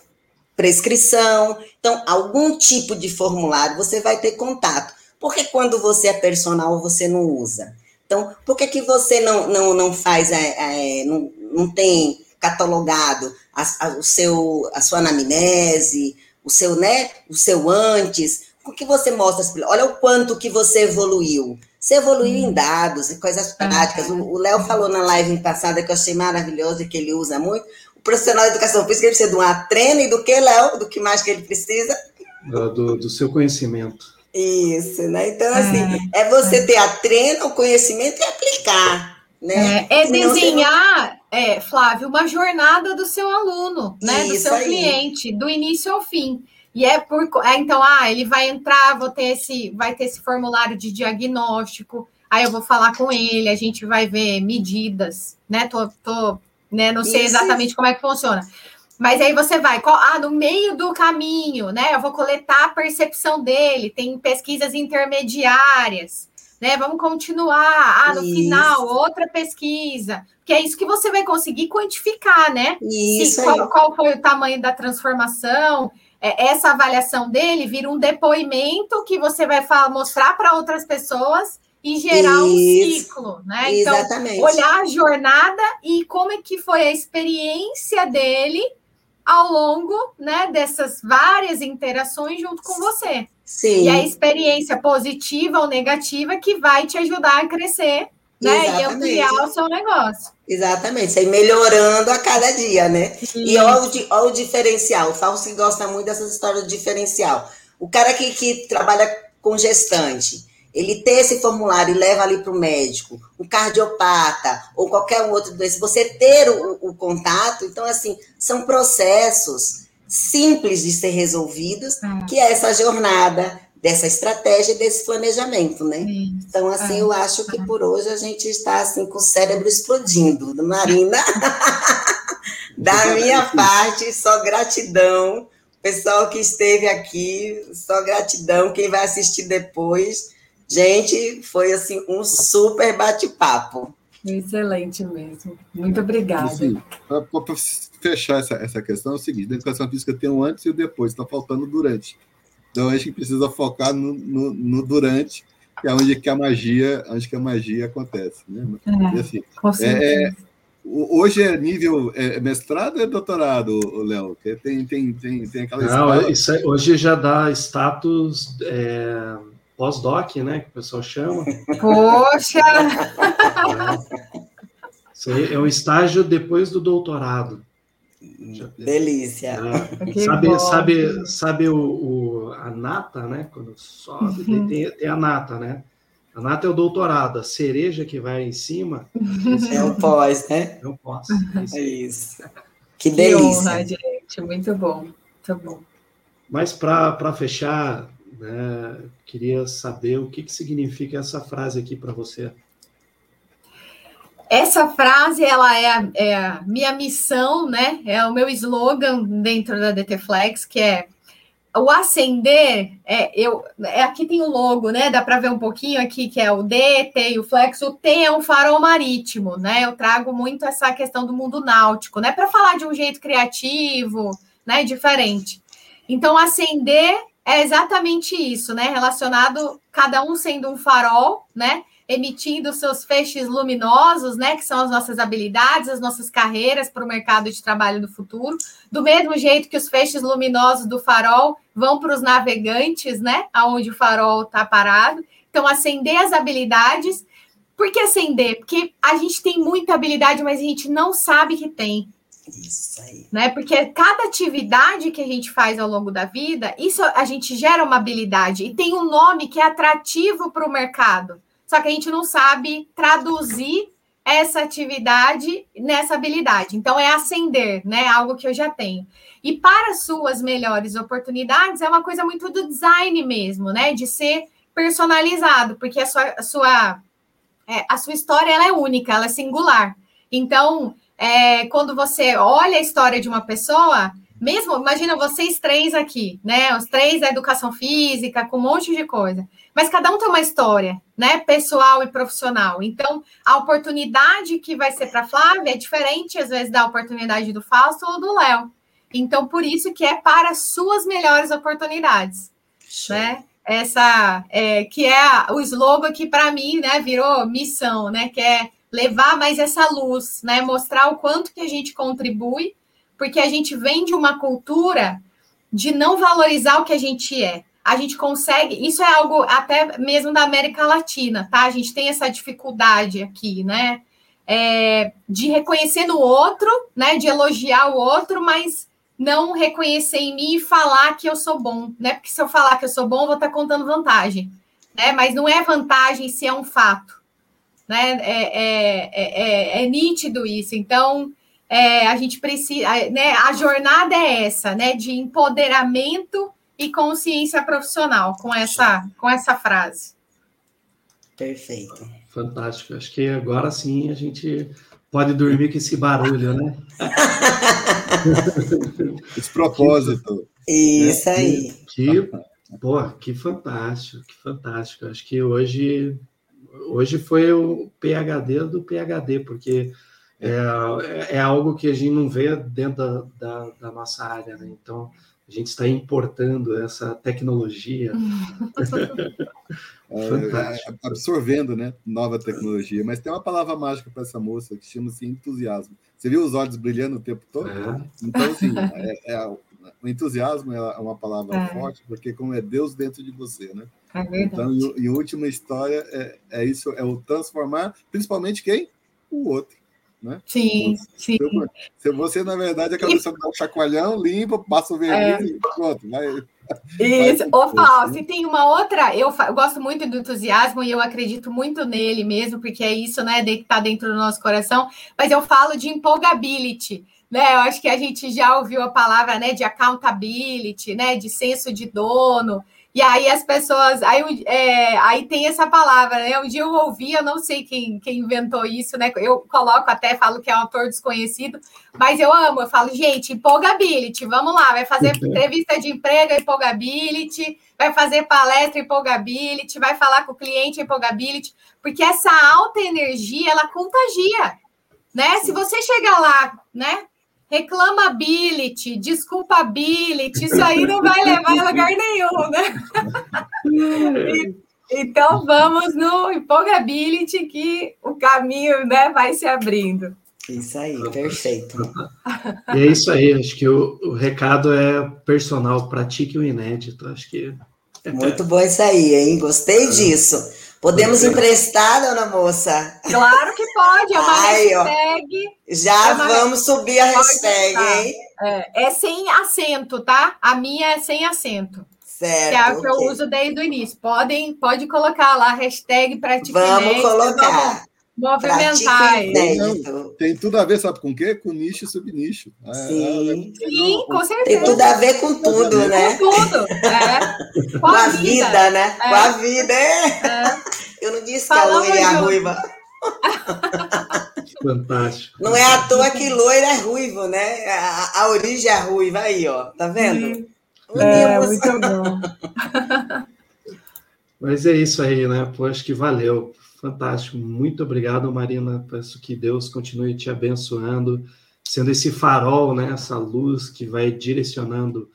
prescrição. Então, algum tipo de formulário você vai ter contato. Porque quando você é personal, você não usa? Então, por que, que você não, não, não faz, é, é, não, não tem catalogado a, a, o seu, a sua anamnese, o seu, né, o seu antes? O que você mostra? Olha o quanto que você evoluiu. Você evoluiu em dados, em coisas práticas. O Léo falou na live passada que eu achei maravilhoso e que ele usa muito. O profissional de educação física ele precisa de uma treino e do que, Léo? Do que mais que ele precisa? Do, do seu conhecimento. Isso, né? Então, assim, é, é você ter a treino, o conhecimento e aplicar. Né? É, é desenhar, é, Flávio, uma jornada do seu aluno, né? Isso do seu aí. cliente, do início ao fim. E é por é, então, ah, ele vai entrar, vou ter esse, vai ter esse formulário de diagnóstico, aí eu vou falar com ele, a gente vai ver medidas, né? Tô, tô né? Não sei exatamente como é que funciona. Mas aí você vai, ah, no meio do caminho, né? Eu vou coletar a percepção dele, tem pesquisas intermediárias, né? Vamos continuar. Ah, no isso. final, outra pesquisa. Que é isso que você vai conseguir quantificar, né? Isso. Se, qual, qual, foi o tamanho da transformação? É, essa avaliação dele vira um depoimento que você vai falar, mostrar para outras pessoas e gerar Isso, um ciclo, né? Então, exatamente. olhar a jornada e como é que foi a experiência dele ao longo né, dessas várias interações junto com você. Sim. E a experiência positiva ou negativa que vai te ajudar a crescer né, e ampliar o seu negócio. Exatamente, você ir melhorando a cada dia, né? Sim. E olha o, olha o diferencial. O Fausto gosta muito dessas histórias de diferencial. O cara que, que trabalha com gestante, ele ter esse formulário e leva ali para o médico, o cardiopata ou qualquer outro doença, você ter o, o, contato, então, assim, são processos simples de ser resolvidos, é. que é essa jornada dessa estratégia, desse planejamento, né? Sim. Então, assim, é. eu acho que por hoje a gente está, assim, com o cérebro explodindo. Marina, *laughs* da minha parte, só gratidão. Pessoal que esteve aqui, só gratidão. Quem vai assistir depois, Gente, foi assim um super bate-papo. Excelente mesmo. Muito obrigada. Assim, Para fechar essa, essa questão, é o seguinte: na educação física tem um antes e o depois, está faltando durante. Então a gente precisa focar no, no, no, durante, que é onde que a magia, onde que a magia acontece. Né? É, e, assim, é, é, hoje é nível é mestrado ou é doutorado, Léo? Tem, tem, tem, tem aquela Não, isso hoje já dá status. É pós-doc, né, que o pessoal chama. Poxa! É. Isso é um estágio depois do doutorado. Delícia. É. Sabe, sabe, sabe o, o, a nata, né? Quando sobe, uhum. tem, tem, a nata, né? A nata é o doutorado, a cereja que vai em cima. É o pós, né? É o pós. É isso. Que delícia. Que honra, gente. Muito bom. Muito bom. Mas para fechar, né? Queria saber o que, que significa essa frase aqui para você. Essa frase ela é a, é minha missão, né? É o meu slogan dentro da DTFlex, que é o acender. É, eu, é, aqui tem o logo, né? Dá para ver um pouquinho aqui que é o D, T e o Flex. O T é um farol marítimo, né? Eu trago muito essa questão do mundo náutico, né? Para falar de um jeito criativo, né? Diferente. Então, acender é exatamente isso, né? Relacionado, cada um sendo um farol, né? Emitindo seus feixes luminosos, né? Que são as nossas habilidades, as nossas carreiras para o mercado de trabalho do futuro. Do mesmo jeito que os feixes luminosos do farol vão para os navegantes, né? Aonde o farol está parado. Então, acender as habilidades. Por que acender? Porque a gente tem muita habilidade, mas a gente não sabe que tem. Isso aí. Né? Porque cada atividade que a gente faz ao longo da vida, isso a gente gera uma habilidade e tem um nome que é atrativo para o mercado. Só que a gente não sabe traduzir essa atividade nessa habilidade. Então é ascender, né? Algo que eu já tenho. E para suas melhores oportunidades é uma coisa muito do design mesmo, né? De ser personalizado, porque a sua, a sua, é, a sua história ela é única, ela é singular. Então, é, quando você olha a história de uma pessoa, mesmo, imagina vocês três aqui, né? Os três da educação física, com um monte de coisa. Mas cada um tem uma história, né? Pessoal e profissional. Então, a oportunidade que vai ser para Flávia é diferente, às vezes, da oportunidade do Fausto ou do Léo. Então, por isso que é para suas melhores oportunidades, né? Essa, é, que é o slogan que, para mim, né, virou missão, né? Que é levar mais essa luz, né? Mostrar o quanto que a gente contribui, porque a gente vem de uma cultura de não valorizar o que a gente é. A gente consegue, isso é algo até mesmo da América Latina, tá? A gente tem essa dificuldade aqui, né? É, de reconhecer no outro, né? De elogiar o outro, mas não reconhecer em mim e falar que eu sou bom, né? Porque se eu falar que eu sou bom, vou estar contando vantagem, né? Mas não é vantagem se é um fato né? É, é, é, é nítido isso. Então, é, a gente precisa, né? A jornada é essa, né? De empoderamento e consciência profissional com essa, com essa frase. Perfeito. Fantástico. Acho que agora sim a gente pode dormir com esse barulho, né? *laughs* Esse propósito. Isso aí. Que, que, pô, que fantástico, que fantástico. Acho que hoje hoje foi o PHD do PHD, porque é, é algo que a gente não vê dentro da, da, da nossa área, né? Então, a gente está importando essa tecnologia. *laughs* é, é absorvendo, né? Nova tecnologia. Mas tem uma palavra mágica para essa moça que chama-se entusiasmo. Você viu os olhos brilhando o tempo todo? É. Então, assim, *laughs* é, é o entusiasmo é uma palavra é. forte, porque como é Deus dentro de você, né? É então, em, em, última história, é, é isso, é o transformar, principalmente quem? O outro. Né? Sim, sim. Se você, na verdade, acaba e... dando um chacoalhão, limpa, passa o verniz é. e pronto. Vai, isso. Ô, Fausto, e tem uma outra, eu, eu, gosto muito do entusiasmo e eu acredito muito nele mesmo, porque é isso, né, que está dentro do nosso coração, mas eu falo de empolgability, né? Eu acho que a gente já ouviu a palavra, né, de accountability, né, de senso de dono. E aí as pessoas, aí, é, aí tem essa palavra, né? Um dia eu ouvi, eu não sei quem, quem inventou isso, né? Eu coloco até, falo que é um autor desconhecido, mas eu amo, eu falo, gente, empolgability, vamos lá, vai fazer entrevista de emprego, empolgability, vai fazer palestra, empolgability, vai falar com o cliente, empolgability, porque essa alta energia, ela contagia, né? Se você chegar lá, né? Reclamability, desculpability, isso aí não vai levar a lugar nenhum, né? *laughs* então vamos no empolgability que o caminho né, vai se abrindo. Isso aí, perfeito. E é isso aí, acho que o, o recado é personal, pratique o inédito, acho que. Muito bom isso aí, hein? Gostei é. disso. Podemos emprestar, dona moça? Claro que pode, é uma Ai, hashtag. Ó, já é vamos subir a hashtag, hein? É, é, sem acento, tá? A minha é sem acento. Certo. Que é a que okay. eu uso desde o início. Podem, pode colocar lá a hashtag para Vamos colocar. Movimentar. Tem tudo a ver, sabe com o quê? Com nicho e subnicho. É, Sim, é, Sim com certeza. Tem tudo a ver com tudo, né? Com tudo. É. *laughs* Com, a vida, vida né? É. Com a vida, é. é. Eu não disse Falamos que a loira é a ruiva. *laughs* Fantástico. Não é à toa que loira é ruivo, né? A, a origem é ruiva aí, ó. Tá vendo? Sim. É, muito bom. *laughs* Mas é isso aí, né? Pô, acho que valeu. Fantástico. Muito obrigado, Marina. Peço que Deus continue te abençoando, sendo esse farol, né? Essa luz que vai direcionando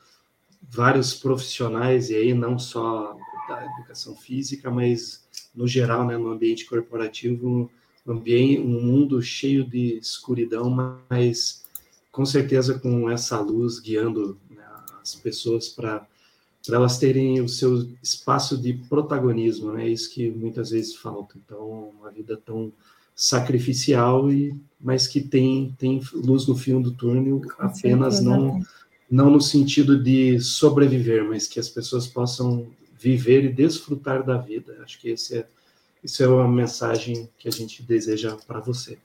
vários profissionais, e aí não só da educação física, mas no geral, né, no ambiente corporativo, um, ambiente, um mundo cheio de escuridão, mas com certeza com essa luz guiando né, as pessoas para elas terem o seu espaço de protagonismo, né? É isso que muitas vezes falta. Então, uma vida tão sacrificial e mas que tem, tem luz no fim do túnel, apenas não, não no sentido de sobreviver, mas que as pessoas possam viver e desfrutar da vida. Acho que esse é, isso é uma mensagem que a gente deseja para você.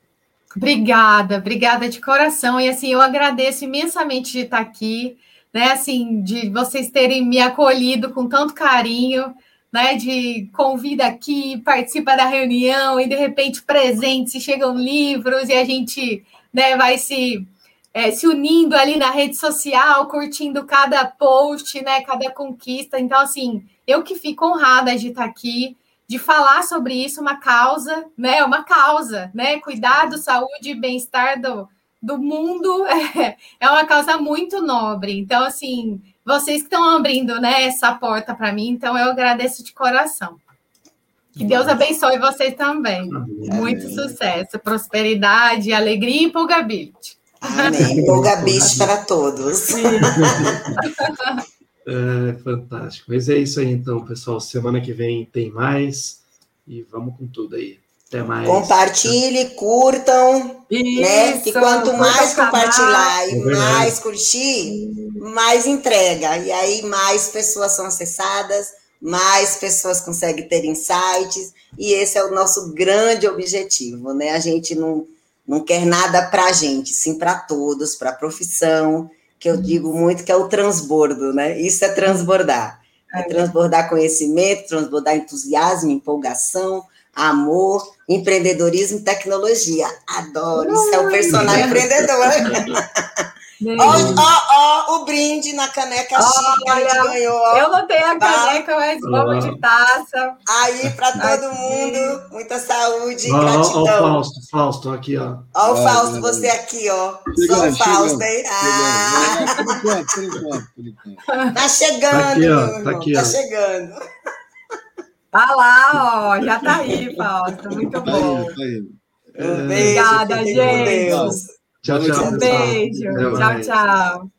Obrigada, obrigada de coração. E assim, eu agradeço imensamente de estar aqui, né? Assim, de vocês terem me acolhido com tanto carinho, né? De convida aqui, participa da reunião e de repente presente, se chegam livros e a gente né, vai se, é, se unindo ali na rede social, curtindo cada post, né? Cada conquista. Então, assim, eu que fico honrada de estar aqui de falar sobre isso, uma causa, né? Uma causa, né? Cuidado, saúde e bem-estar do, do mundo *laughs* é, é uma causa muito nobre. Então, assim, vocês que estão abrindo né, essa porta para mim, então eu agradeço de coração. Que Deus abençoe vocês também. Amém. Muito sucesso, prosperidade, alegria e empolgability. Amém. *laughs* Empolgability para todos. *laughs* É, fantástico. Mas é isso aí, então, pessoal. Semana que vem tem mais. E vamos com tudo aí. Até mais. Compartilhe, curtam. Isso, né? Que quanto mais compartilhar e é mais curtir, mais entrega. E aí mais pessoas são acessadas, mais pessoas conseguem ter insights. E esse é o nosso grande objetivo, né? A gente não, não quer nada para a gente, sim para todos, para a profissão que eu digo muito que é o transbordo, né? Isso é transbordar. É, é transbordar conhecimento, transbordar entusiasmo, empolgação, amor, empreendedorismo e tecnologia. Adoro, isso é o personagem empreendedor. Ó, ó, ó, o brinde na caneca chique que a gente ganhou. Eu não tenho a tá? caneca, mas vamos de taça. Aí, para todo mundo, muita saúde e gratidão. Ó, o Fausto, Fausto, aqui, ó. Ó, o Fausto, você aqui, ó. Sou o Fausto, hein? Ah. Por enquanto, por enquanto, por enquanto. Tá chegando, tá aqui, ó, tá, aqui, tá chegando. Tá lá, ó, já tá aí, Fausto. Muito tá bom. Indo, tá indo. Um beijo, Obrigada, gente. Tchau, tchau. Um beijo. Tchau, tchau.